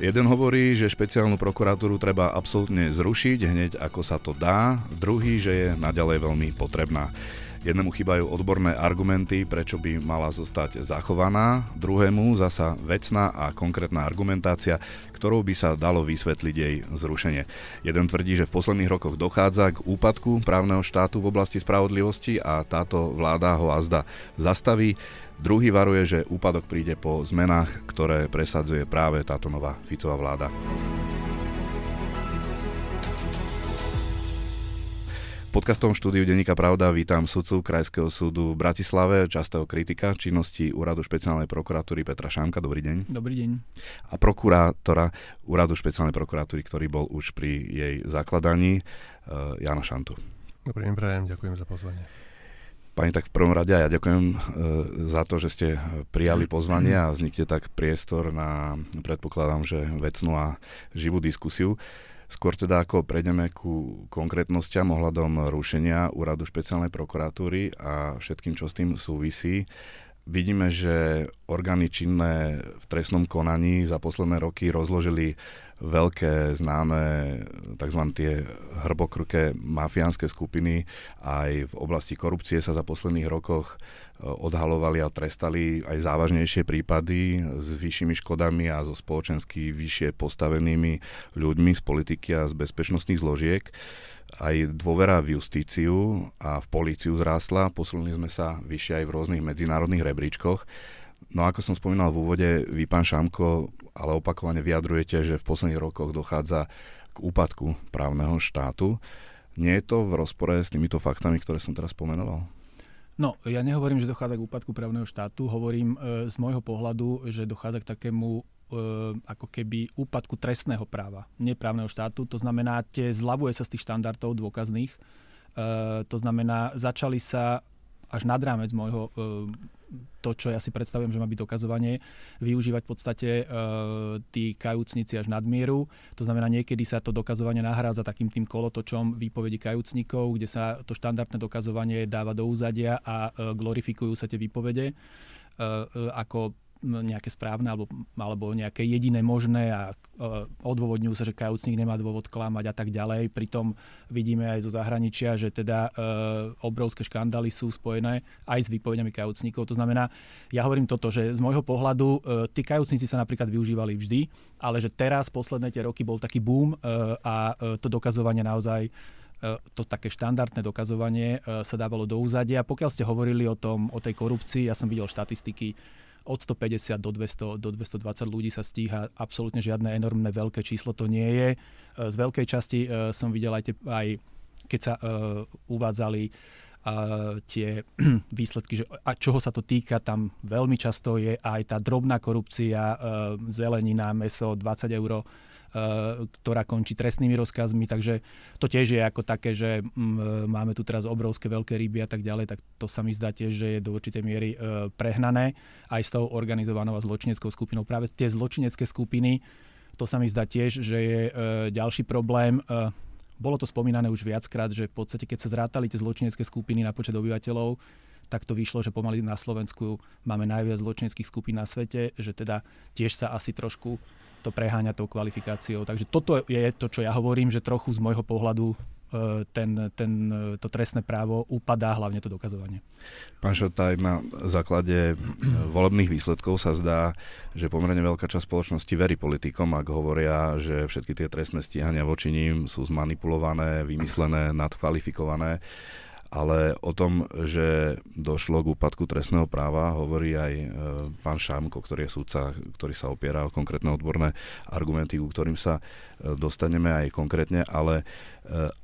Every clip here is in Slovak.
Jeden hovorí, že špeciálnu prokuratúru treba absolútne zrušiť hneď ako sa to dá, druhý, že je naďalej veľmi potrebná. Jednému chýbajú odborné argumenty, prečo by mala zostať zachovaná, druhému zasa vecná a konkrétna argumentácia, ktorou by sa dalo vysvetliť jej zrušenie. Jeden tvrdí, že v posledných rokoch dochádza k úpadku právneho štátu v oblasti spravodlivosti a táto vláda ho azda zastaví. Druhý varuje, že úpadok príde po zmenách, ktoré presadzuje práve táto nová Ficová vláda. V podcastovom štúdiu Denníka Pravda vítam sudcu Krajského súdu v Bratislave, častého kritika činnosti Úradu špeciálnej prokuratúry Petra Šámka. Dobrý deň. Dobrý deň. A prokurátora Úradu špeciálnej prokuratúry, ktorý bol už pri jej zakladaní, eh, Jana Šantu. Dobrý deň, prajem, ďakujem za pozvanie. Pani, tak v prvom rade ja ďakujem eh, za to, že ste prijali pozvanie a vznikne tak priestor na, predpokladám, že vecnú a živú diskusiu. Skôr teda ako prejdeme ku konkrétnostiam ohľadom rušenia úradu špeciálnej prokuratúry a všetkým, čo s tým súvisí. Vidíme, že orgány činné v trestnom konaní za posledné roky rozložili veľké známe tzv. tie hrbokrké mafiánske skupiny. Aj v oblasti korupcie sa za posledných rokoch e, odhalovali a trestali aj závažnejšie prípady s vyššími škodami a so spoločensky vyššie postavenými ľuďmi z politiky a z bezpečnostných zložiek. Aj dôvera v justíciu a v políciu zrástla, posunuli sme sa vyššie aj v rôznych medzinárodných rebríčkoch. No ako som spomínal v úvode, vy pán Šamko ale opakovane vyjadrujete, že v posledných rokoch dochádza k úpadku právneho štátu. Nie je to v rozpore s týmito faktami, ktoré som teraz pomenoval? No, ja nehovorím, že dochádza k úpadku právneho štátu, hovorím e, z môjho pohľadu, že dochádza k takému e, ako keby úpadku trestného práva, neprávneho štátu. To znamená, tie zľavuje sa z tých štandardov dôkazných. E, to znamená, začali sa až nad rámec môjho e, to, čo ja si predstavujem, že má byť dokazovanie, využívať v podstate e, tí kajúcnici až nadmieru. To znamená, niekedy sa to dokazovanie nahrádza takým tým kolotočom výpovedi kajúcnikov, kde sa to štandardné dokazovanie dáva do úzadia a e, glorifikujú sa tie výpovede e, e, ako nejaké správne alebo, alebo nejaké jediné možné a uh, odôvodňujú sa, že kajúcnik nemá dôvod klamať a tak ďalej. Pritom vidíme aj zo zahraničia, že teda uh, obrovské škandály sú spojené aj s výpovediami kajúcnikov. To znamená, ja hovorím toto, že z môjho pohľadu uh, tí kajúcnici sa napríklad využívali vždy, ale že teraz posledné tie roky bol taký boom uh, a uh, to dokazovanie naozaj to také štandardné dokazovanie sa dávalo do úzadia. Pokiaľ ste hovorili o, tom, o tej korupcii, ja som videl štatistiky od 150 do 200, do 220 ľudí sa stíha, absolútne žiadne enormné veľké číslo to nie je. E, z veľkej časti e, som videl aj, te, aj keď sa uh, uvádzali uh, tie výsledky, že a čoho sa to týka, tam veľmi často je aj tá drobná korupcia, zelenina, meso, 20 eur ktorá končí trestnými rozkazmi, takže to tiež je ako také, že mm, máme tu teraz obrovské veľké ryby a tak ďalej, tak to sa mi zdá tiež, že je do určitej miery eh, prehnané aj s tou organizovanou a zločineckou skupinou. Práve tie zločinecké skupiny, to sa mi zdá tiež, že je ďalší problém. Bolo to spomínané už viackrát, že v podstate, keď sa zrátali tie zločinecké skupiny na počet obyvateľov, tak to vyšlo, že pomaly na Slovensku máme najviac zločineckých skupín na svete, že teda tiež sa asi trošku to preháňa tou kvalifikáciou. Takže toto je to, čo ja hovorím, že trochu z môjho pohľadu e, ten, ten, to trestné právo upadá, hlavne to dokazovanie. Pán Šotaj, na základe e, volebných výsledkov sa zdá, že pomerne veľká časť spoločnosti verí politikom, ak hovoria, že všetky tie trestné stíhania voči ním sú zmanipulované, vymyslené, nadkvalifikované ale o tom, že došlo k úpadku trestného práva, hovorí aj e, pán Šámko, ktorý je súdca, ktorý sa opiera o konkrétne odborné argumenty, ku ktorým sa e, dostaneme aj konkrétne, ale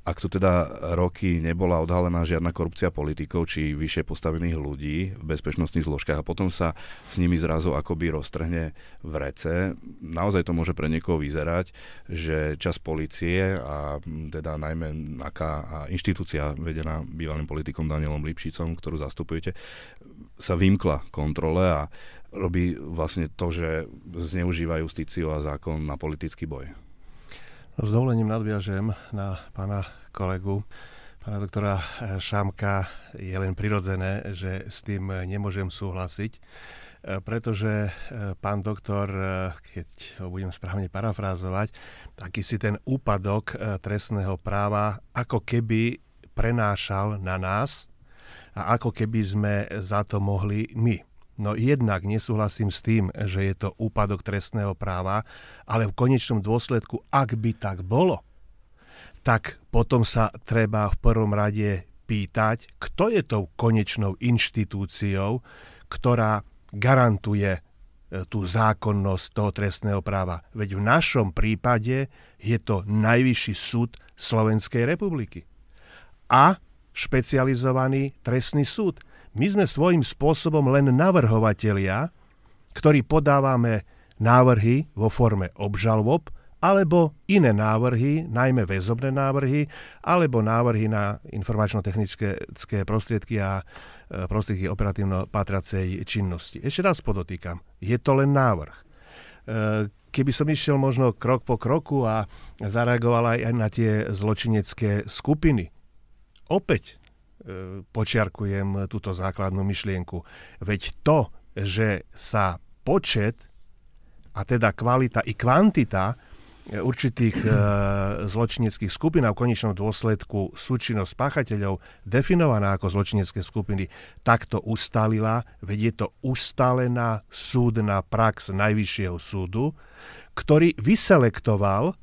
ak tu teda roky nebola odhalená žiadna korupcia politikov či vyššie postavených ľudí v bezpečnostných zložkách a potom sa s nimi zrazu akoby roztrhne v rece, naozaj to môže pre niekoho vyzerať, že čas policie a teda najmä aká inštitúcia vedená býva bývalým politikom Danielom Lipšicom, ktorú zastupujete, sa vymkla kontrole a robí vlastne to, že zneužíva justíciu a zákon na politický boj. S dovolením nadviažem na pána kolegu, pána doktora Šámka. Je len prirodzené, že s tým nemôžem súhlasiť. pretože pán doktor, keď ho budem správne parafrázovať, taký si ten úpadok trestného práva ako keby prenášal na nás a ako keby sme za to mohli my. No jednak nesúhlasím s tým, že je to úpadok trestného práva, ale v konečnom dôsledku, ak by tak bolo, tak potom sa treba v prvom rade pýtať, kto je tou konečnou inštitúciou, ktorá garantuje e, tú zákonnosť toho trestného práva. Veď v našom prípade je to Najvyšší súd Slovenskej republiky. A špecializovaný trestný súd. My sme svojím spôsobom len navrhovatelia, ktorí podávame návrhy vo forme obžalob alebo iné návrhy, najmä väzobné návrhy, alebo návrhy na informačno-technické prostriedky a e, prostriedky operatívno-patracej činnosti. Ešte raz podotýkam, je to len návrh. E, keby som išiel možno krok po kroku a zareagoval aj na tie zločinecké skupiny, opäť počiarkujem túto základnú myšlienku. Veď to, že sa počet a teda kvalita i kvantita e, určitých e, zločineckých skupín a v konečnom dôsledku súčinnosť páchateľov definovaná ako zločinecké skupiny, takto ustalila, veď je to ustálená súdna prax Najvyššieho súdu, ktorý vyselektoval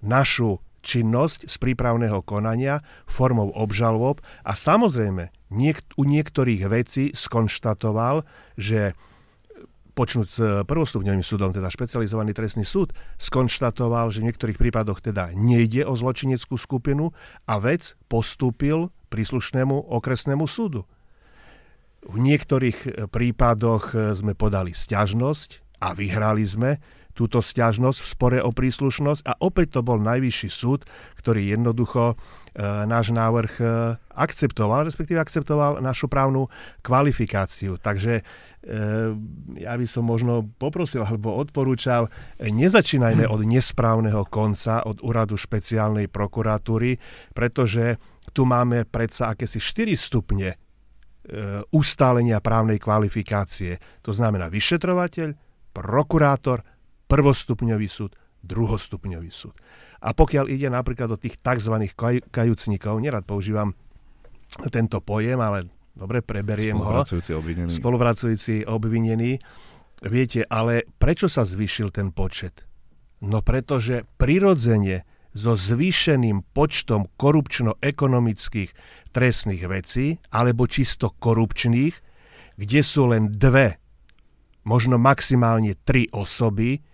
našu činnosť z prípravného konania formou obžalob a samozrejme niek- u niektorých vecí skonštatoval, že počnúť s prvostupňovým súdom, teda špecializovaný trestný súd, skonštatoval, že v niektorých prípadoch teda nejde o zločineckú skupinu a vec postúpil príslušnému okresnému súdu. V niektorých prípadoch sme podali stiažnosť a vyhrali sme, túto stiažnosť v spore o príslušnosť a opäť to bol najvyšší súd, ktorý jednoducho e, náš návrh e, akceptoval, respektíve akceptoval našu právnu kvalifikáciu. Takže e, ja by som možno poprosil alebo odporúčal, nezačínajme od nesprávneho konca, od úradu špeciálnej prokuratúry, pretože tu máme predsa akési 4 stupne ustálenia právnej kvalifikácie. To znamená vyšetrovateľ, prokurátor, prvostupňový súd, druhostupňový súd. A pokiaľ ide napríklad o tých tzv. kajúcnikov, nerad používam tento pojem, ale dobre, preberiem Spolupracujúci ho. Obvinený. Spolupracujúci obvinený. Viete, ale prečo sa zvýšil ten počet? No pretože prirodzene so zvýšeným počtom korupčno-ekonomických trestných vecí, alebo čisto korupčných, kde sú len dve, možno maximálne tri osoby,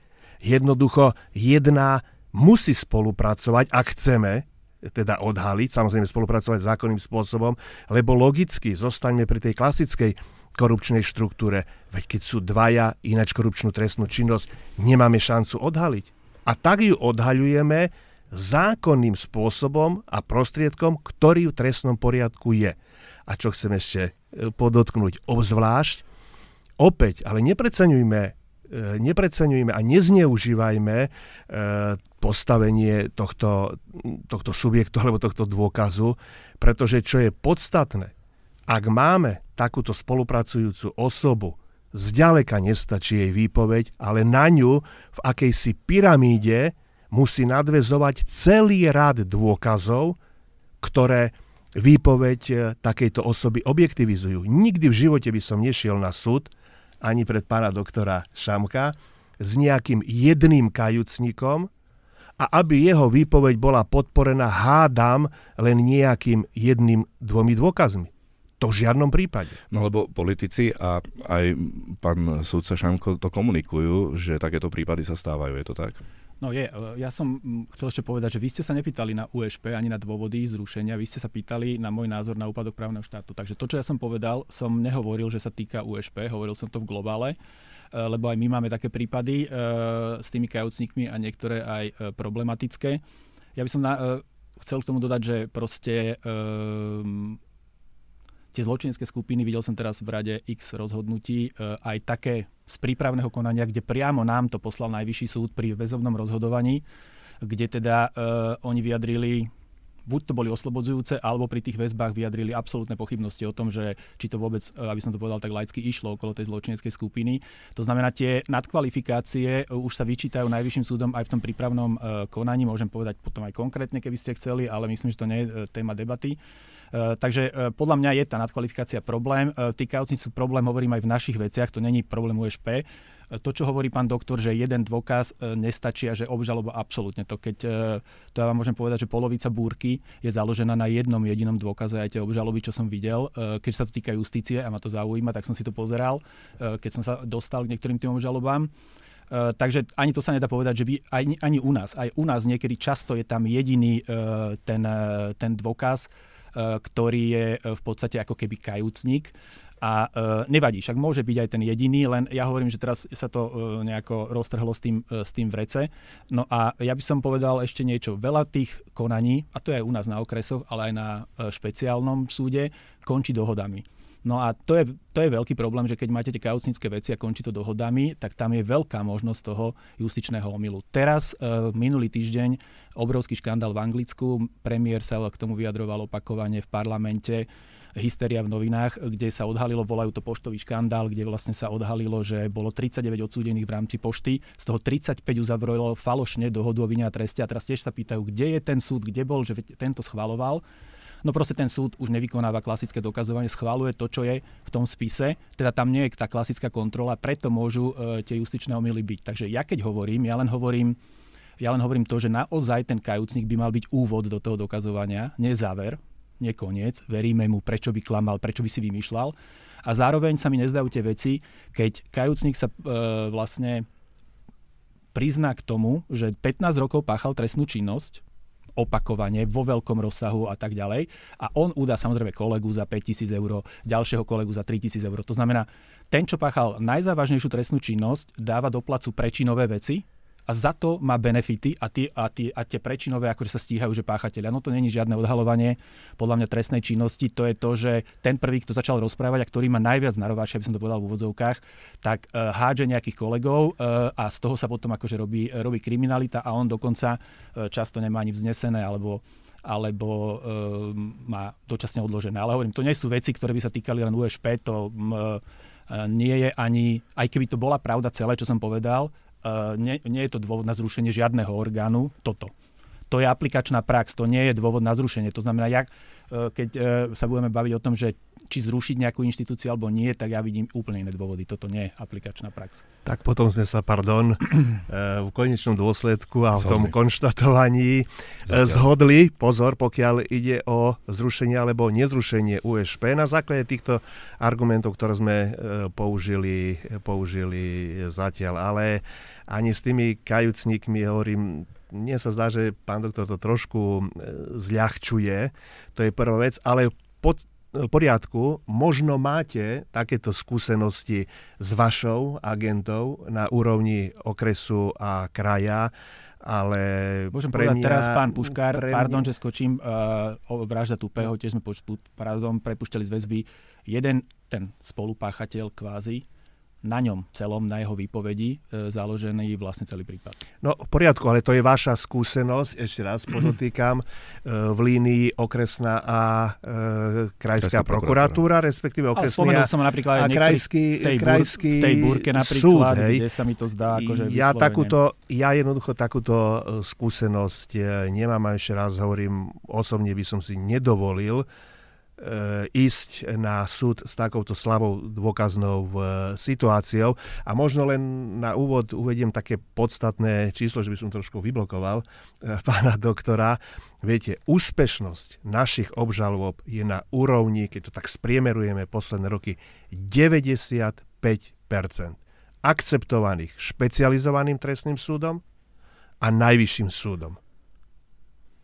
Jednoducho jedna musí spolupracovať, ak chceme, teda odhaliť, samozrejme spolupracovať zákonným spôsobom, lebo logicky zostaňme pri tej klasickej korupčnej štruktúre. Veď keď sú dvaja ináč korupčnú trestnú činnosť, nemáme šancu odhaliť. A tak ju odhaľujeme zákonným spôsobom a prostriedkom, ktorý v trestnom poriadku je. A čo chcem ešte e, podotknúť obzvlášť, opäť, ale nepreceňujme nepreceňujme a nezneužívajme e, postavenie tohto, tohto subjektu alebo tohto dôkazu, pretože čo je podstatné, ak máme takúto spolupracujúcu osobu, zďaleka nestačí jej výpoveď, ale na ňu v akejsi pyramíde musí nadvezovať celý rad dôkazov, ktoré výpoveď e, takejto osoby objektivizujú. Nikdy v živote by som nešiel na súd, ani pred pána doktora Šamka s nejakým jedným kajúcnikom a aby jeho výpoveď bola podporená, hádam, len nejakým jedným, dvomi dôkazmi. To v žiadnom prípade. No lebo politici a aj pán súdca Šamko to komunikujú, že takéto prípady sa stávajú, je to tak? No je, e, ja som chcel ešte povedať, že vy ste sa nepýtali na USP ani na dôvody zrušenia, vy ste sa pýtali na môj názor na úpadok právneho štátu. Takže to, čo ja som povedal, som nehovoril, že sa týka USP, hovoril som to v globále, e, lebo aj my máme také prípady e, s tými kajúcnikmi a niektoré aj problematické. Ja by som na, chcel k tomu dodať, že proste tie zločinecké skupiny, videl som teraz v rade X rozhodnutí, aj také z prípravného konania, kde priamo nám to poslal Najvyšší súd pri väzovnom rozhodovaní, kde teda uh, oni vyjadrili buď to boli oslobodzujúce, alebo pri tých väzbách vyjadrili absolútne pochybnosti o tom, že či to vôbec, e, aby som to povedal tak laicky, išlo okolo tej zločineckej skupiny. To znamená, tie nadkvalifikácie už sa vyčítajú najvyšším súdom aj v tom prípravnom konaní. Môžem povedať potom aj konkrétne, keby ste chceli, ale myslím, že to nie je téma debaty. Takže podľa mňa je tá nadkvalifikácia problém. Týkajúci sú problém, hovorím aj v našich veciach, to není problém USP to, čo hovorí pán doktor, že jeden dôkaz nestačí a že obžaloba absolútne to. Keď, to ja vám môžem povedať, že polovica búrky je založená na jednom jedinom dôkaze aj tie obžaloby, čo som videl. Keď sa to týka justície a ma to zaujíma, tak som si to pozeral, keď som sa dostal k niektorým tým obžalobám. Takže ani to sa nedá povedať, že by ani, ani u nás, aj u nás niekedy často je tam jediný ten, ten dôkaz, ktorý je v podstate ako keby kajúcnik. A uh, nevadí, však môže byť aj ten jediný, len ja hovorím, že teraz sa to nejako roztrhlo s tým, uh, s tým v rece. No a ja by som povedal ešte niečo. Veľa tých konaní, a to je aj u nás na okresoch, ale aj na špeciálnom súde, končí dohodami. No a to je, to je veľký problém, že keď máte tie kaucnické veci a končí to dohodami, tak tam je veľká možnosť toho justičného omilu. Teraz, uh, minulý týždeň, obrovský škandál v Anglicku, premiér sa k tomu vyjadroval opakovane v parlamente, hysteria v novinách, kde sa odhalilo, volajú to poštový škandál, kde vlastne sa odhalilo, že bolo 39 odsúdených v rámci pošty, z toho 35 uzavrelo falošne dohodu o vine a treste a teraz tiež sa pýtajú, kde je ten súd, kde bol, že tento schvaloval. No proste ten súd už nevykonáva klasické dokazovanie, schváluje to, čo je v tom spise, teda tam nie je tá klasická kontrola, preto môžu e, tie justičné omily byť. Takže ja keď hovorím, ja len hovorím, ja len hovorím to, že naozaj ten kajúcnik by mal byť úvod do toho dokazovania, nie záver, nie koniec, veríme mu, prečo by klamal, prečo by si vymýšľal. A zároveň sa mi nezdajú tie veci, keď kajúcnik sa e, vlastne prizná k tomu, že 15 rokov páchal trestnú činnosť, opakovane, vo veľkom rozsahu a tak ďalej. A on udá samozrejme kolegu za 5000 eur, ďalšieho kolegu za 3000 eur. To znamená, ten, čo páchal najzávažnejšiu trestnú činnosť, dáva do placu prečinové veci, a za to má benefity a tie, a tie, a tie prečinové akože sa stíhajú, že páchateľia. No to není žiadne odhalovanie podľa mňa trestnej činnosti, to je to, že ten prvý, kto začal rozprávať a ktorý má najviac narováčia, aby som to povedal v úvodzovkách, tak uh, hádže nejakých kolegov uh, a z toho sa potom akože robí, robí kriminalita a on dokonca uh, často nemá ani vznesené alebo alebo uh, má dočasne odložené. Ale hovorím, to nie sú veci, ktoré by sa týkali len USP, to uh, nie je ani, aj keby to bola pravda celé, čo som povedal, nie, nie je to dôvod na zrušenie žiadneho orgánu, toto. To je aplikačná prax, to nie je dôvod na zrušenie. To znamená, jak, eh, keď eh, sa budeme baviť o tom, že či zrušiť nejakú inštitúciu alebo nie, tak ja vidím úplne iné dôvody. Toto nie je aplikačná prax. Tak potom sme sa, pardon, v konečnom dôsledku a v tom konštatovaní Zatiaľ. zhodli, pozor, pokiaľ ide o zrušenie alebo nezrušenie USP na základe týchto argumentov, ktoré sme použili, použili zatiaľ. Ale ani s tými kajúcnikmi, hovorím, mne sa zdá, že pán doktor to trošku zľahčuje, to je prvá vec, ale pod, poriadku, možno máte takéto skúsenosti s vašou agentou na úrovni okresu a kraja, ale Môžem pre mňa, teraz, pán Puškár, mňa... pardon, že skočím, uh, vražda Tupého, tiež sme pardon, prepušťali z väzby. Jeden ten spolupáchateľ kvázi, na ňom celom, na jeho výpovedi, e, založený vlastne celý prípad. No v poriadku, ale to je vaša skúsenosť, ešte raz podotýkam, e, v línii okresná a e, krajská prokuratúra, respektíve okresná a, som napríklad a krajský, v tej, krajský v tej búrke napríklad, súd, hej. kde sa mi to zdá. Akože ja, takúto, ja jednoducho takúto e, skúsenosť e, nemám a ešte raz hovorím, osobne by som si nedovolil ísť na súd s takouto slabou dôkaznou e, situáciou. A možno len na úvod uvediem také podstatné číslo, že by som trošku vyblokoval e, pána doktora. Viete, úspešnosť našich obžalob je na úrovni, keď to tak spriemerujeme posledné roky, 95% akceptovaných špecializovaným trestným súdom a najvyšším súdom.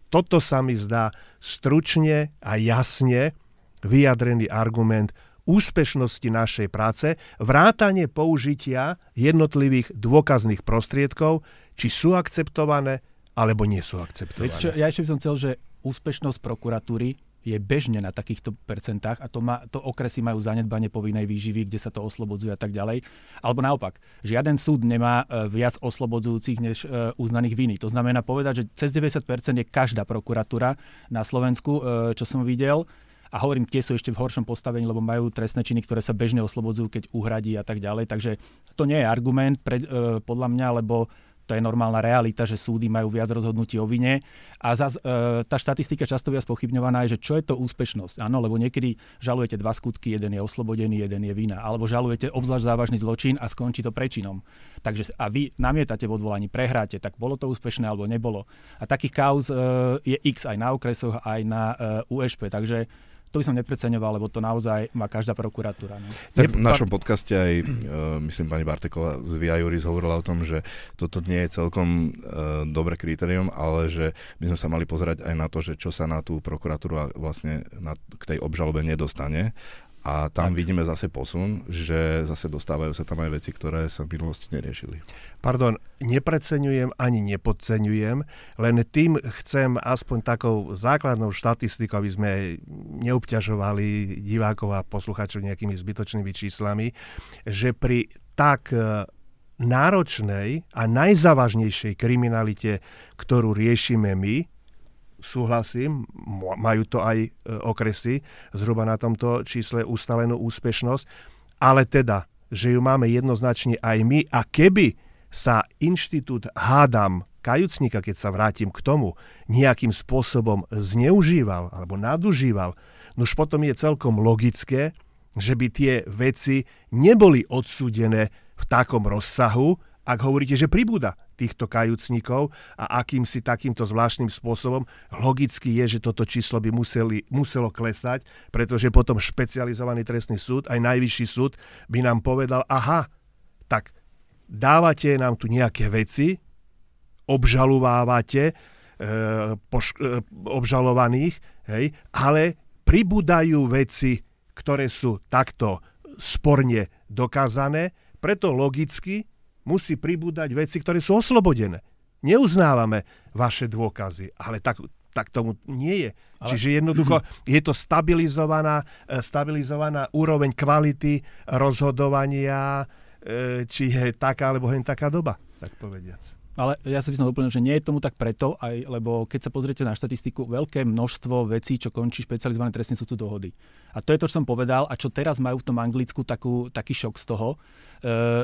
Toto sa mi zdá stručne a jasne vyjadrený argument úspešnosti našej práce, vrátanie použitia jednotlivých dôkazných prostriedkov, či sú akceptované alebo nie sú akceptované. Viete čo, ja ešte by som chcel, že úspešnosť prokuratúry je bežne na takýchto percentách a to, má, to okresy majú zanedbanie povinnej výživy, kde sa to oslobodzuje a tak ďalej. Alebo naopak, žiaden súd nemá e, viac oslobodzujúcich než e, uznaných viny. To znamená povedať, že cez 90% je každá prokuratúra na Slovensku, e, čo som videl, a hovorím, tie sú ešte v horšom postavení, lebo majú trestné činy, ktoré sa bežne oslobodzujú, keď uhradí a tak ďalej. Takže to nie je argument pre, podľa mňa, lebo to je normálna realita, že súdy majú viac rozhodnutí o vine. A zas, e, tá štatistika často viac pochybňovaná je, že čo je to úspešnosť. Áno, lebo niekedy žalujete dva skutky, jeden je oslobodený, jeden je vina. Alebo žalujete obzvlášť závažný zločin a skončí to prečinom. Takže a vy namietate v odvolaní, prehráte, tak bolo to úspešné alebo nebolo. A takých kauz e, je x aj na okresoch, aj na e, USP. Takže to by som nepreceňoval, lebo to naozaj má každá prokuratúra. No. Tak v našom podcaste aj, uh, myslím, pani Barteková z Via Juris hovorila o tom, že toto nie je celkom uh, dobré kritérium, ale že by sme sa mali pozerať aj na to, že čo sa na tú prokuratúru a vlastne na, k tej obžalobe nedostane a tam tak. vidíme zase posun, že zase dostávajú sa tam aj veci, ktoré sa v minulosti neriešili. Pardon, nepreceňujem ani nepodceňujem, len tým chcem aspoň takou základnou štatistikou, aby sme neobťažovali divákov a poslucháčov nejakými zbytočnými číslami, že pri tak e, náročnej a najzávažnejšej kriminalite, ktorú riešime my, súhlasím, majú to aj e, okresy, zhruba na tomto čísle ustalenú úspešnosť, ale teda, že ju máme jednoznačne aj my a keby sa inštitút hádam kajúcnika, keď sa vrátim k tomu, nejakým spôsobom zneužíval alebo nadužíval, no už potom je celkom logické, že by tie veci neboli odsúdené v takom rozsahu, ak hovoríte, že pribúda týchto kajúcnikov a akýmsi takýmto zvláštnym spôsobom. Logicky je, že toto číslo by museli, muselo klesať, pretože potom špecializovaný trestný súd, aj najvyšší súd, by nám povedal, aha, tak dávate nám tu nejaké veci, obžalovávate e, poš- e, obžalovaných, hej, ale pribúdajú veci, ktoré sú takto sporne dokázané, preto logicky musí pribúdať veci, ktoré sú oslobodené. Neuznávame vaše dôkazy, ale tak, tak tomu nie je. Ale... Čiže jednoducho je to stabilizovaná, e, stabilizovaná úroveň kvality rozhodovania, e, či je taká alebo hen taká doba, tak povediac. Ale ja sa by som doplnil, že nie je tomu tak preto, aj, lebo keď sa pozriete na štatistiku, veľké množstvo vecí, čo končí špecializované trestne, sú tu dohody. A to je to, čo som povedal a čo teraz majú v tom Anglicku takú, taký šok z toho, e,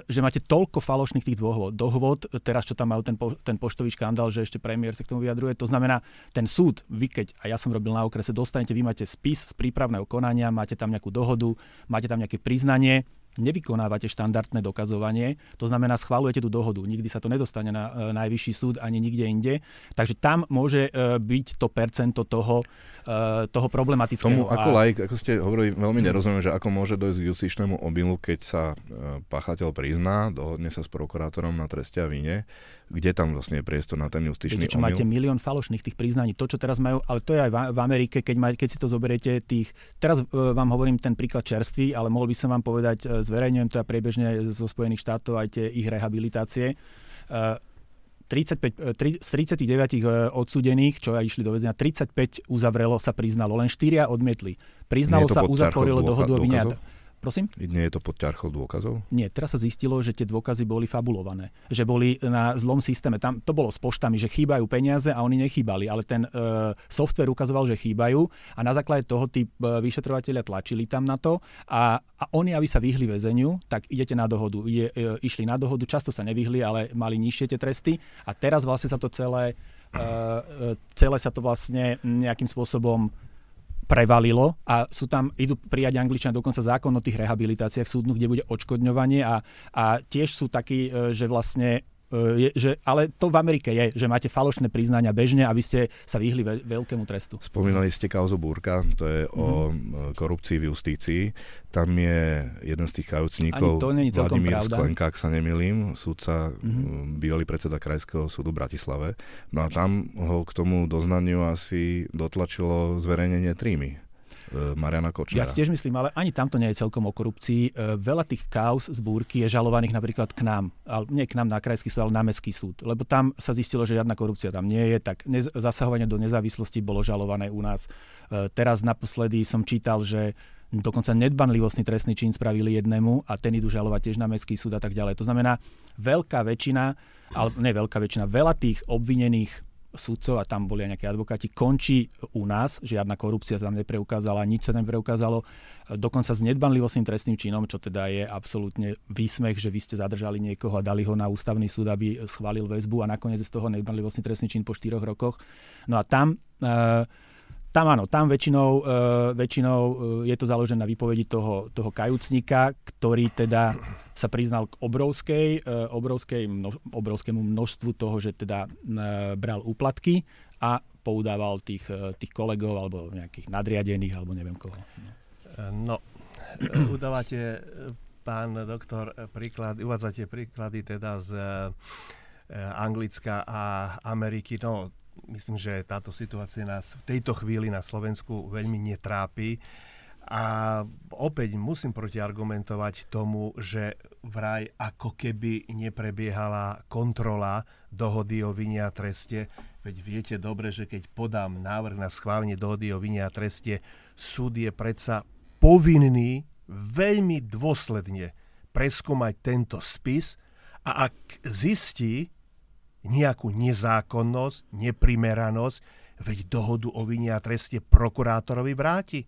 že máte toľko falošných tých dôvod. Dohod, teraz čo tam majú ten, po, ten poštový škandál, že ešte premiér sa k tomu vyjadruje, to znamená, ten súd, vy keď, a ja som robil na okrese, dostanete, vy máte spis z prípravného konania, máte tam nejakú dohodu, máte tam nejaké priznanie, nevykonávate štandardné dokazovanie, to znamená schválujete tú dohodu. Nikdy sa to nedostane na e, najvyšší súd ani nikde inde. Takže tam môže e, byť to percento toho, e, toho problematického. Tomu ako a... like, ako ste hovorili, veľmi nerozumiem, že ako môže dojsť k justičnému obilu, keď sa páchateľ prizná, dohodne sa s prokurátorom na treste a vine kde tam vlastne je priestor na ten justičný Viete, čo, omyl? máte milión falošných tých priznaní. To, čo teraz majú, ale to je aj v Amerike, keď, maj, keď si to zoberiete tých... Teraz e, vám hovorím ten príklad čerstvý, ale mohol by som vám povedať, e, zverejňujem to ja priebežne zo Spojených štátov aj tie ich rehabilitácie. E, 35, 3, e, z 39 e, odsúdených, čo aj išli do väzenia, 35 uzavrelo, sa priznalo, len 4 odmietli. Priznalo sa, uzatvorilo dohodu o. Prosím? Nie je to pod ťarchou dôkazov? Nie, teraz sa zistilo, že tie dôkazy boli fabulované. Že boli na zlom systéme. Tam to bolo s poštami, že chýbajú peniaze a oni nechýbali, ale ten e, software ukazoval, že chýbajú a na základe toho tí e, vyšetrovateľia tlačili tam na to a, a oni, aby sa vyhli väzeniu, tak idete na dohodu. Ide, e, išli na dohodu, často sa nevyhli, ale mali nižšie tie tresty a teraz vlastne sa to celé, e, e celé sa to vlastne nejakým spôsobom prevalilo a sú tam, idú prijať Angličania dokonca zákon o tých rehabilitáciách súdnu, kde bude odškodňovanie a, a tiež sú takí, e, že vlastne je, že, ale to v Amerike je, že máte falošné priznania bežne, aby ste sa vyhli veľ, veľkému trestu. Spomínali ste kauzu Búrka, to je mm-hmm. o mhm. korupcii v justícii. Tam je jeden z tých kajúcnikov, Vladimír Sklenka, ak sa nemilím, súdca, mm-hmm. bývalý predseda Krajského súdu v Bratislave. No a tam ho k tomu doznaniu asi dotlačilo zverejnenie trímy Mariana Kočnera. Ja si tiež myslím, ale ani tamto nie je celkom o korupcii. Veľa tých kauz z búrky je žalovaných napríklad k nám. Ale nie k nám na krajský súd, ale na mestský súd. Lebo tam sa zistilo, že žiadna korupcia tam nie je. Tak nez- zasahovanie do nezávislosti bolo žalované u nás. Teraz naposledy som čítal, že dokonca nedbanlivostný trestný čin spravili jednému a ten idú žalovať tiež na mestský súd a tak ďalej. To znamená, veľká väčšina, ale ne veľká väčšina, veľa tých obvinených sudcov a tam boli aj nejaké advokáti, končí u nás, žiadna korupcia sa tam nepreukázala, nič sa nepreukázalo, dokonca s nedbanlivostným trestným činom, čo teda je absolútne výsmech, že vy ste zadržali niekoho a dali ho na ústavný súd, aby schválil väzbu a nakoniec z toho nedbanlivostný trestný čin po štyroch rokoch. No a tam uh, tam áno, tam väčšinou, uh, väčšinou uh, je to založené na výpovedi toho, toho kajúcníka, ktorý teda sa priznal k obrovskej, uh, obrovskej mno, obrovskému množstvu toho, že teda bral úplatky a poudával tých, tých kolegov alebo nejakých nadriadených alebo neviem koho. No, udávate, pán doktor, príklad, uvádzate príklady teda z Anglicka a Ameriky. No, myslím, že táto situácia nás v tejto chvíli na Slovensku veľmi netrápi. A opäť musím protiargumentovať tomu, že vraj ako keby neprebiehala kontrola dohody o vine a treste. Veď viete dobre, že keď podám návrh na schválenie dohody o vine a treste, súd je predsa povinný veľmi dôsledne preskúmať tento spis a ak zistí, nejakú nezákonnosť, neprimeranosť, veď dohodu o vine a treste prokurátorovi vráti.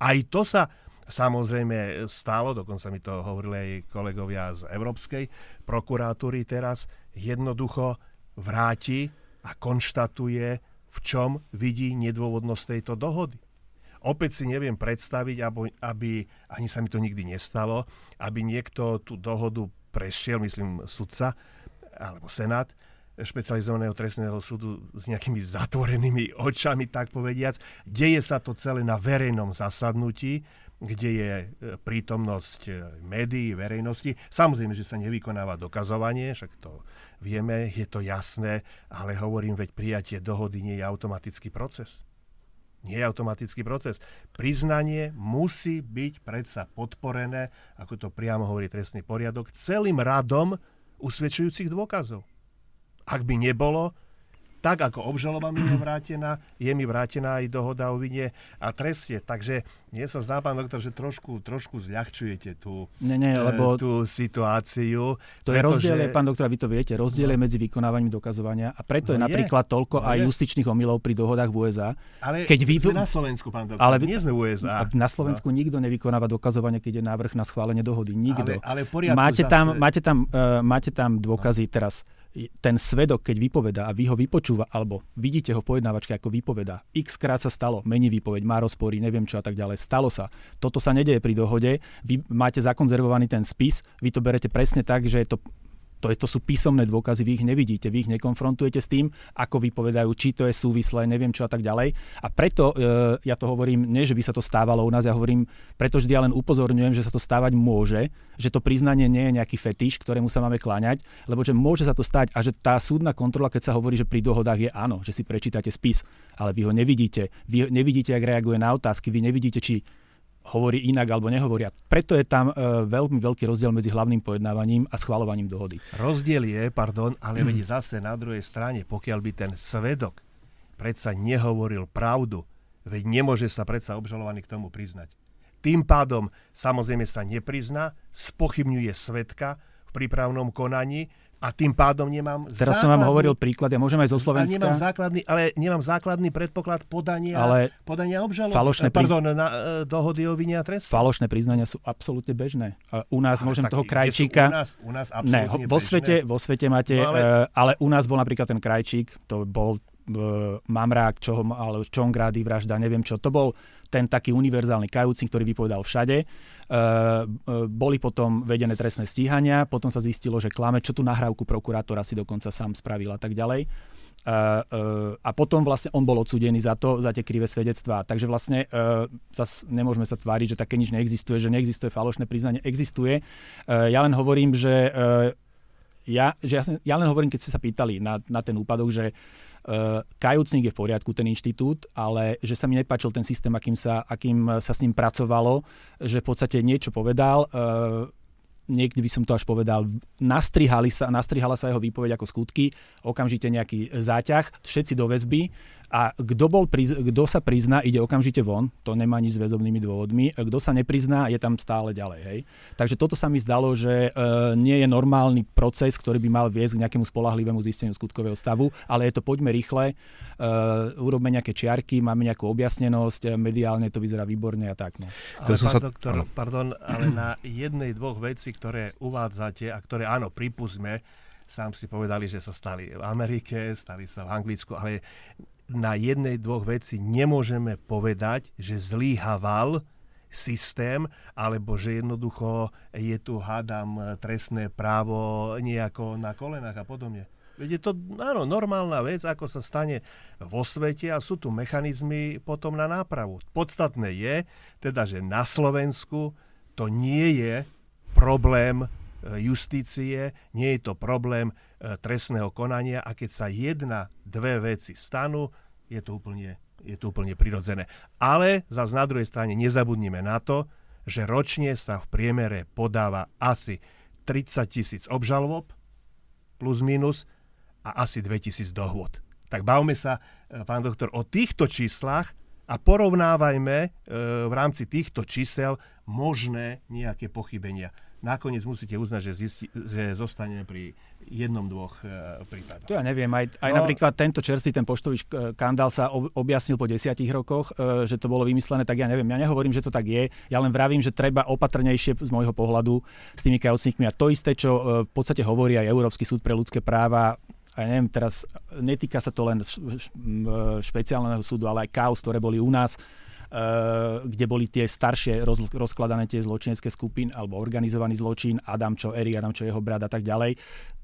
Aj to sa samozrejme stalo, dokonca mi to hovorili aj kolegovia z Európskej prokuratúry teraz, jednoducho vráti a konštatuje, v čom vidí nedôvodnosť tejto dohody. Opäť si neviem predstaviť, aby, aby, ani sa mi to nikdy nestalo, aby niekto tú dohodu prešiel, myslím, sudca, alebo Senát špecializovaného trestného súdu s nejakými zatvorenými očami, tak povediac. Deje sa to celé na verejnom zasadnutí, kde je e, prítomnosť e, médií, verejnosti. Samozrejme, že sa nevykonáva dokazovanie, však to vieme, je to jasné, ale hovorím, veď prijatie dohody nie je automatický proces. Nie je automatický proces. Priznanie musí byť predsa podporené, ako to priamo hovorí trestný poriadok, celým radom usvedčujúcich dôkazov. Ak by nebolo, tak ako obžaloba mi je vrátená, je mi vrátená aj dohoda o vine a treste. Takže nie sa zdá, pán doktor, že trošku, trošku zľahčujete tú, nie, nie, e, lebo tú situáciu. To je rozdiel, pán doktor, vy to viete, rozdiel no. medzi vykonávaním dokazovania a preto no je napríklad toľko no aj je. justičných omylov pri dohodách v USA. Ale keď vy... sme na Slovensku, pán doktor, ale nie sme v USA. Na Slovensku no. nikto nevykonáva dokazovanie, keď je návrh na schválenie dohody. Nikto. Ale, ale máte, zase... tam, máte, tam, uh, máte tam dôkazy no. teraz ten svedok, keď vypoveda a vy ho vypočúva, alebo vidíte ho pojednávačke ako vypoveda, x krát sa stalo, mení výpoveď, má rozpory, neviem čo a tak ďalej, stalo sa. Toto sa nedeje pri dohode, vy máte zakonzervovaný ten spis, vy to berete presne tak, že je to to, je, to sú písomné dôkazy, vy ich nevidíte, vy ich nekonfrontujete s tým, ako vypovedajú, či to je súvislé, neviem čo a tak ďalej. A preto e, ja to hovorím, nie že by sa to stávalo u nás, ja hovorím, pretože ja len upozorňujem, že sa to stávať môže, že to priznanie nie je nejaký fetiš, ktorému sa máme kláňať, lebo že môže sa to stať a že tá súdna kontrola, keď sa hovorí, že pri dohodách je áno, že si prečítate spis, ale vy ho nevidíte, vy nevidíte, jak reaguje na otázky, vy nevidíte, či hovorí inak alebo nehovoria. Preto je tam e, veľmi veľký rozdiel medzi hlavným pojednávaním a schvalovaním dohody. Rozdiel je, pardon, ale mm. zase na druhej strane, pokiaľ by ten svedok predsa nehovoril pravdu, veď nemôže sa predsa obžalovaný k tomu priznať. Tým pádom samozrejme sa neprizná, spochybňuje svedka v prípravnom konaní, a tým pádom nemám Teraz základný, som vám hovoril príklad, ja môžem aj zo Slovenska. Nemám základný, ale nemám základný predpoklad podania, ale podania obžalob. Falošné pardon, na, uh, dohody o vine a trestu. Falošné priznania sú absolútne bežné. U nás ale môžem tak, toho krajčíka... U nás, u nás ne, vo svete, vo svete máte, no, ale... Uh, ale u nás bol napríklad ten krajčík, to bol uh, Mamrák, čo ho mal, vražda, neviem čo. To bol ten taký univerzálny kajúci, ktorý vypovedal všade. E, e, boli potom vedené trestné stíhania, potom sa zistilo, že klame, čo tú nahrávku prokurátora si dokonca sám spravil a tak ďalej. Uh, uh, a potom vlastne on bol odsudený za to, za tie krivé svedectvá. Takže vlastne uh, zas nemôžeme sa tváriť, že také nič neexistuje, že neexistuje falošné priznanie. Existuje. Uh, ja len hovorím, že, uh, ja, že ja, ja len hovorím, keď ste sa pýtali na, na ten úpadok, že kajúcnik je v poriadku, ten inštitút, ale že sa mi nepáčil ten systém, akým sa, akým sa s ním pracovalo, že v podstate niečo povedal, uh, niekde by som to až povedal, nastrihali sa, nastrihala sa jeho výpoveď ako skutky, okamžite nejaký záťah, všetci do väzby a kto, bol, kto sa prizná, ide okamžite von, to nemá nič s väzobnými dôvodmi. Kto sa neprizná, je tam stále ďalej. Hej. Takže toto sa mi zdalo, že e, nie je normálny proces, ktorý by mal viesť k nejakému spolahlivému zisteniu skutkového stavu, ale je to poďme rýchle, e, urobme nejaké čiarky, máme nejakú objasnenosť, e, mediálne to vyzerá výborne a tak. No. Ale pán sa... doktor, pardon, ale na jednej, dvoch veci, ktoré uvádzate a ktoré áno, pripustme, sám si povedali, že sa stali v Amerike, stali sa v Anglicku, ale na jednej, dvoch veci nemôžeme povedať, že zlíhaval systém, alebo že jednoducho je tu, hádam, trestné právo nejako na kolenách a podobne. Veď je to, áno, normálna vec, ako sa stane vo svete a sú tu mechanizmy potom na nápravu. Podstatné je, teda, že na Slovensku to nie je problém justície, nie je to problém E, trestného konania a keď sa jedna, dve veci stanú, je to úplne, je to úplne prirodzené. Ale zase na druhej strane nezabudnime na to, že ročne sa v priemere podáva asi 30 tisíc obžalob plus minus a asi 2000 dohôd. Tak bavme sa, e, pán doktor, o týchto číslach a porovnávajme e, v rámci týchto čísel možné nejaké pochybenia nakoniec musíte uznať, že, zisti, že zostane pri jednom, dvoch e, prípadoch. To ja neviem. Aj, aj no, napríklad tento čerstvý, ten poštový kandál sa objasnil po desiatich rokoch, e, že to bolo vymyslené, tak ja neviem. Ja nehovorím, že to tak je. Ja len vravím, že treba opatrnejšie z môjho pohľadu s tými kajúcnikmi. A to isté, čo e, v podstate hovorí aj Európsky súd pre ľudské práva, a ja neviem, teraz netýka sa to len špeciálneho súdu, ale aj kaos, ktoré boli u nás kde boli tie staršie roz, rozkladané tie zločinecké skupiny alebo organizovaný zločin, Adam čo Eri, Adam čo jeho brat a tak ďalej.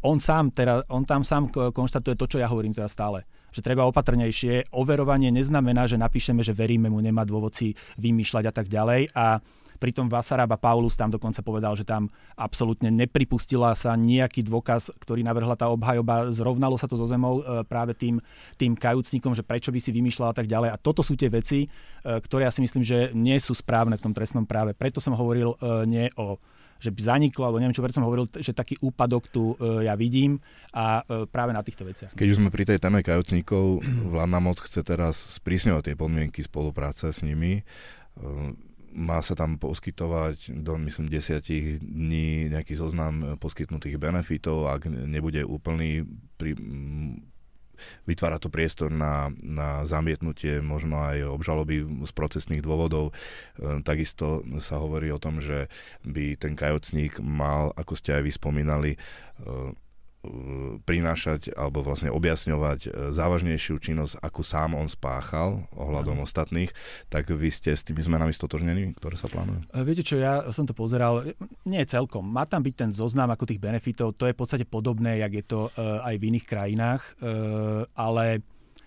On, sám teda, on tam sám konštatuje to, čo ja hovorím teraz stále že treba opatrnejšie. Overovanie neznamená, že napíšeme, že veríme mu, nemá dôvod si vymýšľať a tak ďalej. A Pritom Vasaraba Paulus tam dokonca povedal, že tam absolútne nepripustila sa nejaký dôkaz, ktorý navrhla tá obhajoba. Zrovnalo sa to so zemou e, práve tým, tým kajúcnikom, že prečo by si vymýšľala tak ďalej. A toto sú tie veci, e, ktoré ja si myslím, že nie sú správne v tom trestnom práve. Preto som hovoril e, nie o že by zaniklo, alebo neviem čo, preto som hovoril, že taký úpadok tu e, ja vidím a e, práve na týchto veciach. Keď už sme pri tej téme kajúcnikov, vládna moc chce teraz sprísňovať tie podmienky spolupráce s nimi. Má sa tam poskytovať do, myslím, desiatich dní nejaký zoznam poskytnutých benefitov, ak nebude úplný pri, vytvára to priestor na, na zamietnutie možno aj obžaloby z procesných dôvodov. E, takisto sa hovorí o tom, že by ten kajocník mal, ako ste aj vy spomínali, e, prinášať alebo vlastne objasňovať e, závažnejšiu činnosť, ako sám on spáchal ohľadom ano. ostatných, tak vy ste s tými zmenami stotožnení, ktoré sa plánujú? E, viete čo, ja som to pozeral, nie celkom. Má tam byť ten zoznam ako tých benefitov, to je v podstate podobné, jak je to aj v iných krajinách, ale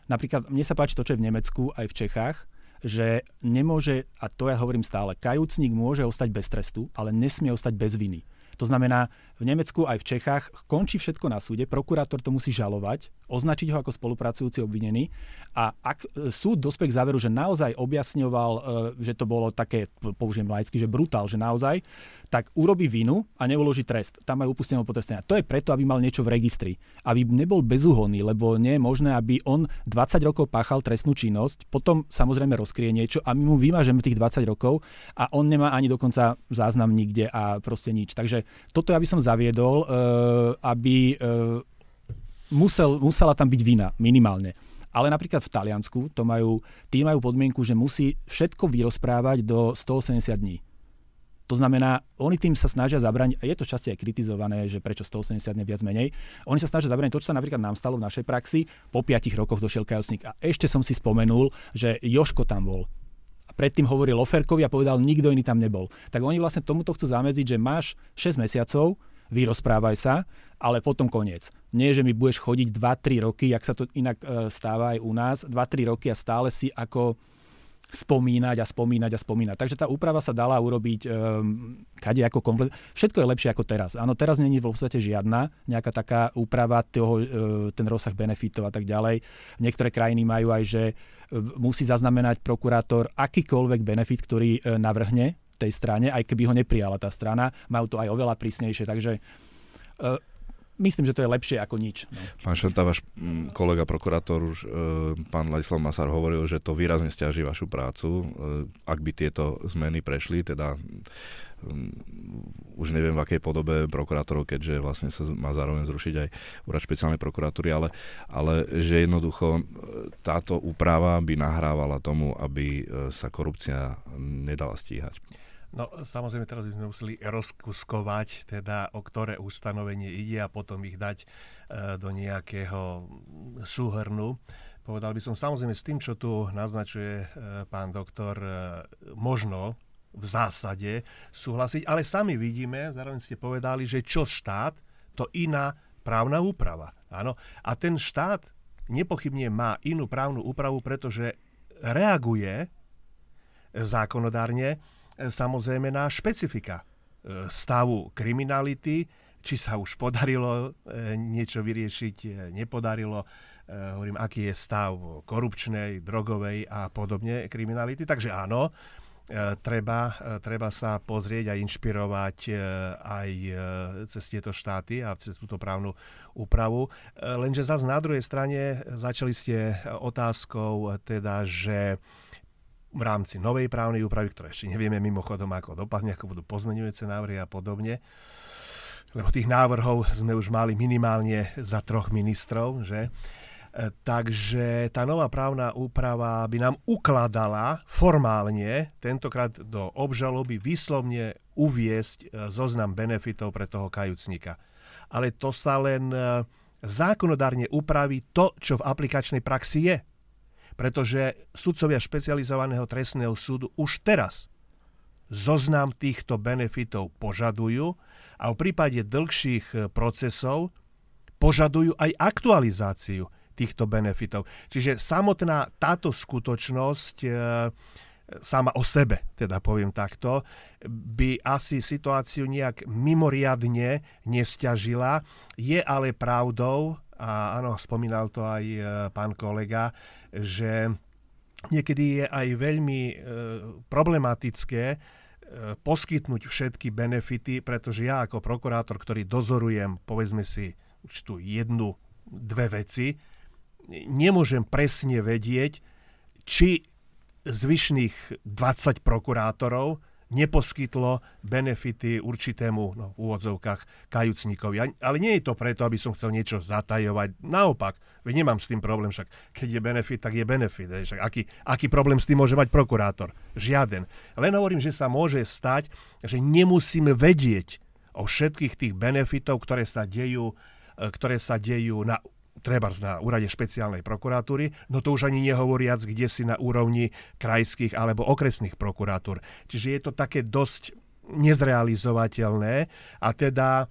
napríklad mne sa páči to, čo je v Nemecku, aj v Čechách, že nemôže, a to ja hovorím stále, kajúcnik môže ostať bez trestu, ale nesmie ostať bez viny. To znamená, v Nemecku aj v Čechách končí všetko na súde, prokurátor to musí žalovať, označiť ho ako spolupracujúci obvinený a ak e, súd dospie k záveru, že naozaj objasňoval, e, že to bolo také, použijem laicky, že brutál, že naozaj, tak urobí vinu a neuloží trest. Tam majú upusteného potrestenia. To je preto, aby mal niečo v registri. Aby nebol bezúhonný, lebo nie je možné, aby on 20 rokov páchal trestnú činnosť, potom samozrejme rozkrie niečo a my mu vymážeme tých 20 rokov a on nemá ani dokonca záznam nikde a proste nič. Takže toto ja by som zaviedol, eh, aby eh, musel, musela tam byť vina minimálne. Ale napríklad v Taliansku to majú, tí majú podmienku, že musí všetko vyrozprávať do 180 dní. To znamená, oni tým sa snažia zabrániť, a je to časte aj kritizované, že prečo 180 dní viac menej, oni sa snažia zabrániť to, čo sa napríklad nám stalo v našej praxi, po 5 rokoch došiel kajosník. A ešte som si spomenul, že Joško tam bol predtým hovoril Oferkovi a povedal, nikto iný tam nebol. Tak oni vlastne tomuto chcú zamedziť, že máš 6 mesiacov, vyrozprávaj sa, ale potom koniec. Nie, že mi budeš chodiť 2-3 roky, jak sa to inak e, stáva aj u nás, 2-3 roky a stále si ako spomínať a spomínať a spomínať. Takže tá úprava sa dala urobiť um, kade ako komplet. Všetko je lepšie ako teraz. Áno, teraz není v podstate žiadna nejaká taká úprava, toho, uh, ten rozsah benefitov a tak ďalej. Niektoré krajiny majú aj, že uh, musí zaznamenať prokurátor akýkoľvek benefit, ktorý uh, navrhne tej strane, aj keby ho neprijala tá strana. Majú to aj oveľa prísnejšie, takže uh, myslím, že to je lepšie ako nič. No. Pán Šanta, váš mm, kolega prokurátor, už, e, pán Ladislav Masar hovoril, že to výrazne stiaží vašu prácu, e, ak by tieto zmeny prešli, teda mm, už neviem v akej podobe prokurátorov, keďže vlastne sa má zároveň zrušiť aj úrad špeciálnej prokuratúry, ale, ale že jednoducho e, táto úprava by nahrávala tomu, aby sa korupcia nedala stíhať. No samozrejme teraz by sme museli rozkuskovať, teda o ktoré ustanovenie ide a potom ich dať e, do nejakého súhrnu. Povedal by som samozrejme s tým, čo tu naznačuje e, pán doktor, e, možno v zásade súhlasiť, ale sami vidíme, zároveň ste povedali, že čo štát, to iná právna úprava. Áno. A ten štát nepochybne má inú právnu úpravu, pretože reaguje zákonodárne samozrejme na špecifika e, stavu kriminality, či sa už podarilo e, niečo vyriešiť, e, nepodarilo, hovorím, aký je stav korupčnej, drogovej a podobne kriminality. Takže áno, treba, treba sa pozrieť a inšpirovať aj cez tieto štáty a cez túto právnu úpravu. Lenže zase na druhej strane začali ste otázkou teda, že v rámci novej právnej úpravy, ktoré ešte nevieme mimochodom, ako dopadne, ako budú pozmenujúce návrhy a podobne. Lebo tých návrhov sme už mali minimálne za troch ministrov, že? E, takže tá nová právna úprava by nám ukladala formálne, tentokrát do obžaloby, výslovne uviesť e, zoznam benefitov pre toho kajúcnika. Ale to sa len e, zákonodárne upraví to, čo v aplikačnej praxi je pretože sudcovia špecializovaného trestného súdu už teraz zoznam týchto benefitov požadujú a v prípade dlhších e, procesov požadujú aj aktualizáciu týchto benefitov. Čiže samotná táto skutočnosť e, sama o sebe, teda poviem takto, by asi situáciu nejak mimoriadne nestiažila. Je ale pravdou, a áno, spomínal to aj e, pán kolega, že niekedy je aj veľmi e, problematické e, poskytnúť všetky benefity, pretože ja ako prokurátor, ktorý dozorujem, povedzme si, určitú jednu, dve veci, nemôžem presne vedieť, či zvyšných 20 prokurátorov neposkytlo benefity určitému, no, v úvodzovkách, kajúcníkovi. Ale nie je to preto, aby som chcel niečo zatajovať. Naopak, veď nemám s tým problém, však keď je benefit, tak je benefit. Však aký, aký problém s tým môže mať prokurátor? Žiaden. Len hovorím, že sa môže stať, že nemusíme vedieť o všetkých tých benefitov, ktoré sa dejú, e, ktoré sa dejú na treba na úrade špeciálnej prokuratúry, no to už ani nehovoriac, kde si na úrovni krajských alebo okresných prokuratúr. Čiže je to také dosť nezrealizovateľné a teda e,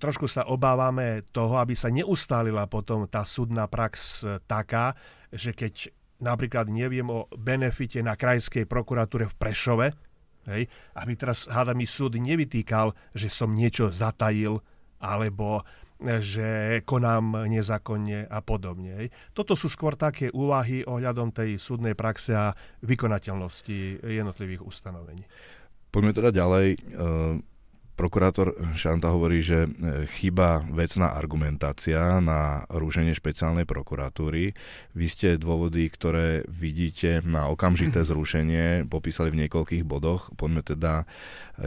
trošku sa obávame toho, aby sa neustálila potom tá súdna prax e, taká, že keď napríklad neviem o benefite na krajskej prokuratúre v Prešove, hej, aby teraz hádami súd nevytýkal, že som niečo zatajil alebo že konám nezákonne a podobne. Toto sú skôr také úvahy ohľadom tej súdnej praxe a vykonateľnosti jednotlivých ustanovení. Poďme teda ďalej. Prokurátor Šanta hovorí, že e, chýba vecná argumentácia na rušenie špeciálnej prokuratúry. Vy ste dôvody, ktoré vidíte na okamžité zrušenie, popísali v niekoľkých bodoch. Poďme teda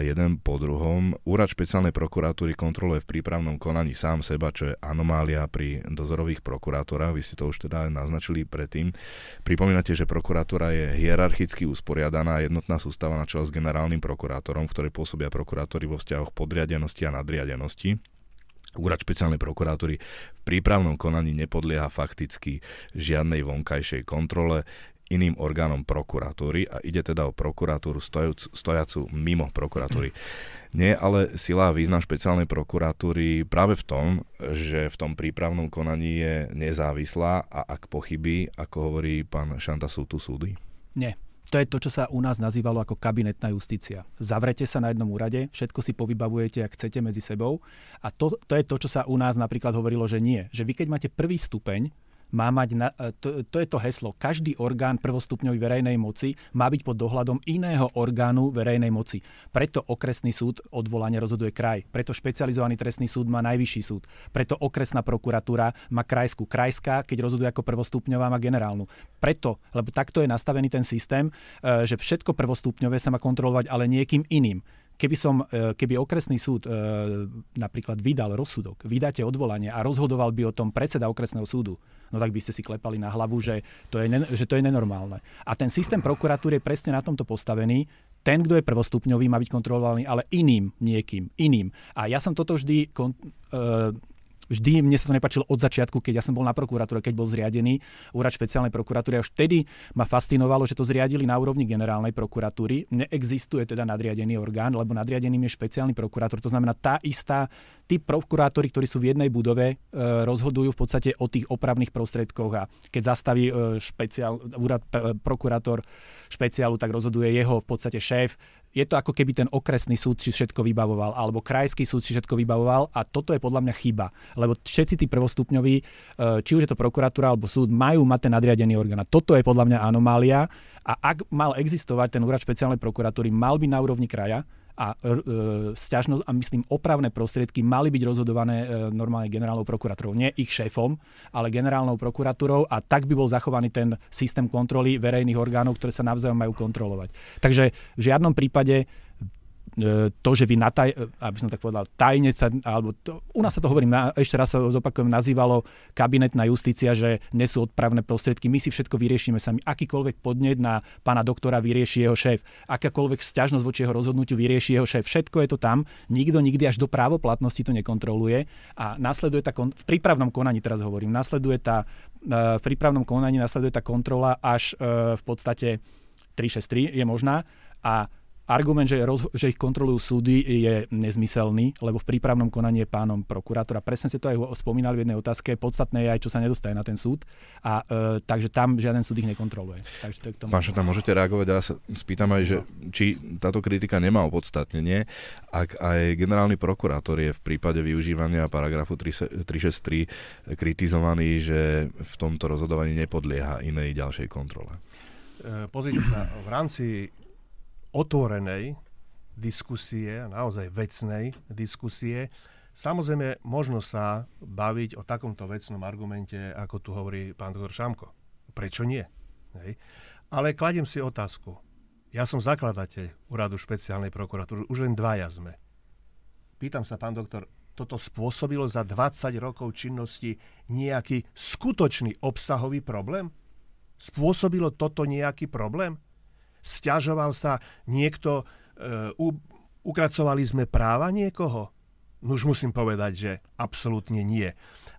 jeden po druhom. Úrad špeciálnej prokuratúry kontroluje v prípravnom konaní sám seba, čo je anomália pri dozorových prokurátorách. Vy ste to už teda naznačili predtým. Pripomínate, že prokuratúra je hierarchicky usporiadaná jednotná sústava na čele s generálnym prokurátorom, v ktorej pôsobia prokurátori vo vzťahoch podriadenosti a nadriadenosti. Úrad špeciálnej prokuratúry v prípravnom konaní nepodlieha fakticky žiadnej vonkajšej kontrole iným orgánom prokuratúry a ide teda o prokuratúru stojacu, stojacu mimo prokuratúry. Nie ale sila a význam špeciálnej prokuratúry práve v tom, že v tom prípravnom konaní je nezávislá a ak pochybí, ako hovorí pán Šanta, sú tu súdy? Nie. To je to, čo sa u nás nazývalo ako kabinetná justícia. Zavrete sa na jednom úrade, všetko si povybavujete, ak chcete medzi sebou. A to, to je to, čo sa u nás napríklad hovorilo, že nie. Že vy keď máte prvý stupeň, má mať, na, e, to, to je to heslo, každý orgán prvostupňovej verejnej moci má byť pod dohľadom iného orgánu verejnej moci. Preto okresný súd odvolanie rozhoduje kraj, preto špecializovaný trestný súd má najvyšší súd, preto okresná prokuratúra má krajskú, krajská, keď rozhoduje ako prvostupňová, má generálnu. Preto, lebo takto je nastavený ten systém, e, že všetko prvostupňové sa má kontrolovať, ale niekým iným keby, som, e, keby okresný súd e, napríklad vydal rozsudok, vydáte odvolanie a rozhodoval by o tom predseda okresného súdu, no tak by ste si klepali na hlavu, že to je, že to je nenormálne. A ten systém prokuratúry je presne na tomto postavený. Ten, kto je prvostupňový, má byť kontrolovaný, ale iným niekým, iným. A ja som toto vždy kon, uh, Vždy mne sa to nepačilo od začiatku, keď ja som bol na prokuratúre, keď bol zriadený úrad špeciálnej prokuratúry. Už vtedy ma fascinovalo, že to zriadili na úrovni generálnej prokuratúry. Neexistuje teda nadriadený orgán, lebo nadriadeným je špeciálny prokurátor. To znamená, tá istá, tí prokurátori, ktorí sú v jednej budove, e, rozhodujú v podstate o tých opravných prostriedkoch a keď zastaví e, špeciál, úrad e, prokurátor špeciálu, tak rozhoduje jeho v podstate šéf je to ako keby ten okresný súd si všetko vybavoval, alebo krajský súd si všetko vybavoval a toto je podľa mňa chyba. Lebo všetci tí prvostupňoví, e, či už je to prokuratúra alebo súd, majú mať ten nadriadený orgán. A toto je podľa mňa anomália. A ak mal existovať ten úrad špeciálnej prokuratúry, mal by na úrovni kraja, a e, stiažnosť a myslím opravné prostriedky mali byť rozhodované e, normálne generálnou prokuratúrou. Nie ich šéfom, ale generálnou prokuratúrou a tak by bol zachovaný ten systém kontroly verejných orgánov, ktoré sa navzájom majú kontrolovať. Takže v žiadnom prípade to, že vy nataj, aby som tak povedal, tajne sa, alebo to, u nás sa to hovorím, ešte raz sa zopakujem, nazývalo kabinetná justícia, že nesú odpravné prostriedky, my si všetko vyriešime sami. Akýkoľvek podnet na pána doktora vyrieši jeho šéf, akákoľvek sťažnosť voči jeho rozhodnutiu vyrieši jeho šéf, všetko je to tam, nikto nikdy až do právoplatnosti to nekontroluje. A nasleduje tá, kon- v prípravnom konaní teraz hovorím, nasleduje tá, e, v prípravnom konaní nasleduje tá kontrola až e, v podstate 363 je možná. A Argument, že, roz, že ich kontrolujú súdy, je nezmyselný, lebo v prípravnom konaní je pánom prokurátora. Presne ste to aj spomínali v jednej otázke. Podstatné je aj, čo sa nedostaje na ten súd. A, e, takže tam žiaden súd ich nekontroluje. Takže to je k tomu. Pán tam môžete reagovať. Ja sa spýtam aj, že či táto kritika nemá opodstatnenie, ak aj generálny prokurátor je v prípade využívania paragrafu 363 kritizovaný, že v tomto rozhodovaní nepodlieha inej ďalšej kontrole. E, pozrite sa, v rámci otvorenej diskusie, naozaj vecnej diskusie. Samozrejme, možno sa baviť o takomto vecnom argumente, ako tu hovorí pán doktor Šamko. Prečo nie? Hej. Ale kladiem si otázku. Ja som zakladateľ úradu špeciálnej prokuratúry, už len dvaja sme. Pýtam sa, pán doktor, toto spôsobilo za 20 rokov činnosti nejaký skutočný obsahový problém? Spôsobilo toto nejaký problém? Sťažoval sa niekto, u, ukracovali sme práva niekoho? No už musím povedať, že absolútne nie.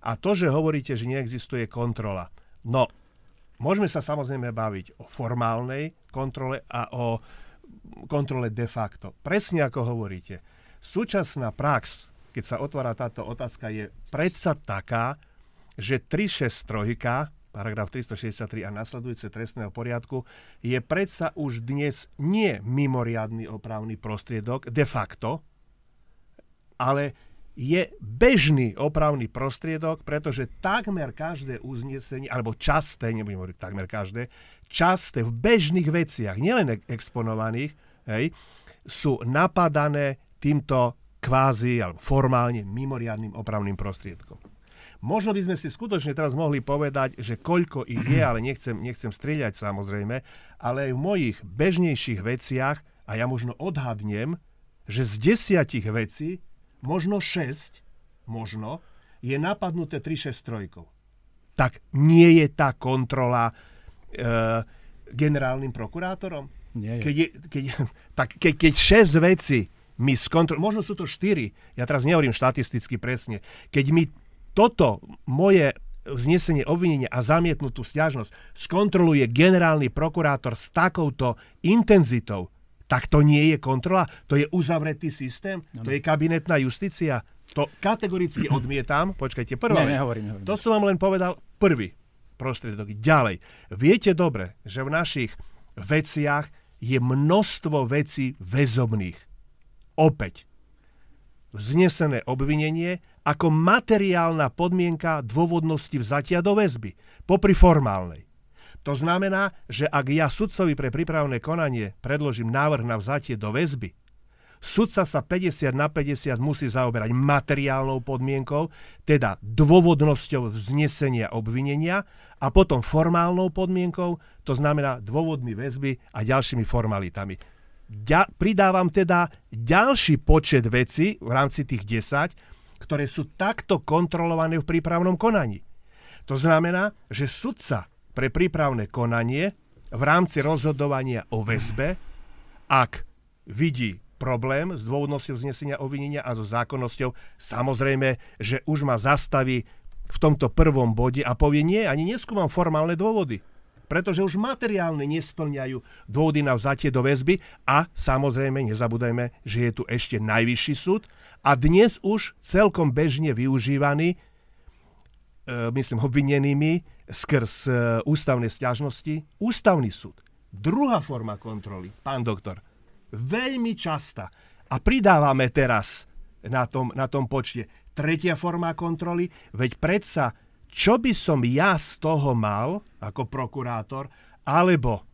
A to, že hovoríte, že neexistuje kontrola, no, môžeme sa samozrejme baviť o formálnej kontrole a o kontrole de facto. Presne ako hovoríte. Súčasná prax, keď sa otvára táto otázka, je predsa taká, že 363 paragraf 363 a nasledujúce trestného poriadku, je predsa už dnes nie mimoriadný opravný prostriedok de facto, ale je bežný opravný prostriedok, pretože takmer každé uznesenie, alebo časté, nebudem hovoriť takmer každé, časté v bežných veciach, nielen exponovaných, hej, sú napadané týmto kvázi alebo formálne mimoriadným opravným prostriedkom. Možno by sme si skutočne teraz mohli povedať, že koľko ich je, ale nechcem, nechcem strieľať samozrejme, ale aj v mojich bežnejších veciach, a ja možno odhadnem, že z desiatich vecí, možno 6, možno, je napadnuté 363. Tak nie je tá kontrola e, generálnym prokurátorom? Nie je. Keď, je, keď, tak keď, keď 6 veci my skontrolujeme, možno sú to 4, ja teraz nehovorím štatisticky presne, keď my toto moje vznesenie obvinenia a zamietnutú stiažnosť skontroluje generálny prokurátor s takouto intenzitou, tak to nie je kontrola, to je uzavretý systém, to je kabinetná justícia. To kategoricky odmietam. Počkajte, prvá ne, vec. Nehovorím, nehovorím. To som vám len povedal prvý prostriedok. Ďalej. Viete dobre, že v našich veciach je množstvo vecí väzobných. Opäť, vznesené obvinenie ako materiálna podmienka dôvodnosti vzatia do väzby, popri formálnej. To znamená, že ak ja sudcovi pre prípravné konanie predložím návrh na vzatie do väzby, sudca sa 50 na 50 musí zaoberať materiálnou podmienkou, teda dôvodnosťou vznesenia obvinenia a potom formálnou podmienkou, to znamená dôvodmi väzby a ďalšími formalitami. Ďa, pridávam teda ďalší počet vecí v rámci tých 10, ktoré sú takto kontrolované v prípravnom konaní. To znamená, že sudca pre prípravné konanie v rámci rozhodovania o väzbe, ak vidí problém s dôvodnosťou vznesenia obvinenia a so zákonnosťou, samozrejme, že už ma zastaví v tomto prvom bode a povie nie, ani neskúmam formálne dôvody pretože už materiálne nesplňajú dôvody na vzatie do väzby a samozrejme nezabúdajme, že je tu ešte najvyšší súd a dnes už celkom bežne využívaný, e, myslím, obvinenými skrz e, ústavné stiažnosti, ústavný súd. Druhá forma kontroly, pán doktor, veľmi častá. A pridávame teraz na tom, na tom počte tretia forma kontroly, veď predsa, čo by som ja z toho mal ako prokurátor, alebo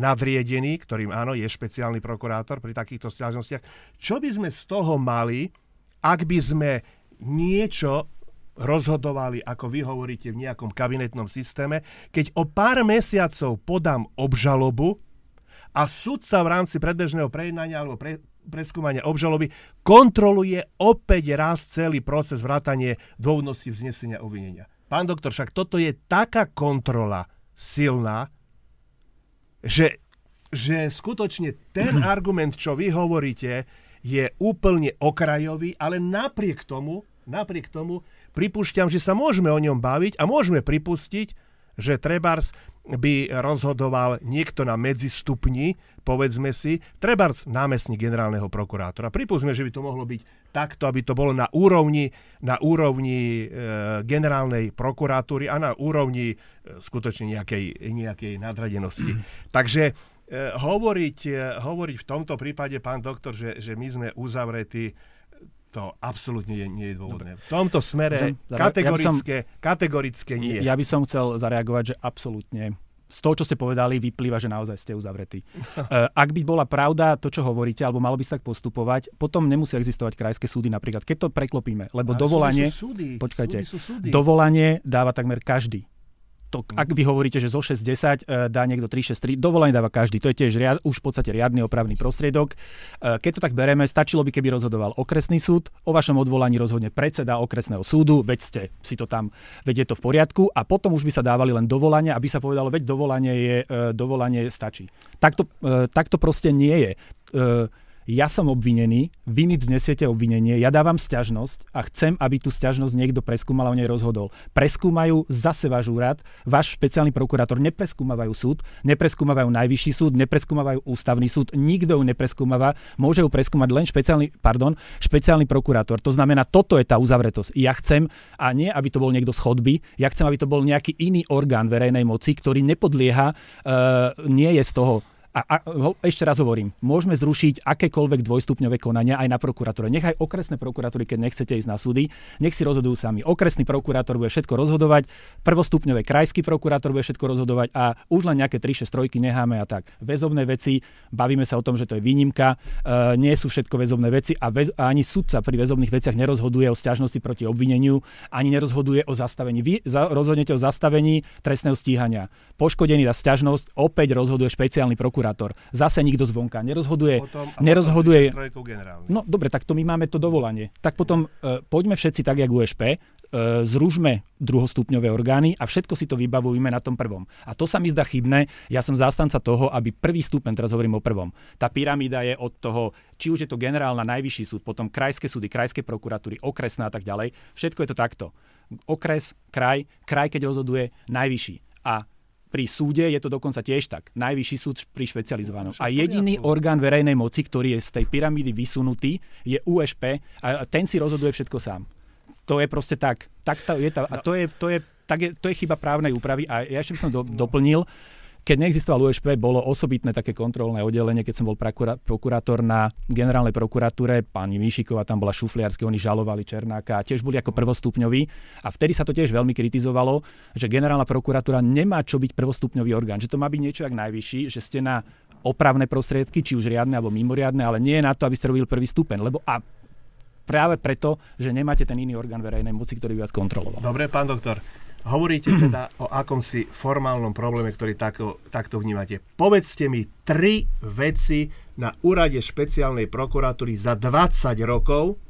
nadriedený, ktorým áno, je špeciálny prokurátor pri takýchto stiažnostiach, čo by sme z toho mali, ak by sme niečo rozhodovali, ako vy hovoríte, v nejakom kabinetnom systéme, keď o pár mesiacov podám obžalobu a sudca v rámci predbežného prejednania alebo pre, preskúmania obžaloby kontroluje opäť raz celý proces vrátanie dôvodnosti vznesenia obvinenia. Pán doktor, však toto je taká kontrola silná, že, že skutočne ten argument, čo vy hovoríte, je úplne okrajový, ale napriek tomu, napriek tomu pripúšťam, že sa môžeme o ňom baviť a môžeme pripustiť, že Trebars by rozhodoval niekto na medzistupni, povedzme si, Trebars námestník generálneho prokurátora. Pripustme, že by to mohlo byť takto, aby to bolo na úrovni, na úrovni e, generálnej prokuratúry a na úrovni e, skutočne nejakej, nejakej nadradenosti. Takže hovoriť, e, hovoriť v tomto prípade, pán doktor, že, že my sme uzavretí, to absolútne nie, nie je dôvodné. V tomto smere Môžem, kategorické, ja som, kategorické nie. Ja by som chcel zareagovať, že absolútne z toho, čo ste povedali, vyplýva, že naozaj ste uzavretí. Uh, ak by bola pravda to, čo hovoríte, alebo malo by sa tak postupovať, potom nemusia existovať krajské súdy napríklad. Keď to preklopíme, lebo dovolanie... Súdy, počkajte, súdy sú súdy. dovolanie dáva takmer každý to, ak vy hovoríte, že zo 6-10 e, dá niekto 3-6-3, dovolenie dáva každý. To je tiež riad, už v podstate riadny opravný prostriedok. E, keď to tak bereme, stačilo by, keby rozhodoval okresný súd, o vašom odvolaní rozhodne predseda okresného súdu, veď ste si to tam, veď je to v poriadku a potom už by sa dávali len dovolania, aby sa povedalo, veď dovolanie, je, e, dovolanie stačí. Takto, takto proste nie je ja som obvinený, vy mi vznesiete obvinenie, ja dávam sťažnosť a chcem, aby tú sťažnosť niekto preskúmal a o nej rozhodol. Preskúmajú zase váš úrad, váš špeciálny prokurátor, nepreskúmavajú súd, nepreskúmavajú najvyšší súd, nepreskúmavajú ústavný súd, nikto ju nepreskúmava, môže ju preskúmať len špeciálny, pardon, špeciálny prokurátor. To znamená, toto je tá uzavretosť. Ja chcem, a nie, aby to bol niekto z chodby, ja chcem, aby to bol nejaký iný orgán verejnej moci, ktorý nepodlieha, uh, nie je z toho a, a ešte raz hovorím, môžeme zrušiť akékoľvek dvojstupňové konania aj na prokuratúre. Nechaj okresné prokuratúry, keď nechcete ísť na súdy, nech si rozhodujú sami. Okresný prokurátor bude všetko rozhodovať, prvostupňové krajský prokurátor bude všetko rozhodovať a už len nejaké 3-6 trojky necháme a tak. Väzobné veci, bavíme sa o tom, že to je výnimka, e, nie sú všetko väzobné veci a, väz, a ani sudca pri väzobných veciach nerozhoduje o stiažnosti proti obvineniu, ani nerozhoduje o zastavení. Vy za, rozhodnete o zastavení trestného stíhania. Poškodený za stiažnosť opäť rozhoduje špeciálny prokurátor prokurátor. Zase nikto zvonka nerozhoduje. Potom, nerozhoduje. No dobre, tak to my máme to dovolanie. Tak potom uh, poďme všetci tak, jak USP, e, zružme druhostupňové orgány a všetko si to vybavujeme na tom prvom. A to sa mi zdá chybné. Ja som zástanca toho, aby prvý stupeň, teraz hovorím o prvom, tá pyramída je od toho, či už je to generálna najvyšší súd, potom krajské súdy, krajské prokuratúry, okresná a tak ďalej. Všetko je to takto. Okres, kraj, kraj, keď rozhoduje, najvyšší. A pri súde je to dokonca tiež tak. Najvyšší súd pri špecializovanom. A jediný orgán verejnej moci, ktorý je z tej pyramídy vysunutý, je USP a ten si rozhoduje všetko sám. To je proste tak. tak to je tá, a to je, to, je, tak je, to je chyba právnej úpravy. A ja ešte by som do, doplnil, keď neexistoval USP, bolo osobitné také kontrolné oddelenie, keď som bol prokurátor na generálnej prokuratúre, pani Míšiková tam bola šufliarské, oni žalovali Černáka a tiež boli ako prvostupňoví. A vtedy sa to tiež veľmi kritizovalo, že generálna prokuratúra nemá čo byť prvostupňový orgán, že to má byť niečo jak najvyšší, že ste na opravné prostriedky, či už riadne alebo mimoriadne, ale nie na to, aby ste robili prvý stupeň. Lebo a práve preto, že nemáte ten iný orgán verejnej moci, ktorý by vás kontroloval. Dobre, pán doktor. Hovoríte teda o akomsi formálnom probléme, ktorý tako, takto vnímate. Povedzte mi tri veci na úrade špeciálnej prokuratúry za 20 rokov,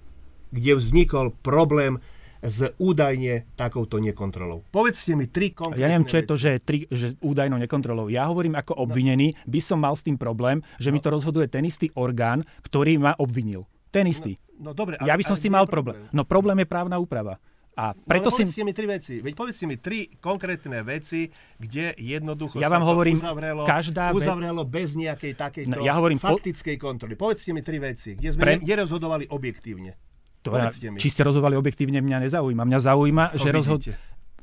kde vznikol problém s údajne takouto nekontrolou. Povedzte mi tri konkrétne Ja neviem, čo je to, že, tri, že údajnou nekontrolou. Ja hovorím ako no. obvinený, by som mal s tým problém, že no. mi to rozhoduje ten istý orgán, ktorý ma obvinil. Ten istý. No, no dobre. Ja by som s tým mal problém. problém. No problém je právna úprava. A no, preto no, povedzte si... mi tri veci. Veď povedzte mi tri konkrétne veci, kde jednoducho ja vám sa hovorím, uzavrelo, každá uzavrelo bez nejakej takej no, ja hovorím, faktickej po... kontroly. Povedzte mi tri veci, kde sme Pre... nerozhodovali objektívne. To ja, či ste rozhodovali objektívne, mňa nezaujíma. Mňa zaujíma, to že rozhod...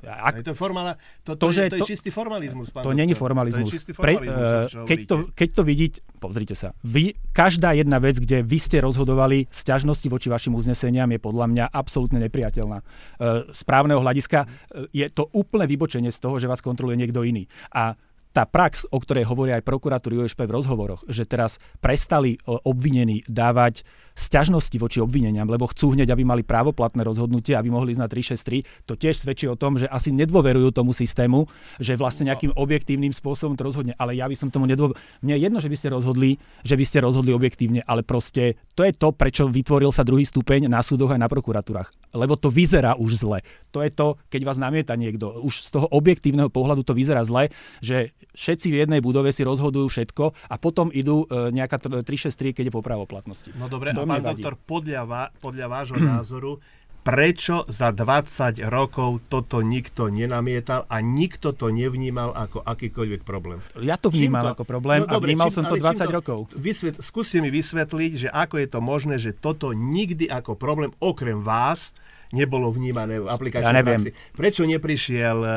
Ak, to, je formálna, to, to, to, že, to, je čistý formalizmus, pán To není formalizmus. To čistý formalizmus Pre, uh, keď, to, keď to vidíte, pozrite sa, vy, každá jedna vec, kde vy ste rozhodovali sťažnosti voči vašim uzneseniam je podľa mňa absolútne nepriateľná. Uh, z právneho hľadiska uh, je to úplné vybočenie z toho, že vás kontroluje niekto iný. A tá prax, o ktorej hovoria aj prokuratúry USP v rozhovoroch, že teraz prestali obvinení dávať sťažnosti voči obvineniam, lebo chcú hneď, aby mali právoplatné rozhodnutie, aby mohli ísť na 363. To tiež svedčí o tom, že asi nedôverujú tomu systému, že vlastne nejakým objektívnym spôsobom to rozhodne. Ale ja by som tomu nedôveroval. Mne je jedno, že by ste rozhodli, že by ste rozhodli objektívne, ale proste to je to, prečo vytvoril sa druhý stupeň na súdoch aj na prokuratúrach. Lebo to vyzerá už zle. To je to, keď vás namieta niekto. Už z toho objektívneho pohľadu to vyzerá zle, že všetci v jednej budove si rozhodujú všetko a potom idú e, nejaká 363, keď je po právoplatnosti. No dobre, to pán doktor, podľa, podľa vášho názoru, prečo za 20 rokov toto nikto nenamietal a nikto to nevnímal ako akýkoľvek problém. Ja to vnímal to, ako problém no, a dobre, vnímal čím, som to 20 to, rokov. Vysvet, skúste mi vysvetliť, že ako je to možné, že toto nikdy ako problém okrem vás nebolo vnímané v aplikačnej ja neviem. praxi. Prečo neprišiel e,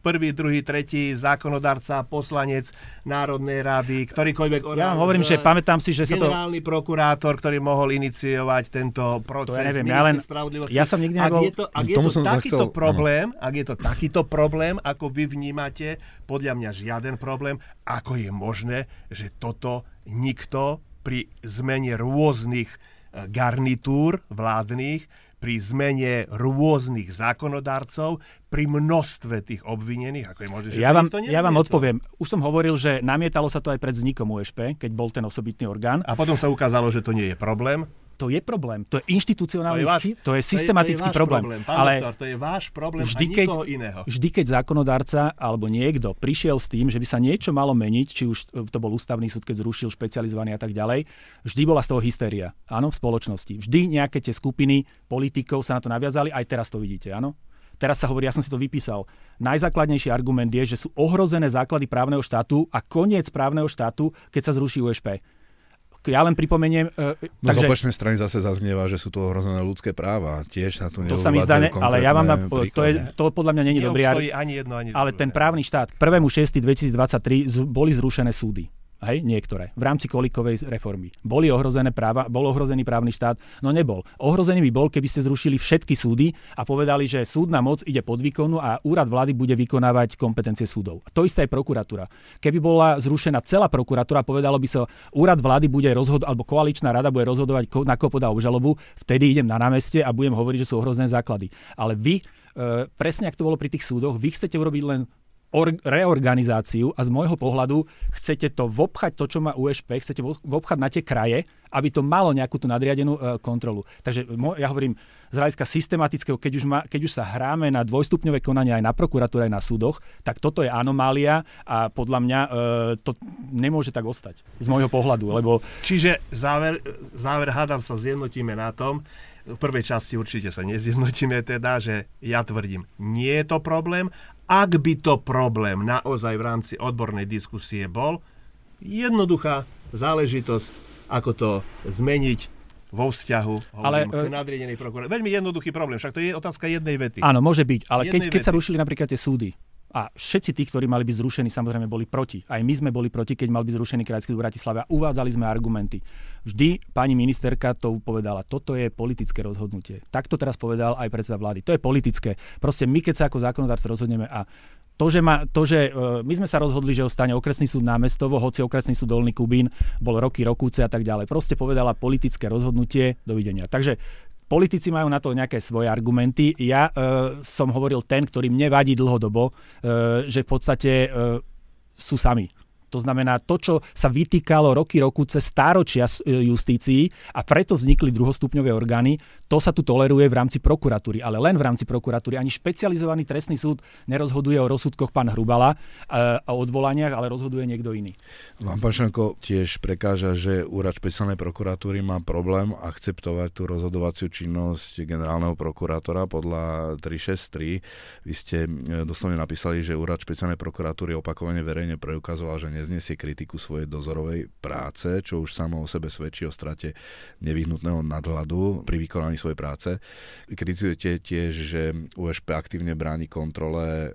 prvý, druhý, tretí zákonodarca, poslanec Národnej rady, ktorýkoľvek orgán, Ja hovorím, že pamätám si, že sa to... Generálny prokurátor, ktorý mohol iniciovať tento proces. To ja neviem, ja len... Ja som nikdy nebol... Ak je to, ak je to takýto chcel... problém, ak je to takýto problém, ako vy vnímate, podľa mňa žiaden problém, ako je možné, že toto nikto pri zmene rôznych e, garnitúr vládnych pri zmene rôznych zákonodarcov, pri množstve tých obvinených, ako je možné, že ja vám, ja vám odpoviem. Už som hovoril, že namietalo sa to aj pred vznikom USP, keď bol ten osobitný orgán. A potom sa ukázalo, že to nie je problém to je problém. To je inštitucionálny, to je, váš, to je systematický to je, to je problém. problém. Pán ale doktor, to je váš problém vždy, a keď, iného. Vždy, keď zákonodárca alebo niekto prišiel s tým, že by sa niečo malo meniť, či už to bol ústavný súd, keď zrušil špecializovaný a tak ďalej, vždy bola z toho hystéria. Áno, v spoločnosti. Vždy nejaké tie skupiny politikov sa na to naviazali, aj teraz to vidíte, áno? Teraz sa hovorí, ja som si to vypísal. Najzákladnejší argument je, že sú ohrozené základy právneho štátu a koniec právneho štátu, keď sa zruší USP ja len pripomeniem... Uh, no takže, z opačnej strany zase zaznieva, že sú to ohrozené ľudské práva. Tiež sa tu To sa mi zdá, ne, ale ja vám na, to, je, to podľa mňa není dobrý. Ani jedno, ani ale ten právny štát, k 1.6.2023 boli zrušené súdy. Hej, niektoré. V rámci kolikovej reformy. Boli ohrozené práva, bol ohrozený právny štát? No nebol. Ohrozený by bol, keby ste zrušili všetky súdy a povedali, že súdna moc ide pod výkonu a úrad vlády bude vykonávať kompetencie súdov. To isté je prokuratúra. Keby bola zrušená celá prokuratúra, povedalo by sa, úrad vlády bude rozhodovať, alebo koaličná rada bude rozhodovať, na koho podá obžalobu, vtedy idem na námestie a budem hovoriť, že sú ohrozené základy. Ale vy, e, presne ako to bolo pri tých súdoch, vy chcete urobiť len or- reorganizáciu a z môjho pohľadu chcete to vopchať to, čo má USP, chcete vopchať na tie kraje, aby to malo nejakú tú nadriadenú uh, kontrolu. Takže ja hovorím z hľadiska systematického, keď už, ma, keď už sa hráme na dvojstupňové konania aj na prokuratúre, aj na súdoch, tak toto je anomália a podľa mňa uh, to nemôže tak ostať z môjho pohľadu. Lebo... Čiže záver, záver hádam sa zjednotíme na tom, v prvej časti určite sa nezjednotíme teda, že ja tvrdím, nie je to problém ak by to problém naozaj v rámci odbornej diskusie bol, jednoduchá záležitosť, ako to zmeniť vo vzťahu ale, k e, nadriedenej prokuratúre. Veľmi jednoduchý problém, však to je otázka jednej vety. Áno, môže byť, ale keď, keď sa rušili napríklad tie súdy, A všetci tí, ktorí mali byť zrušení, samozrejme boli proti. Aj my sme boli proti, keď mal byť zrušený krajský súd Bratislava. Uvádzali sme argumenty. Vždy pani ministerka to povedala. Toto je politické rozhodnutie. Tak to teraz povedal aj predseda vlády. To je politické. Proste my, keď sa ako zákonodárci rozhodneme a to, že, ma, to, že uh, my sme sa rozhodli, že ostane okresný súd námestovo, hoci okresný súd Dolný Kubín bol roky, rokúce a tak ďalej. Proste povedala politické rozhodnutie, dovidenia. Takže Politici majú na to nejaké svoje argumenty. Ja e, som hovoril ten, ktorý mne vadí dlhodobo, e, že v podstate e, sú sami. To znamená, to, čo sa vytýkalo roky, roku cez stáročia e, justícií a preto vznikli druhostupňové orgány, to sa tu toleruje v rámci prokuratúry, ale len v rámci prokuratúry. Ani špecializovaný trestný súd nerozhoduje o rozsudkoch pán Hrubala a e, o odvolaniach, ale rozhoduje niekto iný. Vám, pán Šanko, tiež prekáža, že úrad špeciálnej prokuratúry má problém akceptovať tú rozhodovaciu činnosť generálneho prokurátora podľa 363. Vy ste e, doslovne napísali, že úrad špeciálnej prokuratúry opakovane verejne preukazoval, že neznesie kritiku svojej dozorovej práce, čo už samo o sebe svedčí o strate nevyhnutného nadhľadu pri vykonaní svojej práce. Kritizujete tiež, že USP aktívne bráni kontrole e,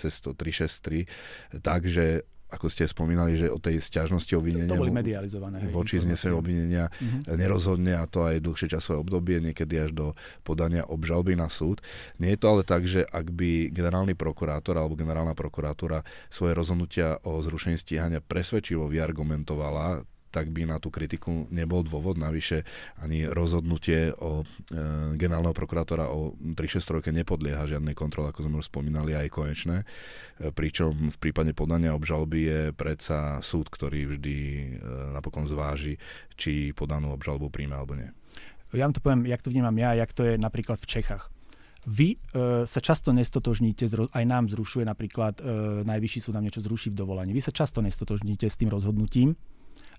cez to 363, takže ako ste spomínali, že o tej stiažnosti obvinenia to boli medializované. Voči zneseniu obvinenia uh-huh. nerozhodne a to aj dlhšie časové obdobie, niekedy až do podania obžalby na súd. Nie je to ale tak, že ak by generálny prokurátor alebo generálna prokuratúra svoje rozhodnutia o zrušení stíhania presvedčivo vyargumentovala, tak by na tú kritiku nebol dôvod. Navyše ani rozhodnutie o e, generálneho prokurátora o 363 nepodlieha žiadnej kontrole, ako sme už spomínali, aj konečné. E, pričom v prípade podania obžalby je predsa súd, ktorý vždy e, napokon zváži, či podanú obžalbu príjme alebo nie. Ja vám to poviem, jak to vnímam ja, jak to je napríklad v Čechách. Vy e, sa často nestotožníte, aj nám zrušuje napríklad, e, najvyšší súd nám niečo zruší v dovolaní. Vy sa často nestotožníte s tým rozhodnutím,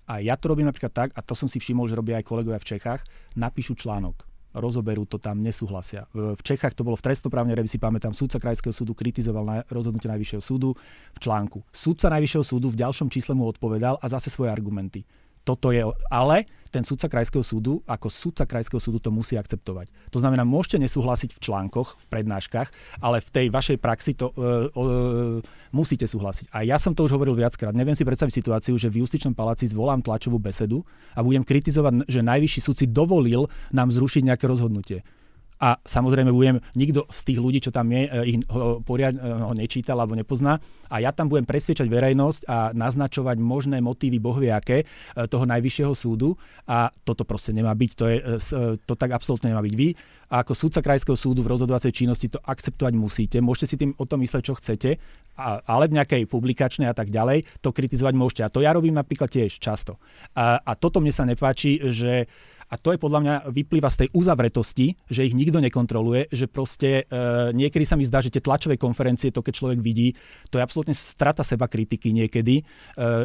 a ja to robím napríklad tak, a to som si všimol, že robia aj kolegovia v Čechách, napíšu článok rozoberú to tam, nesúhlasia. V Čechách to bolo v trestnoprávnej revi, si pamätám, súdca Krajského súdu kritizoval na rozhodnutie Najvyššieho súdu v článku. Súdca Najvyššieho súdu v ďalšom čísle mu odpovedal a zase svoje argumenty toto je, ale ten sudca krajského súdu, ako sudca krajského súdu to musí akceptovať. To znamená, môžete nesúhlasiť v článkoch, v prednáškach, ale v tej vašej praxi to uh, uh, musíte súhlasiť. A ja som to už hovoril viackrát. Neviem si predstaviť situáciu, že v justičnom paláci zvolám tlačovú besedu a budem kritizovať, že najvyšší súd si dovolil nám zrušiť nejaké rozhodnutie a samozrejme budem, nikto z tých ľudí, čo tam je, eh, ich ho, poriad, eh, ho nečítal alebo nepozná a ja tam budem presviečať verejnosť a naznačovať možné motívy bohviaké eh, toho najvyššieho súdu a toto proste nemá byť, to, je, to tak absolútne nemá byť vy. A ako súdca krajského súdu v rozhodovacej činnosti to akceptovať musíte. Môžete si tým o tom mysleť, čo chcete, a, ale v nejakej publikačnej a tak ďalej to kritizovať môžete. A to ja robím napríklad tiež často. A, a toto mne sa nepáči, že a to je podľa mňa vyplýva z tej uzavretosti, že ich nikto nekontroluje, že proste e, niekedy sa mi zdá, že tie tlačové konferencie, to keď človek vidí, to je absolútne strata seba kritiky niekedy, e,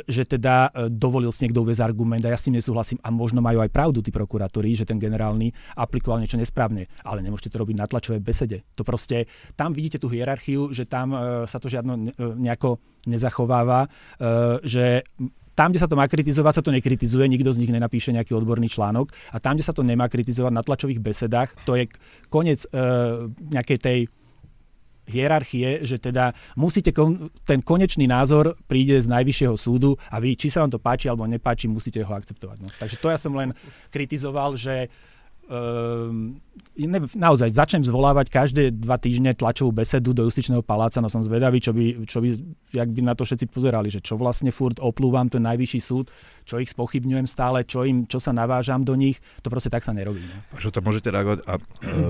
že teda e, dovolil si niekto uvieť argument a ja s tým nesúhlasím a možno majú aj pravdu tí prokurátori, že ten generálny aplikoval niečo nesprávne, ale nemôžete to robiť na tlačovej besede. To proste, tam vidíte tú hierarchiu, že tam e, sa to žiadno e, nejako nezachováva, e, že tam, kde sa to má kritizovať, sa to nekritizuje, nikto z nich nenapíše nejaký odborný článok a tam, kde sa to nemá kritizovať na tlačových besedách, to je koniec uh, nejakej tej hierarchie, že teda musíte, kon, ten konečný názor príde z najvyššieho súdu a vy, či sa vám to páči alebo nepáči, musíte ho akceptovať. No. Takže to ja som len kritizoval, že Ne, naozaj začnem zvolávať každé dva týždne tlačovú besedu do justičného paláca, no som zvedavý, čo by, čo by, jak by na to všetci pozerali, že čo vlastne furt oplúvam ten najvyšší súd, čo ich spochybňujem stále, čo, im, čo sa navážam do nich, to proste tak sa nerobí. Ne? A čo to môžete reagovať a e,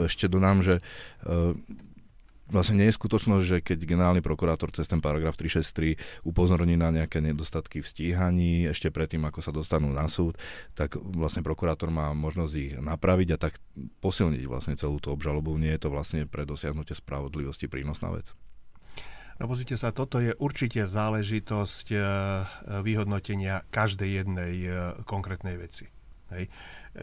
ešte dodám, že e, vlastne nie je skutočnosť, že keď generálny prokurátor cez ten paragraf 363 upozorní na nejaké nedostatky v stíhaní ešte predtým, ako sa dostanú na súd, tak vlastne prokurátor má možnosť ich napraviť a tak posilniť vlastne celú tú obžalobu. Nie je to vlastne pre dosiahnutie spravodlivosti prínosná vec. No pozrite sa, toto je určite záležitosť e, vyhodnotenia každej jednej e, konkrétnej veci. Hej.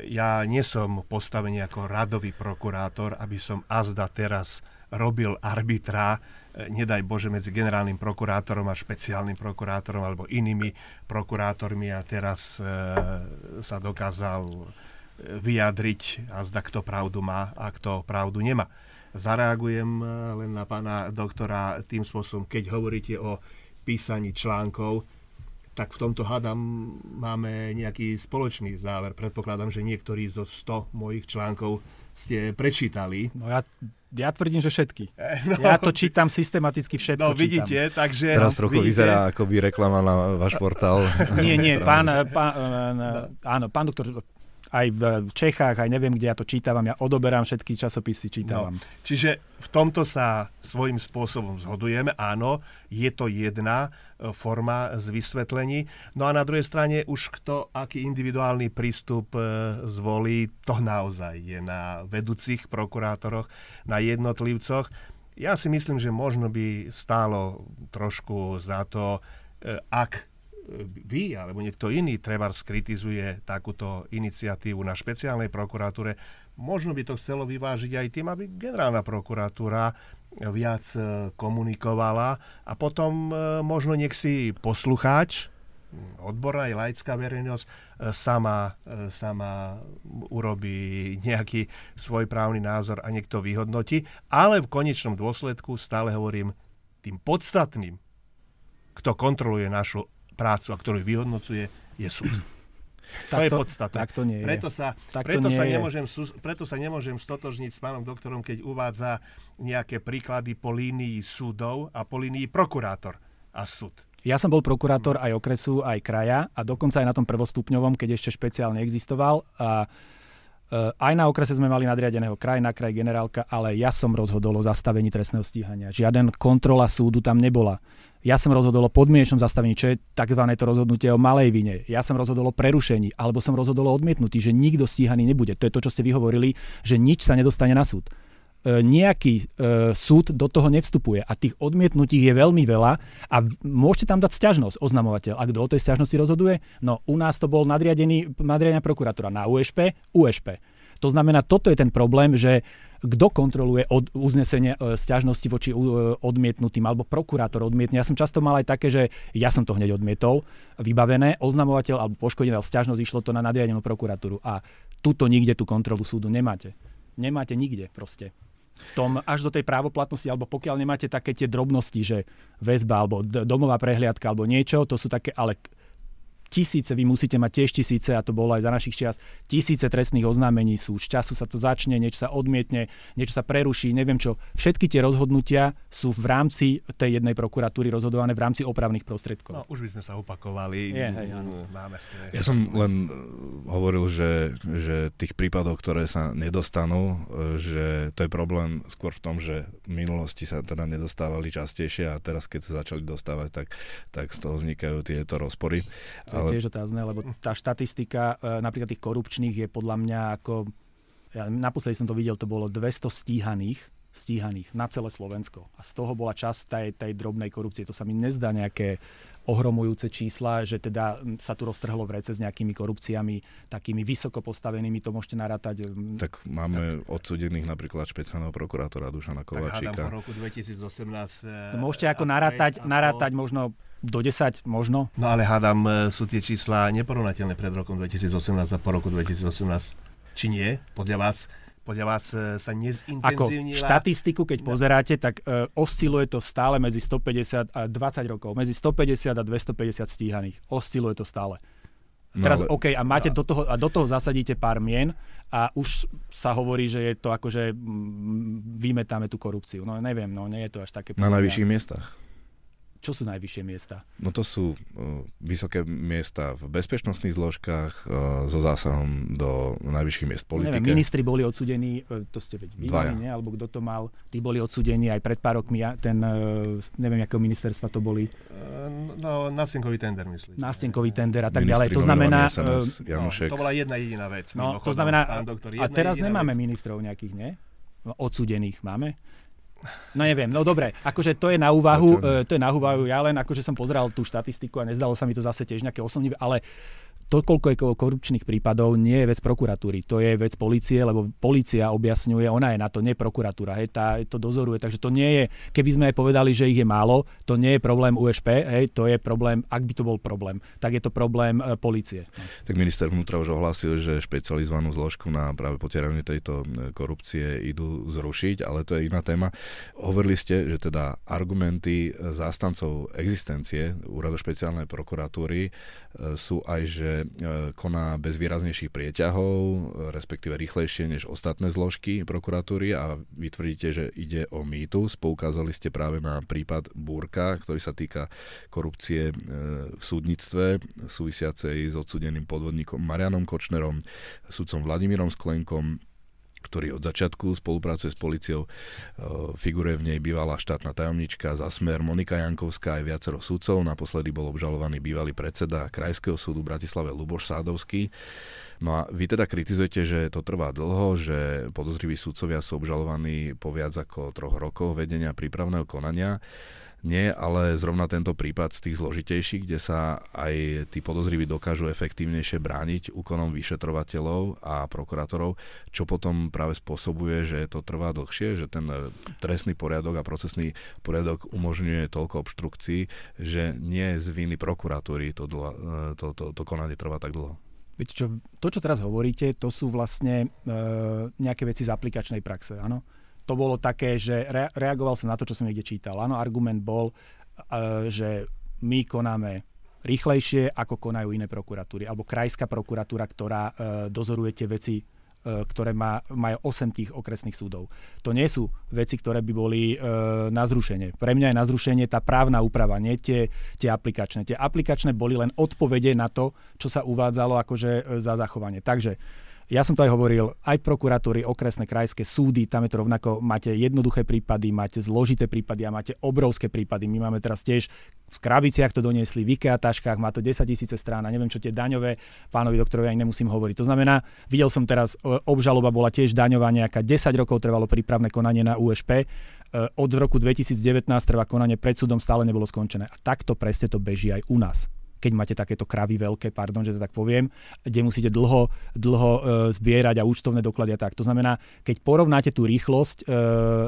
Ja nie som postavený ako radový prokurátor, aby som azda teraz robil arbitra, e, nedaj Bože, medzi generálnym prokurátorom a špeciálnym prokurátorom alebo inými prokurátormi a teraz e, sa dokázal e, vyjadriť a zda kto pravdu má a kto pravdu nemá. zareagujem len na pána doktora tým spôsobom, keď hovoríte o písaní článkov, tak v tomto hádam máme nejaký spoločný záver. Predpokladám, že niektorí zo 100 mojich článkov ste prečítali. No ja, ja tvrdím, že všetky. No, ja to čítam systematicky, všetko No vidíte, čítam. takže... Teraz trochu vidíte, vyzerá ako by reklama na váš portál. Nie, nie, pán, pán, áno, pán doktor aj v Čechách, aj neviem, kde ja to čítavam, ja odoberám všetky časopisy, čítavam. No, čiže v tomto sa svojím spôsobom zhodujeme, áno, je to jedna e, forma z vysvetlení. No a na druhej strane už kto, aký individuálny prístup e, zvolí, to naozaj je na vedúcich prokurátoroch, na jednotlivcoch. Ja si myslím, že možno by stálo trošku za to, e, ak vy alebo niekto iný treba skritizuje takúto iniciatívu na špeciálnej prokuratúre, možno by to chcelo vyvážiť aj tým, aby generálna prokuratúra viac e, komunikovala a potom e, možno nech si poslucháč, odborná aj laická verejnosť e, sama, sama urobí nejaký svoj právny názor a niekto vyhodnotí. Ale v konečnom dôsledku stále hovorím tým podstatným, kto kontroluje našu prácu, a ktorú vyhodnocuje, je súd. Tak to, je podstatné. Tak to nie preto sa, tak preto, sa nemôžem, preto sa nemôžem stotožniť s pánom doktorom, keď uvádza nejaké príklady po línii súdov a po línii prokurátor a súd. Ja som bol prokurátor aj okresu, aj kraja a dokonca aj na tom prvostupňovom, keď ešte špeciálne existoval. A e, aj na okrese sme mali nadriadeného kraj, na kraj generálka, ale ja som rozhodol o zastavení trestného stíhania. Žiaden kontrola súdu tam nebola. Ja som rozhodol o podmienečnom zastavení, čo je tzv. to rozhodnutie o malej vine. Ja som rozhodol o prerušení, alebo som rozhodol o odmietnutí, že nikto stíhaný nebude. To je to, čo ste vyhovorili, že nič sa nedostane na súd. E, nejaký e, súd do toho nevstupuje a tých odmietnutí je veľmi veľa a môžete tam dať stiažnosť oznamovateľ. A kto o tej stiažnosti rozhoduje? No u nás to bol nadriadený, nadriadená prokuratúra na USP, USP. To znamená, toto je ten problém, že kto kontroluje od, uznesenie e, stiažnosti voči e, odmietnutým, alebo prokurátor odmietne. Ja som často mal aj také, že ja som to hneď odmietol, vybavené, oznamovateľ alebo poškodený dal stiažnosť, išlo to na nadriadenú prokuratúru. A tuto nikde tú kontrolu súdu nemáte. Nemáte nikde proste tom až do tej právoplatnosti, alebo pokiaľ nemáte také tie drobnosti, že väzba alebo domová prehliadka alebo niečo, to sú také, ale tisíce, vy musíte mať tiež tisíce, a to bolo aj za našich čias, tisíce trestných oznámení sú. Z času sa to začne, niečo sa odmietne, niečo sa preruší, neviem čo. Všetky tie rozhodnutia sú v rámci tej jednej prokuratúry rozhodované v rámci opravných prostriedkov. No, už by sme sa opakovali. Je, hej, áno. Máme si, ja som len e, hovoril, že, že tých prípadov, ktoré sa nedostanú, e, že to je problém skôr v tom, že v minulosti sa teda nedostávali častejšie a teraz, keď sa začali dostávať, tak, tak z toho vznikajú tieto rozpory ale... tiež otázne, lebo tá štatistika e, napríklad tých korupčných je podľa mňa ako... Ja naposledy som to videl, to bolo 200 stíhaných stíhaných na celé Slovensko. A z toho bola časť tej, tej drobnej korupcie. To sa mi nezdá nejaké ohromujúce čísla, že teda sa tu roztrhlo v rece s nejakými korupciami, takými vysoko postavenými, to môžete narátať. Tak máme tak. odsudených napríklad špeciálneho prokurátora Dušana Kovačíka. Tak po roku 2018... No, môžete ako narátať, narátať možno do 10 možno. No ale hádam, e, sú tie čísla neporovnateľné pred rokom 2018 a po roku 2018. Či nie? Podľa vás podľa vás e, sa nezintenzívnila? Ako štatistiku, keď no. pozeráte, tak uh, osciluje to stále medzi 150 a 20 rokov. Medzi 150 a 250 stíhaných. Osciluje to stále. No, Teraz, ale... OK, a máte no. do toho, a do toho zasadíte pár mien a už sa hovorí, že je to ako, že vymetáme tú korupciu. No neviem, no nie je to až také... Na najvyšších miestach. Čo sú najvyššie miesta? No to sú uh, vysoké miesta v bezpečnostných zložkách uh, so zásahom do najvyšších miest politike. Neviem, ministri boli odsudení, e, to ste veď vy, nie? alebo kto to mal, tí boli odsudení aj pred pár rokmi, ten, uh, neviem, akého ministerstva to boli. Uh, no, nástenkový tender, myslím. Nástenkový tender a tak ďalej. To znamená... Uh, no, to bola jedna jediná vec. No, to znamená, doktor, a teraz nemáme vec. ministrov nejakých, nie? Odsudených máme? No neviem, no dobre, akože to je na úvahu, uh, to je na úvahu, ja len akože som pozeral tú štatistiku a nezdalo sa mi to zase tiež nejaké oslnivé, ale to, koľko je korupčných prípadov, nie je vec prokuratúry, to je vec policie, lebo policia objasňuje, ona je na to, nie prokuratúra, hej, tá to dozoruje, takže to nie je, keby sme aj povedali, že ich je málo, to nie je problém USP, hej, to je problém, ak by to bol problém, tak je to problém e, policie. Tak minister vnútra už ohlásil, že špecializovanú zložku na práve potieranie tejto e, korupcie idú zrušiť, ale to je iná téma. Hovorili ste, že teda argumenty zástancov existencie úradu špeciálnej prokuratúry e, sú aj, že e, koná bez výraznejších prieťahov, respektíve rýchlejšie než ostatné zložky prokuratúry a vy tvrdíte, že ide o mýtus. Poukázali ste práve na prípad Búrka, ktorý sa týka korupcie e, v súdnictve súvisiacej s odsudeným podvodníkom Marianom Kočnerom, sudcom Vladimírom Sklenkom, ktorý od začiatku spolupracuje s policiou. E, figuruje v nej bývalá štátna tajomnička za smer Monika Jankovská aj viacero sudcov. Naposledy bol obžalovaný bývalý predseda Krajského súdu v Bratislave Luboš Sádovský. No a vy teda kritizujete, že to trvá dlho, že podozriví sudcovia sú obžalovaní po viac ako troch rokoch vedenia prípravného konania. Nie, ale zrovna tento prípad z tých zložitejších, kde sa aj tí podozriví dokážu efektívnejšie brániť úkonom vyšetrovateľov a prokurátorov, čo potom práve spôsobuje, že to trvá dlhšie, že ten e, trestný poriadok a procesný poriadok umožňuje toľko obštrukcií, že nie z viny prokuratúry to, dlho, e, to, to, to konanie trvá tak dlho. Viete čo, to, čo teraz hovoríte, to sú vlastne e, nejaké veci z aplikačnej praxe, áno? To bolo také, že re, reagoval som na to, čo som niekde čítal. Áno, argument bol, uh, že my konáme rýchlejšie, ako konajú iné prokuratúry. Alebo krajská prokuratúra, ktorá uh, dozoruje tie veci uh, ktoré má, majú 8 tých okresných súdov. To nie sú veci, ktoré by boli e, na zrušenie. Pre mňa je na zrušenie tá právna úprava, nie tie, tie aplikačné. Tie aplikačné boli len odpovede na to, čo sa uvádzalo akože za zachovanie. Takže ja som to aj hovoril, aj prokuratúry, okresné, krajské súdy, tam je to rovnako, máte jednoduché prípady, máte zložité prípady a máte obrovské prípady. My máme teraz tiež v krabiciach to doniesli, v IKEA taškách, má to 10 tisíce strán a neviem čo tie daňové, pánovi doktorovi ani nemusím hovoriť. To znamená, videl som teraz, e, obžaloba bola tiež daňová nejaká, 10 rokov trvalo prípravné konanie na USP, e, od roku 2019 trvá konanie pred súdom, stále nebolo skončené. A takto presne to beží aj u nás keď máte takéto kravy veľké, pardon, že to tak poviem, kde musíte dlho, dlho e, zbierať a účtovné doklady a tak. To znamená, keď porovnáte tú rýchlosť, e,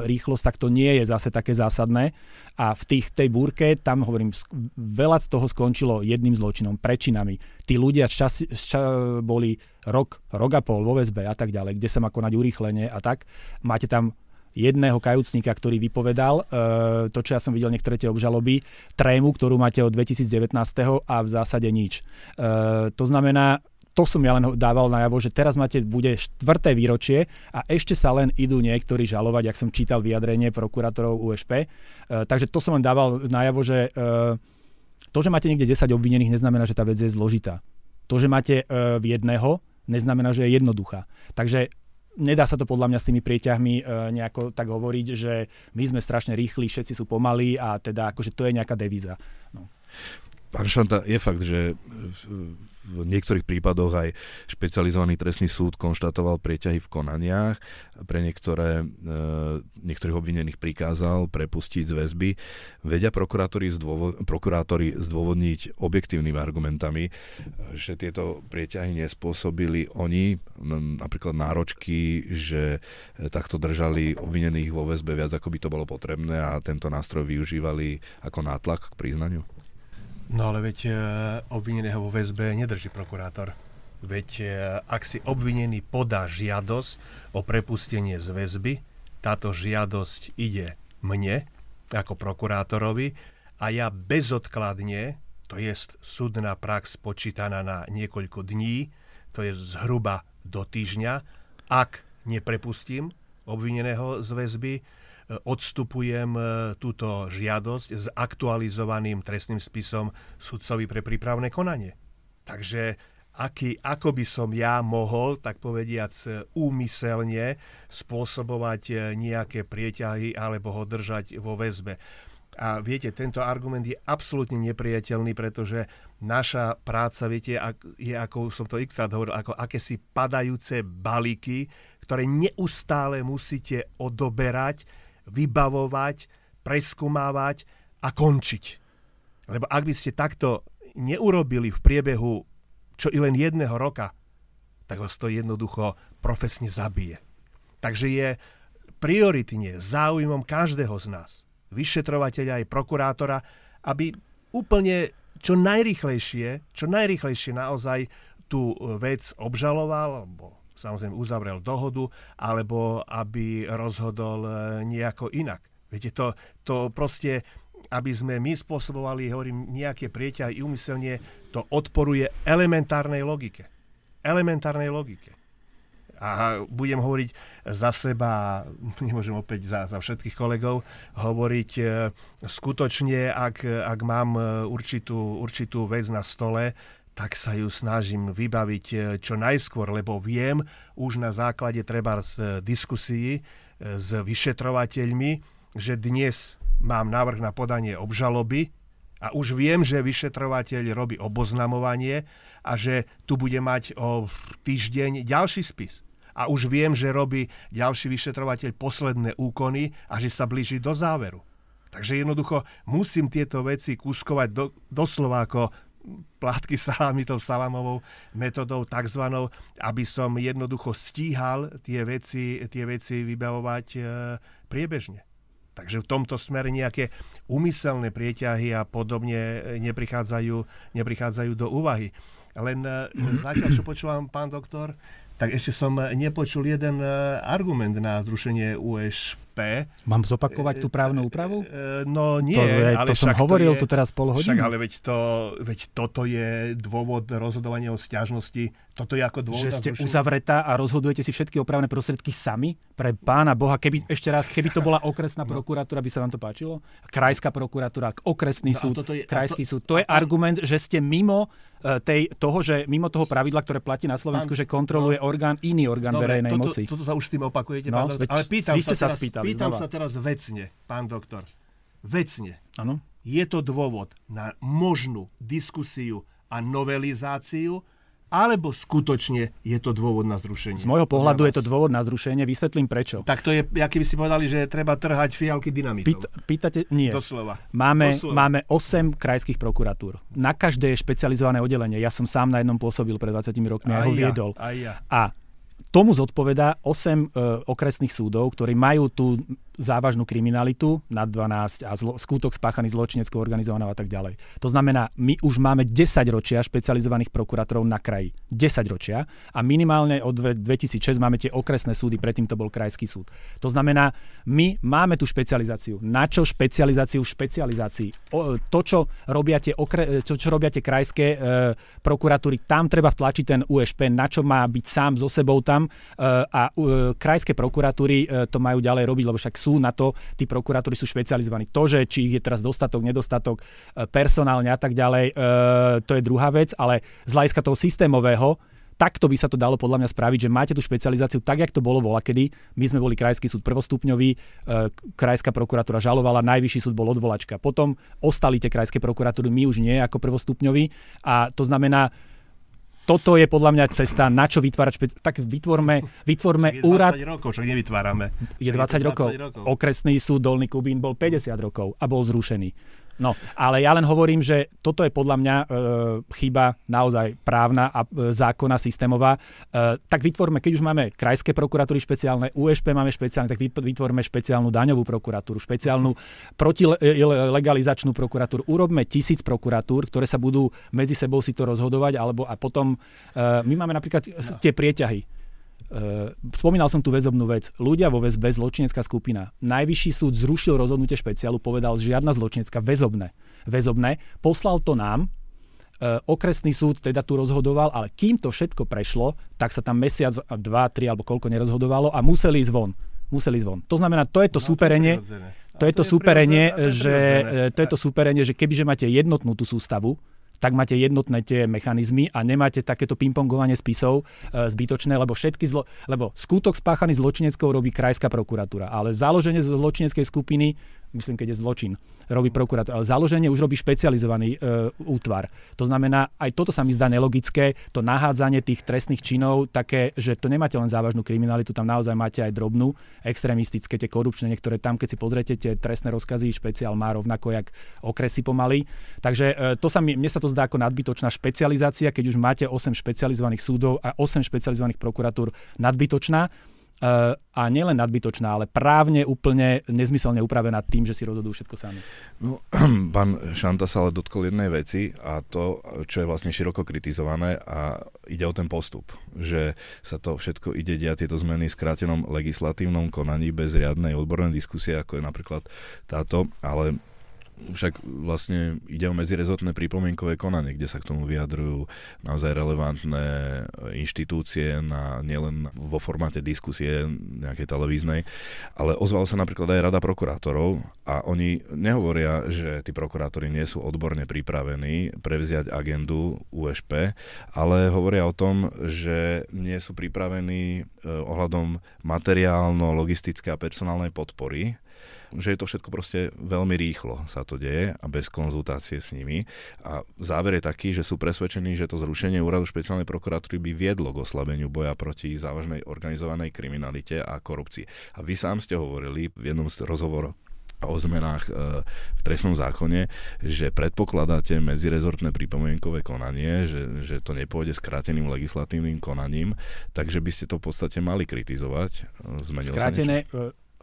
rýchlosť, tak to nie je zase také zásadné. A v tých, tej búrke, tam hovorím, veľa z toho skončilo jedným zločinom, prečinami. Tí ľudia čas, čas, boli rok, rok a pol vo väzbe a tak ďalej, kde sa má konať urýchlenie a tak. Máte tam jedného kajúcníka, ktorý vypovedal, e, to, čo ja som videl niektoré tie obžaloby, trému, ktorú máte od 2019. a v zásade nič. E, to znamená, to som ja len dával najavo, že teraz máte, bude štvrté výročie a ešte sa len idú niektorí žalovať, ak som čítal vyjadrenie prokurátorov USP. E, takže to som len dával najavo, že to, že máte niekde 10 obvinených, neznamená, že tá vec je zložitá. To, že máte v jedného, neznamená, že je jednoduchá. Takže nedá sa to podľa mňa s tými prieťahmi e, nejako tak hovoriť, že my sme strašne rýchli, všetci sú pomalí a teda akože to je nejaká devíza. No. Pán Šanta, je fakt, že v niektorých prípadoch aj špecializovaný trestný súd konštatoval prieťahy v konaniach. Pre niektoré, e, niektorých obvinených prikázal prepustiť z väzby. Vedia prokurátori, zdôvo- prokurátori zdôvodniť objektívnymi argumentami, že tieto prieťahy nespôsobili oni, napríklad náročky, že takto držali obvinených vo väzbe viac, ako by to bolo potrebné a tento nástroj využívali ako nátlak k priznaniu? No ale veď e, obvineného vo väzbe nedrží prokurátor. Veď e, ak si obvinený podá žiadosť o prepustenie z väzby, táto žiadosť ide mne ako prokurátorovi a ja bezodkladne, to je súdna prax počítaná na niekoľko dní, to je zhruba do týždňa, ak neprepustím obvineného z väzby, odstupujem e, túto žiadosť s aktualizovaným trestným spisom sudcovi pre prípravné konanie. Takže aký, ako by som ja mohol, tak povediac, úmyselne spôsobovať e, nejaké prieťahy alebo ho držať vo väzbe. A viete, tento argument je absolútne nepriateľný, pretože naša práca, viete, je, ako som to x hovoril, ako akési padajúce balíky, ktoré neustále musíte odoberať, vybavovať, preskumávať a končiť. Lebo ak by ste takto neurobili v priebehu čo i len jedného roka, tak vás to jednoducho profesne zabije. Takže je prioritne záujmom každého z nás, vyšetrovateľa aj prokurátora, aby úplne čo najrychlejšie, čo najrychlejšie naozaj tú vec obžaloval, alebo samozrejme uzavrel dohodu, alebo aby rozhodol e, nejako inak. Viete, to, to proste, aby sme my spôsobovali, hovorím, nejaké prieťahy umyselne, to odporuje elementárnej logike. Elementárnej logike. A budem hovoriť za seba, nemôžem opäť za, za všetkých kolegov, hovoriť e, skutočne, ak, ak mám e, určitú, určitú vec na stole, tak sa ju snažím vybaviť e, čo najskôr, lebo viem už na základe treba z diskusii e, s vyšetrovateľmi, že dnes mám návrh na podanie obžaloby a už viem, že vyšetrovateľ robí oboznamovanie a že tu bude mať o týždeň ďalší spis. A už viem, že robí ďalší vyšetrovateľ posledné úkony a že sa blíži do záveru. Takže jednoducho musím tieto veci kúskovať do, doslova ako plátky salámy tou salamovou metodou takzvanou, aby som jednoducho stíhal tie veci, tie veci vybavovať e, priebežne. Takže v tomto smere nejaké umyselné prieťahy a podobne neprichádzajú, neprichádzajú do úvahy. Len e, zatiaľ, čo počúvam, pán doktor, tak ešte som nepočul jeden e, argument na zrušenie USP Mám zopakovať tú právnu úpravu? E, e, no nie, to, je, ale to som hovoril to je, tu teraz pol hodiny. Však ale veď, to, veď toto je dôvod rozhodovania o stiažnosti. Toto je ako dôvod. Že ste zrušenie. uzavretá a rozhodujete si všetky opravné prostriedky sami? Pre pána Boha, keby ešte raz, keby to bola okresná no. prokuratúra, by sa vám to páčilo? Krajská prokuratúra, okresný no, súd, je, krajský to, súd. To je to, argument, že ste mimo e, tej, toho, že mimo toho pravidla, ktoré platí na Slovensku, pán, že kontroluje no, orgán, iný orgán dobre, verejnej toto, moci. Toto sa už s tým opakujete, no, pán Ale pýtam ste sa, sa spýtali, pýtam sa teraz vecne, pán doktor. Vecne. Áno. Je to dôvod na možnú diskusiu a novelizáciu, alebo skutočne je to dôvod na zrušenie? Z môjho pohľadu je to dôvod na zrušenie, vysvetlím prečo. Tak to je, aký by si povedali, že treba trhať fialky dynamitou. Pýt, pýtate, nie. Doslova. Máme, Doslova. máme 8 krajských prokuratúr. Na každé je špecializované oddelenie. Ja som sám na jednom pôsobil pred 20 rokmi a ho viedol. Aj ja. A tomu zodpoveda 8 e, okresných súdov, ktorí majú tú závažnú kriminalitu nad 12 a zlo, skutok spáchaný zločineckou organizovanou a tak ďalej. To znamená, my už máme 10 ročia špecializovaných prokurátorov na kraji. 10 ročia a minimálne od 2006 máme tie okresné súdy, predtým to bol krajský súd. To znamená, my máme tú špecializáciu. Na čo špecializáciu v špecializácii? To, čo robia tie, okre, čo, čo robia tie krajské e, prokuratúry, tam treba vtlačiť ten USP, na čo má byť sám so sebou tam e, a e, krajské prokuratúry e, to majú ďalej robiť, lebo však sú sú na to, tí prokurátori sú špecializovaní. To, že či ich je teraz dostatok, nedostatok, e, personálne a tak ďalej, e, to je druhá vec, ale z hľadiska toho systémového, takto by sa to dalo podľa mňa spraviť, že máte tú špecializáciu tak, jak to bolo volakedy. My sme boli krajský súd prvostupňový, e, krajská prokuratúra žalovala, najvyšší súd bol odvolačka. Potom ostali tie krajské prokuratúry, my už nie ako prvostupňoví. A to znamená, toto je podľa mňa cesta, na čo vytvárať špeci- Tak vytvorme, vytvorme je 20 úrad... rokov, čo nevytvárame. Je 20, 20 rokov. rokov. Okresný súd Dolný Kubín bol 50 rokov a bol zrušený. No, ale ja len hovorím, že toto je podľa mňa e, chyba naozaj právna a e, zákona systémová. E, tak vytvorme, keď už máme krajské prokuratúry špeciálne, USP máme špeciálne, tak vytvorme špeciálnu daňovú prokuratúru, špeciálnu protilegalizačnú prokuratúru. Urobme tisíc prokuratúr, ktoré sa budú medzi sebou si to rozhodovať, alebo a potom e, my máme napríklad no. tie prieťahy spomínal som tu väzobnú vec. Ľudia vo väzbe, zločinecká skupina. Najvyšší súd zrušil rozhodnutie špeciálu, povedal, že žiadna zločinecká väzobné. Väzobné. Poslal to nám, uh, okresný súd teda tu rozhodoval, ale kým to všetko prešlo, tak sa tam mesiac, dva, tri alebo koľko nerozhodovalo a museli ísť von. Museli ísť von. To znamená, to je to no, súperenie, to, to je to, to súperenie, že, to je to súperenie, že kebyže máte jednotnú tú sústavu, tak máte jednotné tie mechanizmy a nemáte takéto pingpongovanie spisov e, zbytočné, lebo všetky zlo, lebo skutok spáchaný zločineckou robí krajská prokuratúra, ale založenie zločineckej skupiny myslím, keď je zločin, robí prokurátor. Ale založenie už robí špecializovaný e, útvar. To znamená, aj toto sa mi zdá nelogické, to nahádzanie tých trestných činov, také, že to nemáte len závažnú kriminalitu, tam naozaj máte aj drobnú, extrémistické, tie korupčné, niektoré tam, keď si pozriete tie trestné rozkazy, špeciál má rovnako jak okresy pomaly. Takže e, to sa mi, mne sa to zdá ako nadbytočná špecializácia, keď už máte 8 špecializovaných súdov a 8 špecializovaných prokuratúr nadbytočná a nielen nadbytočná, ale právne úplne nezmyselne upravená tým, že si rozhodujú všetko sami. No, pán Šanta sa ale dotkol jednej veci a to, čo je vlastne široko kritizované a ide o ten postup, že sa to všetko ide diať tieto zmeny v skrátenom legislatívnom konaní bez riadnej odbornej diskusie, ako je napríklad táto, ale však vlastne ide o medzirezotné prípomienkové konanie, kde sa k tomu vyjadrujú naozaj relevantné inštitúcie na, nielen vo formáte diskusie nejakej televíznej, ale ozvala sa napríklad aj Rada prokurátorov a oni nehovoria, že tí prokurátori nie sú odborne pripravení prevziať agendu USP, ale hovoria o tom, že nie sú pripravení eh, ohľadom materiálno-logistické a personálnej podpory že je to všetko proste veľmi rýchlo sa to deje a bez konzultácie s nimi. A záver je taký, že sú presvedčení, že to zrušenie úradu špeciálnej prokuratúry by viedlo k oslabeniu boja proti závažnej organizovanej kriminalite a korupcii. A vy sám ste hovorili v jednom z rozhovorov o zmenách e, v trestnom zákone, že predpokladáte medzirezortné pripomienkové konanie, že, že to nepôjde skráteným legislatívnym konaním, takže by ste to v podstate mali kritizovať. Zmenil Skrátené,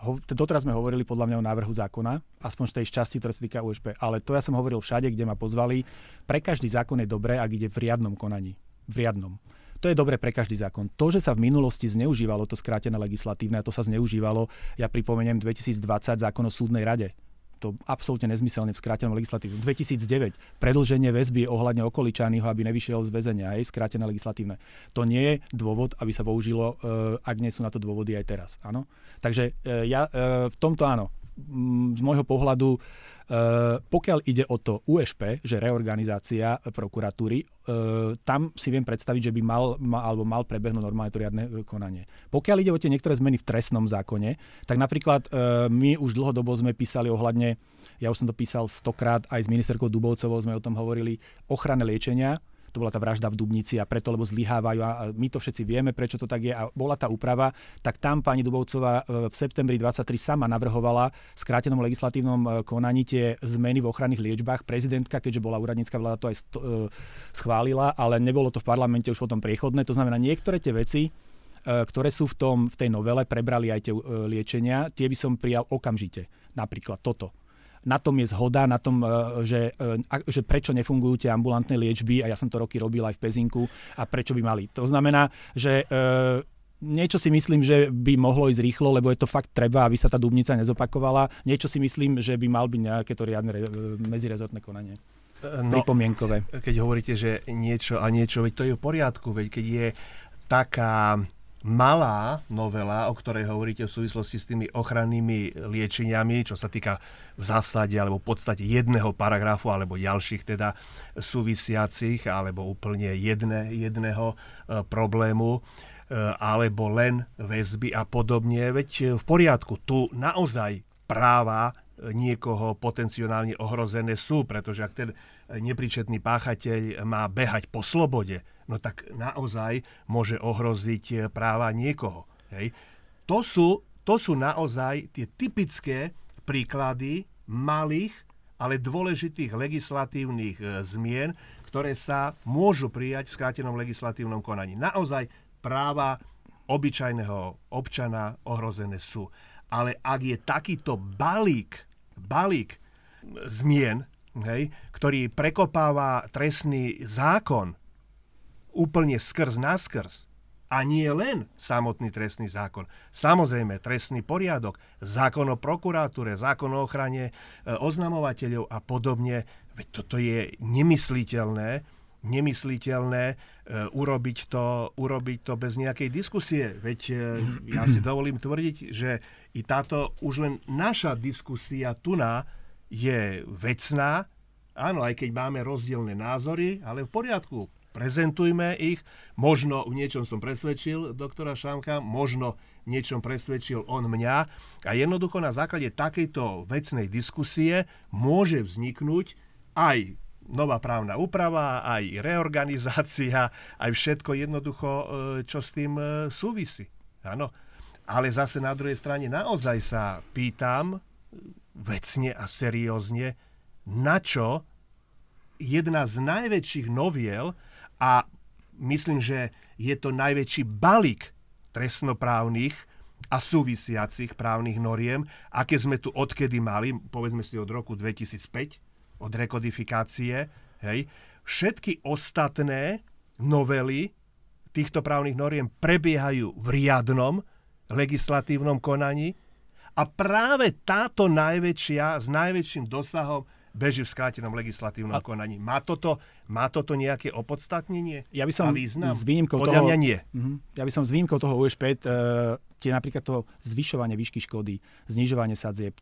ho, doteraz sme hovorili podľa mňa o návrhu zákona, aspoň z tej časti, ktorá sa týka USP, ale to ja som hovoril všade, kde ma pozvali. Pre každý zákon je dobré, ak ide v riadnom konaní. V riadnom. To je dobré pre každý zákon. To, že sa v minulosti zneužívalo to skrátené legislatívne, a to sa zneužívalo, ja pripomeniem 2020 zákon o súdnej rade to absolútne nezmyselne v skrátenom legislatíve. 2009 predlženie väzby ohľadne okoličányho, aby nevyšiel z väzenia, aj skrátené legislatívne. To nie je dôvod, aby sa použilo, eh, ak nie sú na to dôvody aj teraz. Áno? Takže eh, ja eh, v tomto áno. Z môjho pohľadu pokiaľ ide o to USP, že reorganizácia prokuratúry, eh, tam si viem predstaviť, že by mal, mal alebo mal prebehnúť normálne to riadne eh, konanie. Pokiaľ ide o tie niektoré zmeny v trestnom zákone, tak napríklad my už dlhodobo sme písali ohľadne, ja už som to písal stokrát, aj s ministerkou Dubovcovou sme o tom hovorili, ochrane liečenia, to bola tá vražda v Dubnici a preto, lebo zlyhávajú a my to všetci vieme, prečo to tak je a bola tá úprava, tak tam pani Dubovcová e, v septembri 23 sama navrhovala v skrátenom legislatívnom e, konaní tie zmeny v ochranných liečbách. Prezidentka, keďže bola úradnícka vláda, to aj e, schválila, ale nebolo to v parlamente už potom priechodné. To znamená, niektoré tie veci, ktoré sú v, tom, v tej novele, prebrali aj tie liečenia, tie by som prijal okamžite. Napríklad toto na tom je zhoda, na tom, e, že, e, že prečo nefungujú tie ambulantné liečby a ja som to roky robil aj v Pezinku a prečo by mali. To znamená, že e, niečo si myslím, že by mohlo ísť rýchlo, lebo je to fakt treba, aby sa tá dubnica nezopakovala. Niečo si myslím, že by mal byť nejaké to riadne medzirezortné konanie. No, pripomienkové. Keď hovoríte, že niečo a niečo, veď to je v poriadku, veď keď je taká malá novela, o ktorej hovoríte v súvislosti s tými ochrannými liečeniami, čo sa týka v zásade alebo v podstate jedného paragrafu alebo ďalších teda súvisiacich alebo úplne jedne, jedného e, problému e, alebo len väzby a podobne. Veď v poriadku, tu naozaj práva niekoho potenciálne ohrozené sú, pretože ak ten nepríčetný páchateľ má behať po slobode, no tak naozaj môže ohroziť práva niekoho. Hej. To, sú, to sú naozaj tie typické príklady malých, ale dôležitých legislatívnych e, zmien, ktoré sa môžu prijať v skrátenom legislatívnom konaní. Naozaj práva obyčajného občana ohrozené sú. Ale ak je takýto balík, balík zmien, hej, ktorý prekopáva trestný zákon, úplne skrz naskrz a nie len samotný trestný zákon. Samozrejme, trestný poriadok, zákon o prokuratúre, zákon o ochrane e, oznamovateľov a podobne. Veď toto je nemysliteľné, nemysliteľné e, urobiť, to, urobiť to bez nejakej diskusie. Veď e, ja si dovolím tvrdiť, že i táto už len naša diskusia tuná je vecná, áno, aj keď máme rozdielne názory, ale v poriadku prezentujme ich. Možno v niečom som presvedčil doktora Šamka, možno v niečom presvedčil on mňa. A jednoducho na základe takejto vecnej diskusie môže vzniknúť aj nová právna úprava, aj reorganizácia, aj všetko jednoducho, e, čo s tým e, súvisí. Áno. Ale zase na druhej strane naozaj sa pýtam vecne a seriózne, na čo jedna z najväčších noviel a myslím, že je to najväčší balík trestnoprávnych a súvisiacich právnych noriem, aké sme tu odkedy mali, povedzme si od roku 2005, od rekodifikácie, hej, všetky ostatné novely týchto právnych noriem prebiehajú v riadnom legislatívnom konaní a práve táto najväčšia, s najväčším dosahom beží v skrátenom legislatívnom a... konaní. Má toto, má toto nejaké opodstatnenie? Ja by som s výnimkou Podľa toho, mňa nie. Uh-huh, ja by som s výnimkou toho UŠ5 uh, tie napríklad to zvyšovanie výšky škody, znižovanie sadzieb,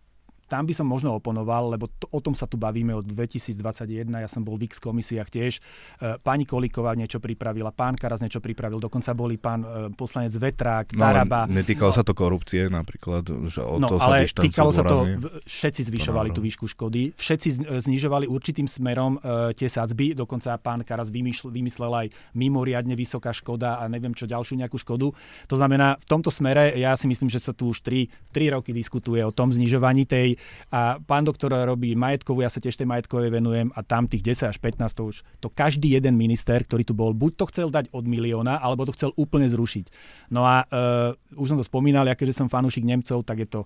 tam by som možno oponoval, lebo to, o tom sa tu bavíme od 2021, ja som bol v X komisiách tiež. E, pani Kolíková niečo pripravila, pán Karas niečo pripravil, dokonca boli pán e, poslanec Vetrák, Taraba. No, netýkalo no. sa to korupcie napríklad, že o no, to ale sa týkalo sa to, všetci zvyšovali tú výšku škody, všetci znižovali určitým smerom e, tie sadzby, dokonca pán Karas vymyšl, vymyslel aj mimoriadne vysoká škoda a neviem čo ďalšiu nejakú škodu. To znamená, v tomto smere ja si myslím, že sa tu už 3, 3 roky diskutuje o tom znižovaní tej a pán doktor robí majetkovú, ja sa tiež tej majetkovej venujem a tam tých 10 až 15 to už, to každý jeden minister, ktorý tu bol, buď to chcel dať od milióna, alebo to chcel úplne zrušiť. No a uh, už som to spomínal, ja keďže som fanúšik Nemcov, tak je to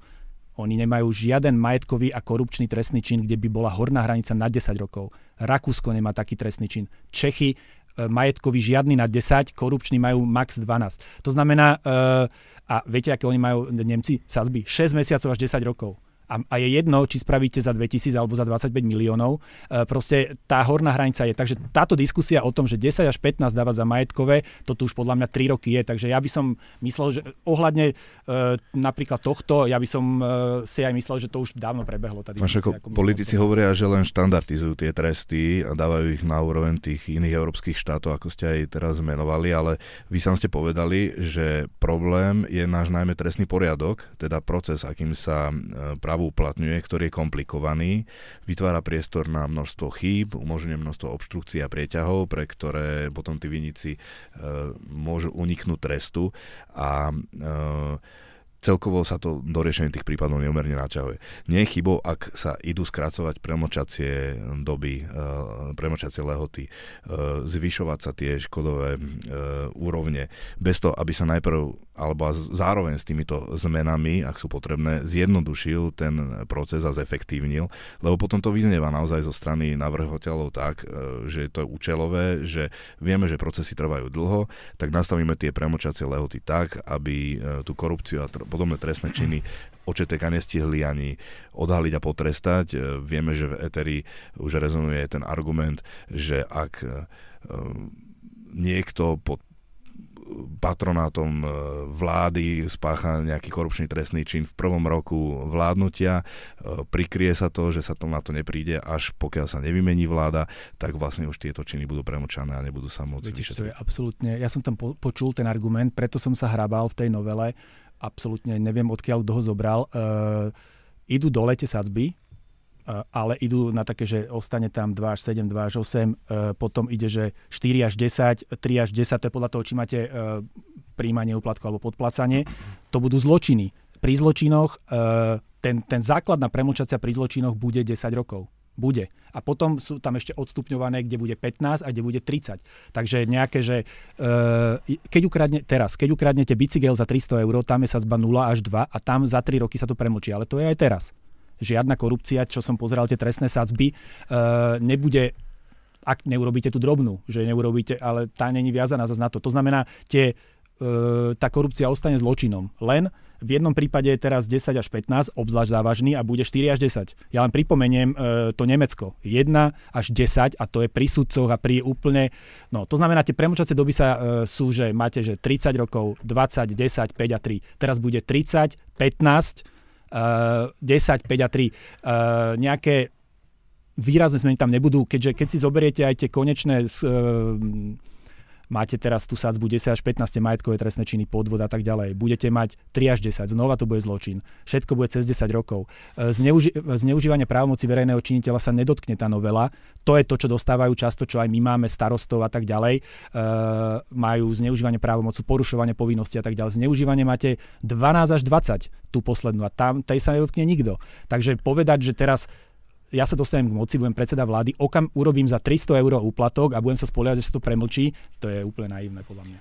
oni nemajú žiaden majetkový a korupčný trestný čin, kde by bola horná hranica na 10 rokov. Rakúsko nemá taký trestný čin. Čechy e, majetkový žiadny na 10, korupčný majú max 12. To znamená, uh, a viete, aké oni majú Nemci? Sadzby 6 mesiacov až 10 rokov a, a je jedno, či spravíte za 2000 alebo za 25 miliónov. E, proste tá horná hranica je. Takže táto diskusia o tom, že 10 až 15 dávať za majetkové, to tu už podľa mňa 3 roky je. Takže ja by som myslel, že ohľadne e, napríklad tohto, ja by som e, si aj myslel, že to už dávno prebehlo. Tá diskusia, ako politici hovoria, že len štandardizujú tie tresty a dávajú ich na úroveň tých iných európskych štátov, ako ste aj teraz menovali, ale vy sám ste povedali, že problém je náš najmä trestný poriadok, teda proces, akým sa e, právo právo uplatňuje, ktorý je komplikovaný, vytvára priestor na množstvo chýb, umožňuje množstvo obštrukcií a prieťahov, pre ktoré potom tí vinici e, môžu uniknúť trestu a e, celkovo sa to do riešenia tých prípadov neumerne naťahuje. Nie je chybou, ak sa idú skracovať premočacie doby, e, premočacie lehoty, e, zvyšovať sa tie škodové e, úrovne, bez toho, aby sa najprv alebo zároveň s týmito zmenami, ak sú potrebné, zjednodušil ten proces a zefektívnil, lebo potom to vyznieva naozaj zo strany navrhovateľov tak, že je to účelové, že vieme, že procesy trvajú dlho, tak nastavíme tie premočacie lehoty tak, aby tú korupciu a podobné trestné činy očetek nestihli ani odhaliť a potrestať. E, vieme, že v Eteri už rezonuje ten argument, že ak e, niekto pod patronátom e, vlády spácha nejaký korupčný trestný čin v prvom roku vládnutia, prikrie sa to, že sa to na to nepríde, až pokiaľ sa nevymení vláda, tak vlastne už tieto činy budú premočané a nebudú sa môcť Viete, to je absolútne, ja som tam počul ten argument, preto som sa hrabal v tej novele, absolútne neviem, odkiaľ kto ho zobral. Uh, idú dole tie sadzby, ale idú na také, že ostane tam 2 až 7, 2 až 8, uh, e, potom ide, že 4 až 10, 3 až 10, to je podľa toho, či máte uh, príjmanie úplatku alebo podplacanie. To budú zločiny. Pri zločinoch ten, ten základ na premlčacia pri zločinoch bude 10 rokov. Bude. A potom sú tam ešte odstupňované, kde bude 15 a kde bude 30. Takže nejaké, že keď ukradne, teraz, keď ukradnete bicykel za 300 eur, tam je sadzba 0 až 2 a tam za 3 roky sa to premlčí. Ale to je aj teraz. Žiadna korupcia, čo som pozeral tie trestné sadzby, uh, nebude ak neurobíte tú drobnú, že neurobíte, ale tá není viazaná zase na to. To znamená, tie, uh, tá korupcia ostane zločinom. Len v jednom prípade je teraz 10 až 15, obzvlášť závažný a bude 4 až 10. Ja len pripomeniem e, to Nemecko. 1 až 10 a to je pri sudcoch a pri úplne... No, to znamená, tie premočacie doby sa e, sú, že máte že 30 rokov, 20, 10, 5 a 3. Teraz bude 30, 15, e, 10, 5 a 3. E, nejaké výrazné zmeny tam nebudú, keďže keď si zoberiete aj tie konečné... E, máte teraz tú sadzbu 10 až 15 majetkové trestné činy, podvod a tak ďalej. Budete mať 3 až 10, znova to bude zločin. Všetko bude cez 10 rokov. E, zneuži- zneužívanie právomoci verejného činiteľa sa nedotkne tá novela. To je to, čo dostávajú často, čo aj my máme starostov a tak ďalej. E, majú zneužívanie právomocu, porušovanie povinnosti a tak ďalej. Zneužívanie máte 12 až 20, tú poslednú a tam tej sa nedotkne nikto. Takže povedať, že teraz ja sa dostanem k moci, budem predseda vlády, okam urobím za 300 eur úplatok a budem sa spoliehať, že sa to premlčí, to je úplne naivné podľa mňa.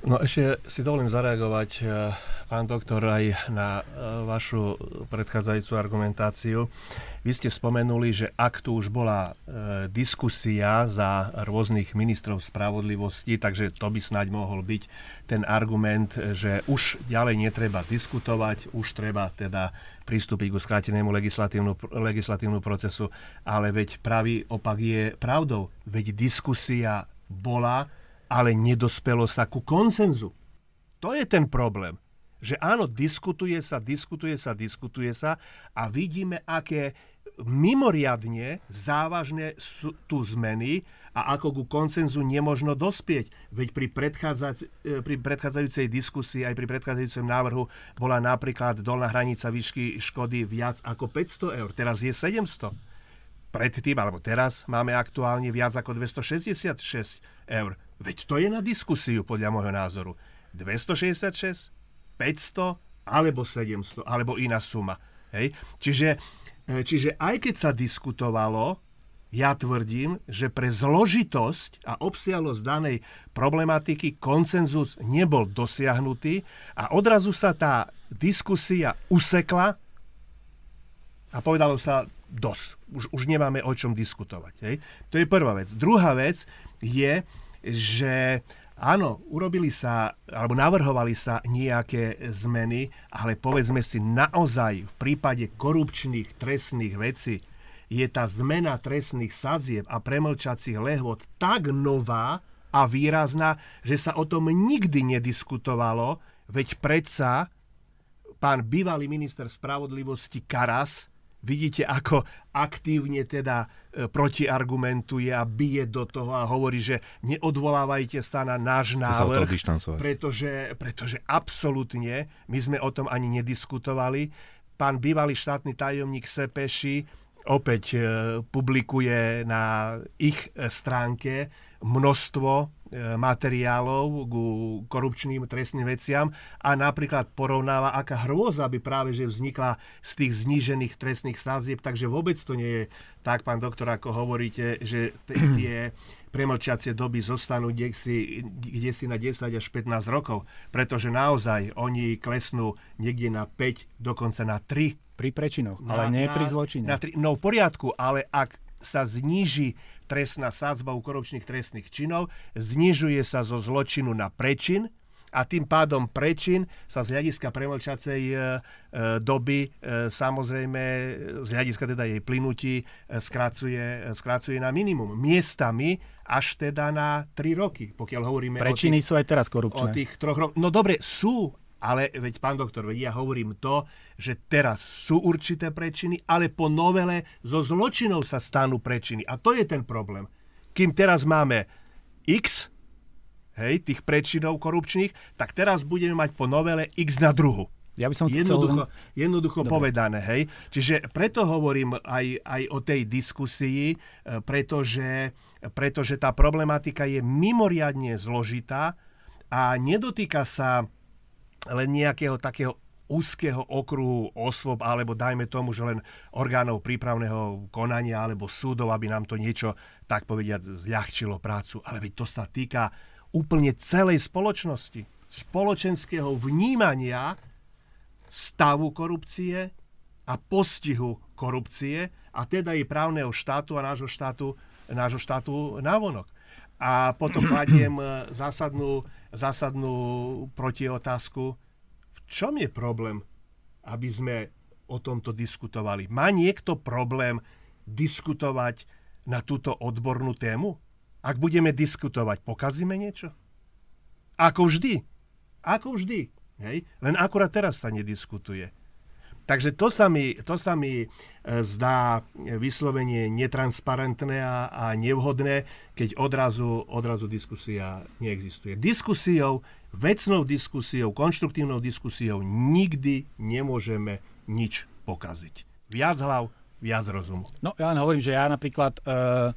No ešte si dovolím zareagovať, eh, pán doktor, aj na eh, vašu predchádzajúcu argumentáciu. Vy ste spomenuli, že ak tu už bola e, diskusia za rôznych ministrov spravodlivosti, takže to by snáď mohol byť ten argument, že už ďalej netreba diskutovať, už treba teda pristúpiť ku skrátenému legislatívnu, procesu, ale veď pravý opak je pravdou. Veď diskusia bola, ale nedospelo sa ku koncenzu. To je ten problém. Že áno, diskutuje sa, diskutuje sa, diskutuje sa a vidíme, aké mimoriadne závažné sú tu zmeny a ako ku koncenzu nemožno dospieť. Veď pri, predchádzaj, e, pri predchádzajúcej diskusii aj pri predchádzajúcom návrhu bola napríklad dolná hranica výšky škody viac ako 500 eur. Teraz je 700. Predtým, alebo teraz máme aktuálne viac ako 266 eur. Veď to je na diskusiu, podľa môjho názoru. 266, 500 alebo 700, alebo iná suma. Hej? Čiže, e, čiže aj keď sa diskutovalo, ja tvrdím, že pre zložitosť a obsiahlosť danej problematiky koncenzus nebol dosiahnutý a odrazu sa tá diskusia usekla a povedalo sa dosť. Už, už nemáme o čom diskutovať. Hej? To je prvá vec. Druhá vec je, že Áno, urobili sa, alebo navrhovali sa nejaké zmeny, ale povedzme si naozaj v prípade korupčných trestných vecí je tá zmena trestných sadzieb a premlčacích lehvod tak nová a výrazná, že sa o tom nikdy nediskutovalo, veď predsa pán bývalý minister spravodlivosti Karas Vidíte, ako aktívne teda e, protiargumentuje a bije do toho a hovorí, že neodvolávajte sa na náš návrh, pretože, pretože absolútne my sme o tom ani nediskutovali. Pán bývalý štátny tajomník Sepeši opäť e, publikuje na ich stránke množstvo E, materiálov ku korupčným trestným veciam a napríklad porovnáva, aká hrôza by práve že vznikla z tých znížených trestných sadzieb, takže vôbec to nie je tak, pán doktor, ako hovoríte, že tie premlčiacie doby zostanú kde si, kde si na 10 až 15 rokov, pretože naozaj oni klesnú niekde na 5, dokonca na 3. Pri prečinoch, ale na, nie pri zločine. Na 3, no v poriadku, ale ak sa zníži trestná sádzba u korupčných trestných činov, znižuje sa zo zločinu na prečin a tým pádom prečin sa z hľadiska premlčacej e, e, doby e, samozrejme z hľadiska teda jej plynutí skracuje, skracuje na minimum. Miestami až teda na 3 roky, pokiaľ hovoríme Prečiny o tých, sú aj teraz korupčné. O tých troch rokoch. No dobre, sú, ale veď pán doktor, veď ja hovorím to, že teraz sú určité prečiny, ale po novele zo zločinov sa stanú prečiny. A to je ten problém. Kým teraz máme X, hej, tých prečinov korupčných, tak teraz budeme mať po novele X na druhu. Ja by som jednoducho, chcel... jednoducho povedané, hej. Čiže preto hovorím aj, aj o tej diskusii, e, pretože, pretože tá problematika je mimoriadne zložitá a nedotýka sa len nejakého takého úzkeho okruhu osôb, alebo dajme tomu, že len orgánov prípravného konania alebo súdov, aby nám to niečo, tak povediať, zľahčilo prácu. Ale to sa týka úplne celej spoločnosti. Spoločenského vnímania stavu korupcie a postihu korupcie a teda i právneho štátu a nášho štátu, nášho štátu návonok. A potom kladiem zásadnú zásadnú protiotázku. V čom je problém, aby sme o tomto diskutovali? Má niekto problém diskutovať na túto odbornú tému? Ak budeme diskutovať, pokazíme niečo? Ako vždy. Ako vždy. Hej? Len akurát teraz sa nediskutuje. Takže to sa mi, to sa mi e, zdá vyslovene netransparentné a, a nevhodné, keď odrazu, odrazu diskusia neexistuje. Diskusiou, vecnou diskusiou, konštruktívnou diskusiou nikdy nemôžeme nič pokaziť. Viac hlav, viac rozumu. No ja hovorím, že ja napríklad... Uh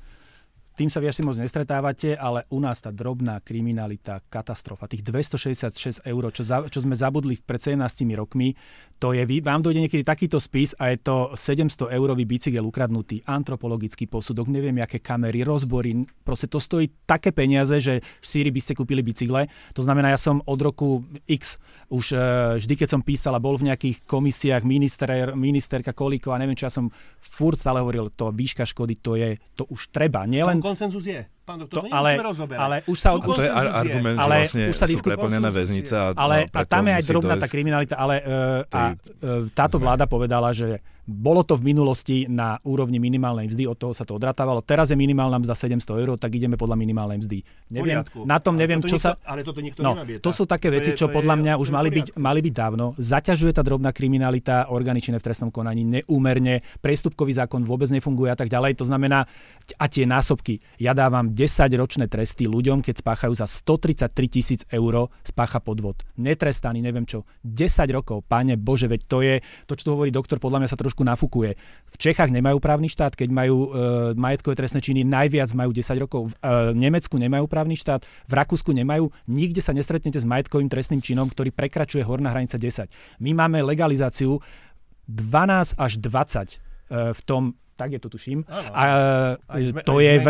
tým sa vy asi moc nestretávate, ale u nás tá drobná kriminalita, katastrofa, tých 266 eur, čo, za, čo sme zabudli pred 17 rokmi, to je, vám dojde niekedy takýto spis a je to 700 eurový bicykel ukradnutý, antropologický posudok, neviem, aké kamery, rozbory, proste to stojí také peniaze, že v Sýrii by ste kúpili bicykle. To znamená, ja som od roku X už e, vždy, keď som písal a bol v nejakých komisiách minister, ministerka Kolíko a neviem čo, ja som furt stále hovoril, to výška škody, to je, to už treba. Nielen... koncenzus je. Pán doktor, to, ale, ale už sa... To je argument, ale vlastne už sa sú preplnené väznice. A, ale, a tam je aj drobná tá kriminalita, ale uh, a, uh, táto vláda povedala, že bolo to v minulosti na úrovni minimálnej mzdy, od toho sa to odratávalo. Teraz je minimálna mzda 700 eur, tak ideme podľa minimálnej mzdy. Neviem, na tom neviem, čo nikto, sa... Ale toto nikto no, To sú také veci, čo podľa mňa už mali byť, mali byť dávno. Zaťažuje tá drobná kriminalita orgány v trestnom konaní neúmerne, priestupkový zákon vôbec nefunguje a tak ďalej. To znamená, a tie násobky. Ja dávam 10-ročné tresty ľuďom, keď spáchajú za 133 tisíc eur spácha podvod. Netrestaný, neviem čo. 10 rokov, páne Bože, veď to je, to, čo tu hovorí doktor, podľa mňa sa trošku trošku nafúkuje. V Čechách nemajú právny štát, keď majú e, majetkové trestné činy, najviac majú 10 rokov. V e, Nemecku nemajú právny štát, v Rakúsku nemajú. Nikde sa nestretnete s majetkovým trestným činom, ktorý prekračuje horná hranica 10. My máme legalizáciu 12 až 20 e, v tom tak je to tuším. Ano, a, e, to, je,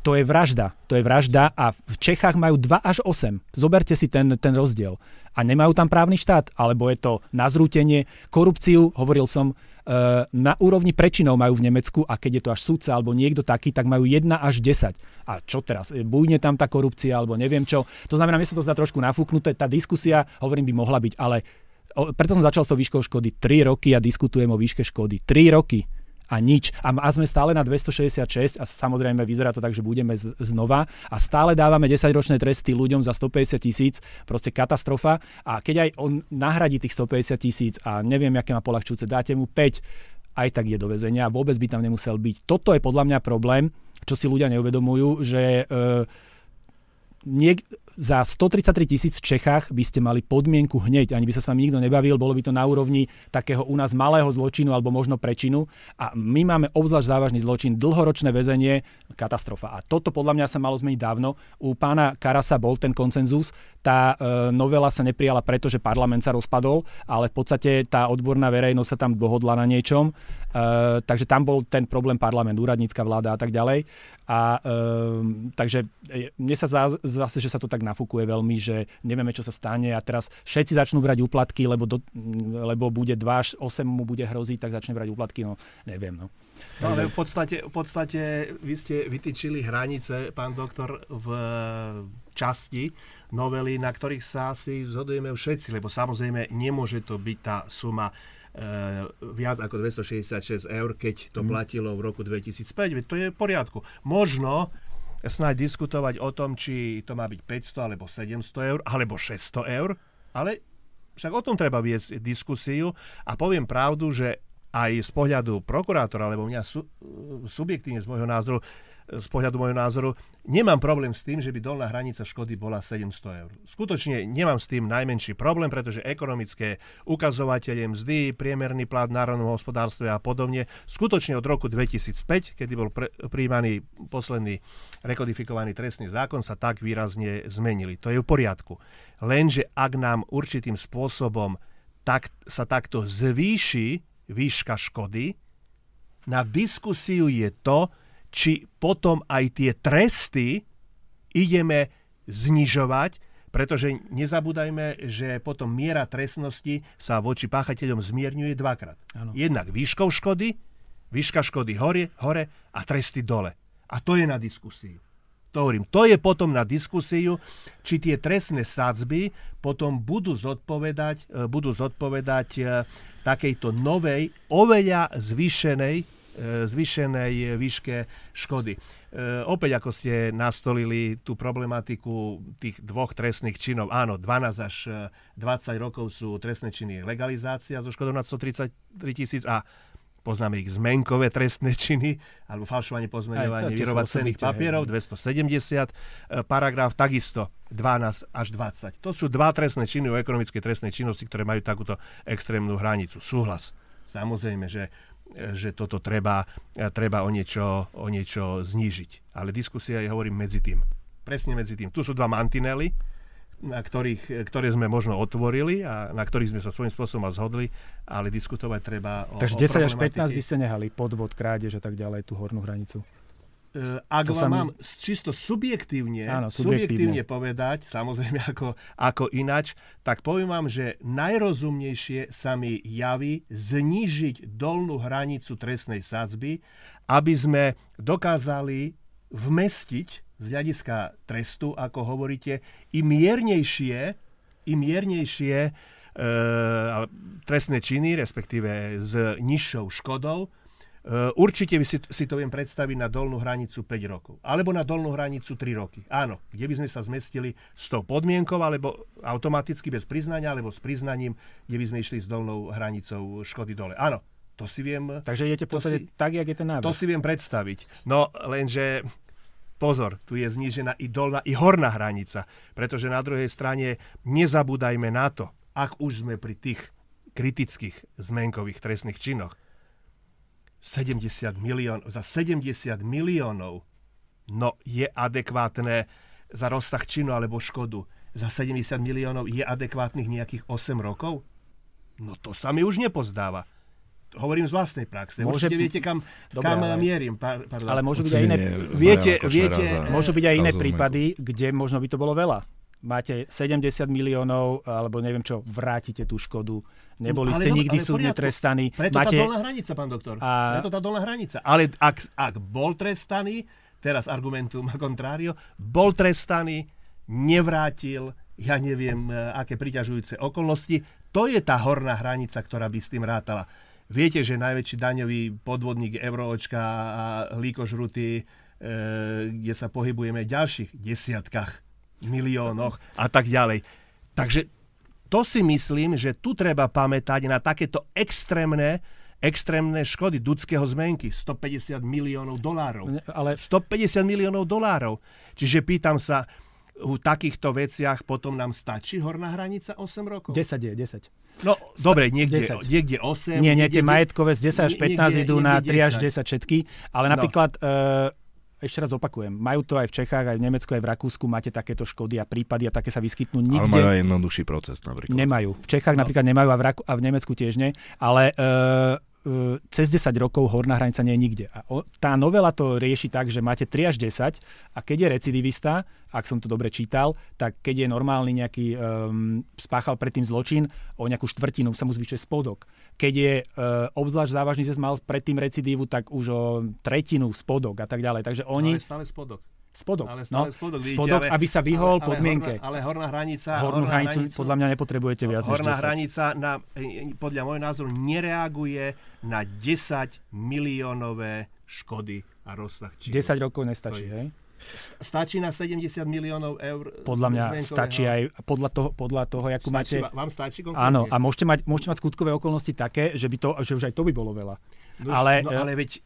to je vražda. To je vražda a v Čechách majú 2 až 8. Zoberte si ten, ten rozdiel. A nemajú tam právny štát, alebo je to na zrútenie, korupciu, hovoril som, na úrovni prečinov majú v Nemecku a keď je to až sudca alebo niekto taký, tak majú 1 až 10. A čo teraz? Eh, bujne tam tá korupcia alebo neviem čo. To znamená, mi sa to zdá trošku nafúknuté. Tá diskusia, hovorím, by mohla byť, ale preto som začal s tou výškou škody 3 roky a diskutujem o výške škody. 3 roky a nič. A, a sme stále na 266 a samozrejme vyzerá to tak, že budeme z, znova a stále dávame 10-ročné tresty ľuďom za 150 tisíc, proste katastrofa. A keď aj on nahradí tých 150 tisíc a neviem, aké má polahčúce, dáte mu 5, aj tak je do väzenia, vôbec by tam nemusel byť. Toto je podľa mňa problém, čo si ľudia neuvedomujú, že e, niek- za 133 tisíc v Čechách by ste mali podmienku hneď, ani by sa s vami nikto nebavil, bolo by to na úrovni takého u nás malého zločinu alebo možno prečinu. A my máme obzvlášť závažný zločin, dlhoročné väzenie, katastrofa. A toto podľa mňa sa malo zmeniť dávno. U pána Karasa bol ten koncenzus, tá e, novela sa neprijala preto, že parlament sa rozpadol, ale v podstate tá odborná verejnosť sa tam dohodla na niečom. E, takže tam bol ten problém parlament, úradnícka vláda a tak ďalej. A e, takže e, mne sa zase, že sa to tak nafúkuje veľmi, že nevieme, čo sa stane a teraz všetci začnú brať úplatky, lebo, do, lebo bude 2 až 8 mu bude hroziť, tak začne brať úplatky, no neviem. No. No ale v podstate, v podstate vy ste vytýčili hranice, pán doktor, v časti novely, na ktorých sa asi zhodujeme všetci, lebo samozrejme nemôže to byť tá suma e, viac ako 266 eur, keď to mm. platilo v roku 2005. To je v poriadku. Možno snáď diskutovať o tom, či to má byť 500 alebo 700 eur, alebo 600 eur, ale však o tom treba viesť diskusiu a poviem pravdu, že aj z pohľadu prokurátora, alebo mňa su, subjektívne z môjho názoru, z pohľadu môjho názoru, nemám problém s tým, že by dolná hranica škody bola 700 eur. Skutočne nemám s tým najmenší problém, pretože ekonomické ukazovatele mzdy, priemerný plat v národnom hospodárstve a podobne, skutočne od roku 2005, kedy bol pre, posledný rekodifikovaný trestný zákon, sa tak výrazne zmenili. To je v poriadku. Lenže ak nám určitým spôsobom tak, sa takto zvýši výška škody, na diskusiu je to, či potom aj tie tresty ideme znižovať, pretože nezabúdajme, že potom miera trestnosti sa voči páchateľom zmierňuje dvakrát. Ano. Jednak výškou škody, výška škody hore, hore a tresty dole. A to je na diskusiu. To hovorím, to je potom na diskusiu, či tie trestné sadzby potom budú zodpovedať, e, budú zodpovedať e, takejto novej, oveľa zvýšenej zvýšenej výške škody. E, opäť ako ste nastolili tú problematiku tých dvoch trestných činov. Áno, 12 až 20 rokov sú trestné činy legalizácia so škodou nad 133 tisíc a poznáme ich zmenkové trestné činy, alebo falšovanie, pozmeňovanie, cených papierov, 270 paragraf, takisto 12 až 20. To sú dva trestné činy o ekonomickej trestnej činnosti, ktoré majú takúto extrémnu hranicu. Súhlas. Samozrejme, že že toto treba, treba o, niečo, o niečo znížiť. Ale diskusia je, hovorím, medzi tým. Presne medzi tým. Tu sú dva mantinely, na ktorých, ktoré sme možno otvorili a na ktorých sme sa svojím spôsobom zhodli, ale diskutovať treba o Takže 10 až 15 by ste nehali podvod, krádež a tak ďalej, tú hornú hranicu? Uh, ak to vám mám mi... čisto subjektívne, Áno, subjektívne. subjektívne povedať, samozrejme ako, ako inač, tak poviem vám, že najrozumnejšie sa mi javí znížiť dolnú hranicu trestnej sadzby, aby sme dokázali vmestiť z hľadiska trestu, ako hovoríte, i miernejšie, i miernejšie e, trestné činy, respektíve s nižšou škodou. E, určite si, si to viem predstaviť na dolnú hranicu 5 rokov. Alebo na dolnú hranicu 3 roky. Áno, kde by sme sa zmestili s tou podmienkou, alebo automaticky bez priznania, alebo s priznaním, kde by sme išli s dolnou hranicou škody dole. Áno, to si viem... Takže idete v podstate tak, jak je ten návrh. To si viem predstaviť. No, lenže Pozor, tu je znížená i dolná, i horná hranica, pretože na druhej strane nezabúdajme na to, ak už sme pri tých kritických zmenkových trestných činoch, 70 milión, za 70 miliónov no je adekvátne za rozsah činu alebo škodu. Za 70 miliónov je adekvátnych nejakých 8 rokov? No to sa mi už nepozdáva hovorím z vlastnej praxe. Môže... Určite viete, kam, Dobre, kam ale... mierim. Pardon. Ale môžu byť aj iné, viete, viete, môžu byť aj iné prípady, kde možno by to bolo veľa. Máte 70 miliónov, alebo neviem čo, vrátite tú škodu. Neboli ale ste no, nikdy súdne trestaní. Preto Máte... tá dolná hranica, pán doktor. A... Preto tá dolná hranica. Ale ak, ak bol trestaný, teraz argumentum a contrario, bol trestaný, nevrátil, ja neviem, e, aké priťažujúce okolnosti, to je tá horná hranica, ktorá by s tým rátala. Viete, že najväčší daňový podvodník Euroočka a líkožruty, e, kde sa pohybujeme v ďalších desiatkách, miliónoch a tak ďalej. Takže to si myslím, že tu treba pamätať na takéto extrémne extrémne škody Dudského zmenky 150 miliónov dolárov. Ale... 150 miliónov dolárov. Čiže pýtam sa, u takýchto veciach potom nám stačí horná hranica 8 rokov? 10 je, 10. No, dobre, niekde, 10. niekde 8. Nie, nie, tie majetkové z 10 až 15 niekde, idú na 3 až 10 všetky, ale no. napríklad, no. uh, ešte raz opakujem, majú to aj v Čechách, aj v Nemecku, aj v Rakúsku, máte takéto škody a prípady a také sa vyskytnú nikde. Ale majú aj jednoduchší proces napríklad. Nemajú. V Čechách no. napríklad nemajú a v, Raku, a v Nemecku tiež nie, ale E, cez 10 rokov horná hranica nie je nikde. A tá novela to rieši tak, že máte 3 až 10 a keď je recidivista, ak som to dobre čítal, tak keď je normálny nejaký, um, spáchal predtým zločin, o nejakú štvrtinu sa mu zvyšuje spodok. Keď je uh, obzvlášť závažný, že mal predtým recidívu, tak už o tretinu spodok a tak ďalej. Takže oni... Ale stále spodok. Spodok. Ale no, spodok, vidíte, spodok ale, aby sa vyhol ale, ale podmienke. Horná, ale horná hranica... Hornú horná hranicu, hranicu podľa mňa nepotrebujete viac Horná hranica na, podľa môjho názoru nereaguje na 10 miliónové škody a rozsah. Či 10 rokov nestačí, hej? Stačí na 70 miliónov eur? Podľa mňa stačí aj podľa toho, podľa toho ako stačí, máte... Vám stačí konkrétne? Áno, a môžete mať, môžete mať skutkové okolnosti také, že, by to, že už aj to by bolo veľa. No, ale, no, ale veď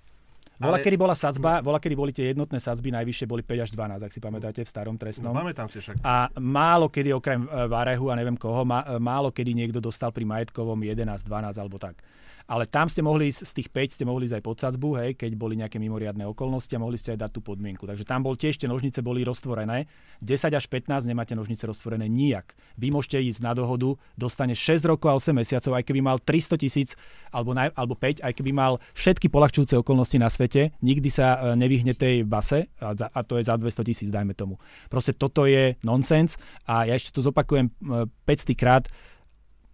Bola, ale... kedy bola sadzba, bola, kedy boli tie jednotné sadzby, najvyššie boli 5 až 12, ak si pamätáte, v starom trestnom. No, máme tam si však. A málo kedy, okrem e, Varehu a neviem koho, málo kedy niekto dostal pri majetkovom 11, 12 alebo tak ale tam ste mohli ísť, z tých 5 ste mohli ísť aj pod sadzbu, hej, keď boli nejaké mimoriadne okolnosti a mohli ste aj dať tú podmienku. Takže tam bol tiež tie nožnice boli roztvorené. 10 až 15 nemáte nožnice roztvorené nijak. Vy môžete ísť na dohodu, dostane 6 rokov a 8 mesiacov, aj keby mal 300 tisíc alebo, naj, alebo 5, aj keby mal všetky polahčujúce okolnosti na svete, nikdy sa e, nevyhne tej base a, a to je za 200 tisíc, dajme tomu. Proste toto je nonsens a ja ešte to zopakujem 500 e, krát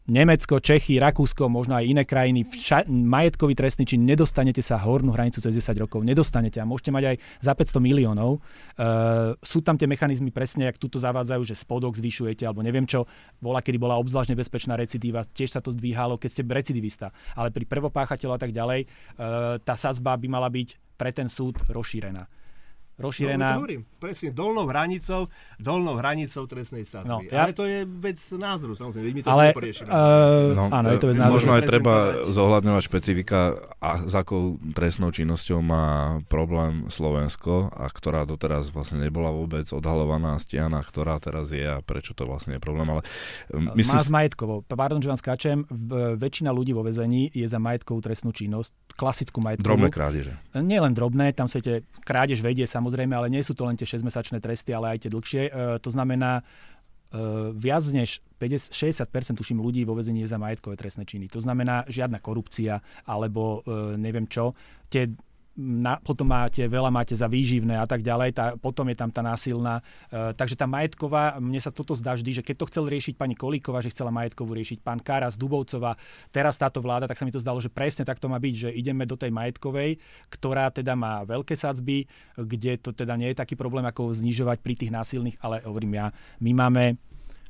Nemecko, Čechy, Rakúsko, možno aj iné krajiny, vša- majetkový trestný čin, nedostanete sa hornú hranicu cez 10 rokov, nedostanete a môžete mať aj za 500 miliónov. Uh, sú tam tie mechanizmy presne, ak tuto zavádzajú, že spodok zvyšujete, alebo neviem čo, bola, kedy bola obzvlášť nebezpečná recidíva, tiež sa to zdvíhalo, keď ste recidivista. Ale pri prvopáchateľu a tak ďalej, uh, tá sadzba by mala byť pre ten súd rozšírená rozšírená. No, hovorím, presne, dolnou hranicou, dolnou hranicou trestnej sázby. No, ja... Ale to je vec názoru, samozrejme, my to ale, uh, no, áno, je to vec názoru. Možno aj treba zohľadňovať špecifika, a s akou trestnou činnosťou má problém Slovensko, a ktorá doteraz vlastne nebola vôbec odhalovaná, stiana, ktorá teraz je a prečo to vlastne je problém. Ale myslím... Má s majetkovou. Pardon, že vám skáčem, väčšina ľudí vo väzení je za majetkovú trestnú činnosť, klasickú majetkovú. Drobné krádeže. Nie len drobné, tam sa krádež vedie samozrejme samozrejme, ale nie sú to len tie 6-mesačné tresty, ale aj tie dlhšie. E, to znamená, Uh, viac než 50, 60% tuším ľudí vo vezení je za majetkové trestné činy. To znamená žiadna korupcia alebo uh, neviem čo. Tie na, potom máte, veľa máte za výživné a tak ďalej, tá, potom je tam tá násilná. E, takže tá majetková, mne sa toto zdá vždy, že keď to chcel riešiť pani Kolíková, že chcela majetkovú riešiť pán Karas, Dubovcová, teraz táto vláda, tak sa mi to zdalo, že presne tak to má byť, že ideme do tej majetkovej, ktorá teda má veľké sadzby, kde to teda nie je taký problém, ako znižovať pri tých násilných, ale hovorím ja, my máme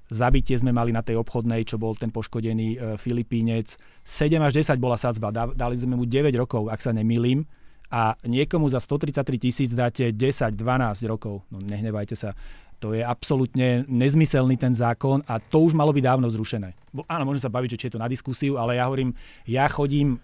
Zabitie sme mali na tej obchodnej, čo bol ten poškodený e, Filipínec. 7 až 10 bola sadzba, dali sme mu 9 rokov, ak sa nemýlim a niekomu za 133 tisíc dáte 10-12 rokov, no nehnevajte sa, to je absolútne nezmyselný ten zákon a to už malo byť dávno zrušené. Bo, áno, môžem sa baviť, že či je to na diskusiu, ale ja hovorím, ja chodím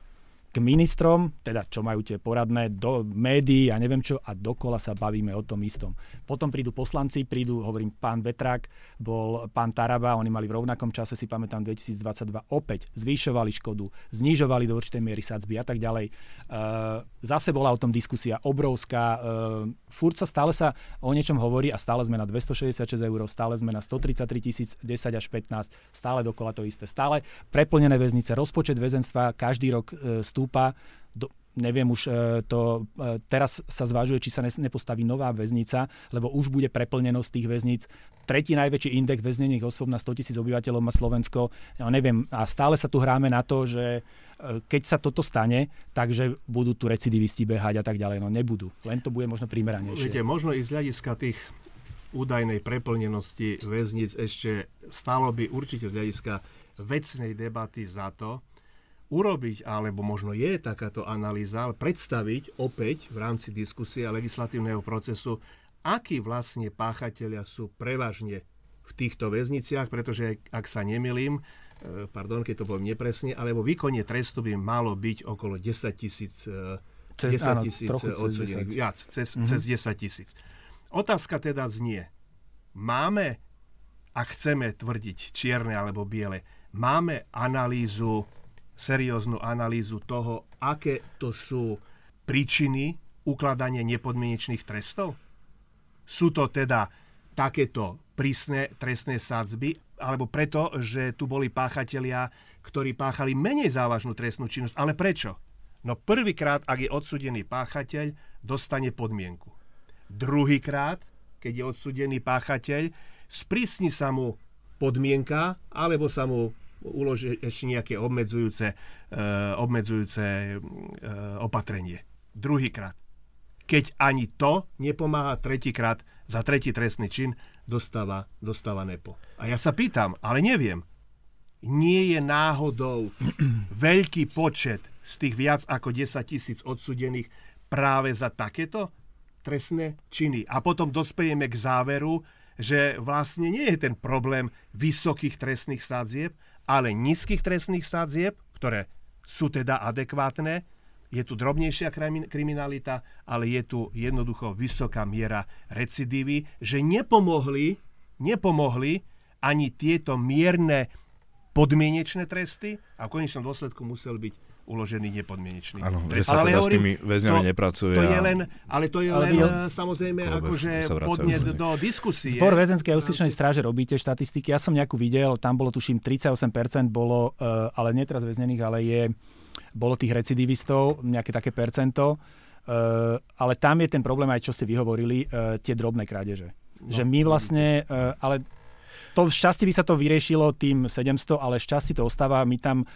k ministrom, teda čo majú tie poradné, do médií a neviem čo, a dokola sa bavíme o tom istom. Potom prídu poslanci, prídu, hovorím, pán Vetrák, bol pán Taraba, oni mali v rovnakom čase, si pamätám, 2022, opäť zvyšovali škodu, znižovali do určitej miery sadzby a tak ďalej. Uh, zase bola o tom diskusia obrovská, uh, furt sa stále sa o niečom hovorí a stále sme na 266 eur, stále sme na 133 tisíc, 10 až 15, stále dokola to isté. Stále preplnené väznice, rozpočet väzenstva každý rok uh, stúpa. Do, neviem už e, to, e, teraz sa zvážuje, či sa nepostaví nová väznica, lebo už bude preplnenosť tých väzníc. Tretí najväčší index väznených osôb na 100 tisíc obyvateľov má Slovensko. Ja neviem, a stále sa tu hráme na to, že e, keď sa toto stane, takže budú tu recidivisti behať a tak ďalej. No nebudú. Len to bude možno primeranejšie. Viete, možno i z hľadiska tých údajnej preplnenosti väznic ešte stalo by určite z hľadiska vecnej debaty za to, urobiť, alebo možno je takáto analýza, ale predstaviť opäť v rámci diskusie a legislatívneho procesu, akí vlastne páchatelia sú prevažne v týchto väzniciach, pretože ak sa nemilím, e, pardon, keď to poviem nepresne, alebo výkonne trestu by malo byť okolo 10 tisíc 10 e, tisíc odsudených, viac, cez, mm-hmm. cez 10 tisíc. Otázka teda znie, máme, ak chceme tvrdiť čierne alebo biele, máme analýzu serióznu analýzu toho, aké to sú príčiny ukladania nepodmienečných trestov? Sú to teda takéto prísne trestné sadzby, alebo preto, že tu boli páchatelia, ktorí páchali menej závažnú trestnú činnosť. Ale prečo? No prvýkrát, ak je odsudený páchateľ, dostane podmienku. Druhýkrát, keď je odsudený páchateľ, sprísni sa mu podmienka, alebo sa mu uložiť ešte nejaké obmedzujúce, uh, obmedzujúce uh, opatrenie. Druhýkrát. Keď ani to nepomáha, tretíkrát za tretí trestný čin dostáva, dostáva nepo. A ja sa pýtam, ale neviem, nie je náhodou veľký počet z tých viac ako 10 tisíc odsudených práve za takéto trestné činy. A potom dospejeme k záveru, že vlastne nie je ten problém vysokých trestných sadzieb, ale nízkych trestných sadzieb, ktoré sú teda adekvátne, je tu drobnejšia kriminalita, ale je tu jednoducho vysoká miera recidívy, že nepomohli, nepomohli ani tieto mierne podmienečné tresty a v konečnom dôsledku musel byť uložený nepodmienečný. Áno, že sa ale teda hovorím, s tými väzňami to, nepracuje. To je len, ale to je ale len ale samozrejme akože podnet do diskusie. Zbor väzenskej a justičnej stráže robíte štatistiky. Ja som nejakú videl, tam bolo tuším 38% bolo, uh, ale nie teraz väznených, ale je, bolo tých recidivistov, nejaké také percento. Uh, ale tam je ten problém aj, čo ste vyhovorili, tie drobné krádeže. No, že my vlastne, ale to šťastie by sa to vyriešilo tým 700, ale šťastie to ostáva. My tam, e,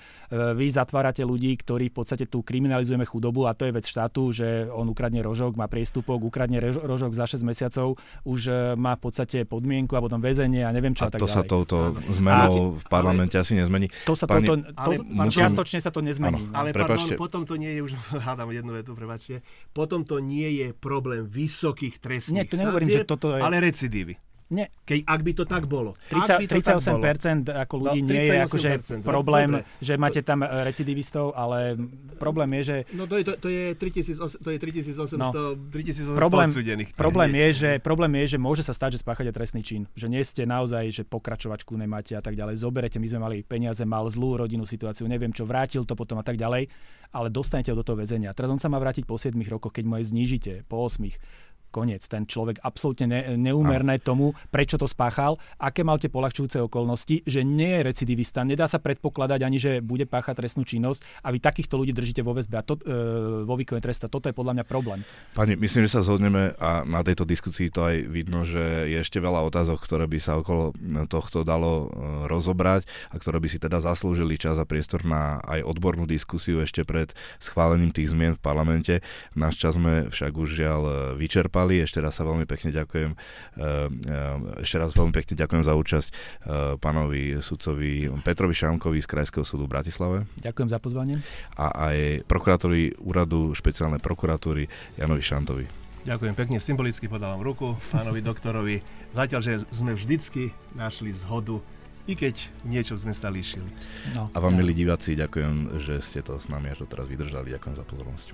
vy zatvárate ľudí, ktorí v podstate tu kriminalizujeme chudobu a to je vec štátu, že on ukradne rožok, má priestupok, ukradne rožok za 6 mesiacov, už e, má v podstate podmienku a potom väzenie a neviem čo a, a tak to ďalej. sa touto zmenou v parlamente ale, asi nezmení. To sa Pani, toto, to, musím, čiastočne sa to nezmení. Áno, ale pardon, potom to nie je už, hádam jednu vetu, prepačte, potom to nie je problém vysokých trestných Nie, to nehovorím, že toto je... ale recidívy. Nie. Keď, ak by to tak bolo. 30, by to 38% tak bolo. ako ľudí no, nie je akože problém, dobre. že máte tam e, recidivistov, ale problém je, že... No to je, to, to je 3800, to je 3800, no, 3800 problém, odsudených. Problém je, že, problém je, že môže sa stať, že spáchate trestný čin. Že nie ste naozaj, že pokračovačku nemáte a tak ďalej. Zoberete, my sme mali peniaze, mal zlú rodinnú situáciu, neviem čo, vrátil to potom a tak ďalej, ale dostanete ho do toho väzenia. Teraz on sa má vrátiť po 7 rokoch, keď mu aj znížite, po 8 koniec. Ten človek absolútne ne, neúmerné tomu, prečo to spáchal, aké mal tie polahčujúce okolnosti, že nie je recidivista, nedá sa predpokladať ani, že bude páchať trestnú činnosť a vy takýchto ľudí držíte vo väzbe a to, e, vo výkone tresta. Toto je podľa mňa problém. Pani, myslím, že sa zhodneme a na tejto diskusii to aj vidno, že je ešte veľa otázok, ktoré by sa okolo tohto dalo e, rozobrať a ktoré by si teda zaslúžili čas a priestor na aj odbornú diskusiu ešte pred schválením tých zmien v parlamente. Náš čas sme však už žiaľ vyčerpali vyčerpali. Ešte raz sa veľmi pekne ďakujem. Eh, eh, ešte raz veľmi pekne ďakujem za účasť eh, pánovi sudcovi Petrovi Šamkovi z Krajského súdu v Bratislave. Ďakujem za pozvanie. A aj prokurátori úradu špeciálnej prokuratúry Janovi Šantovi. Ďakujem pekne, symbolicky podávam ruku pánovi doktorovi. Zatiaľ, že sme vždycky našli zhodu, i keď niečo sme sa líšili. No, a vám, milí diváci, ďakujem, že ste to s nami až doteraz vydržali. Ďakujem za pozornosť.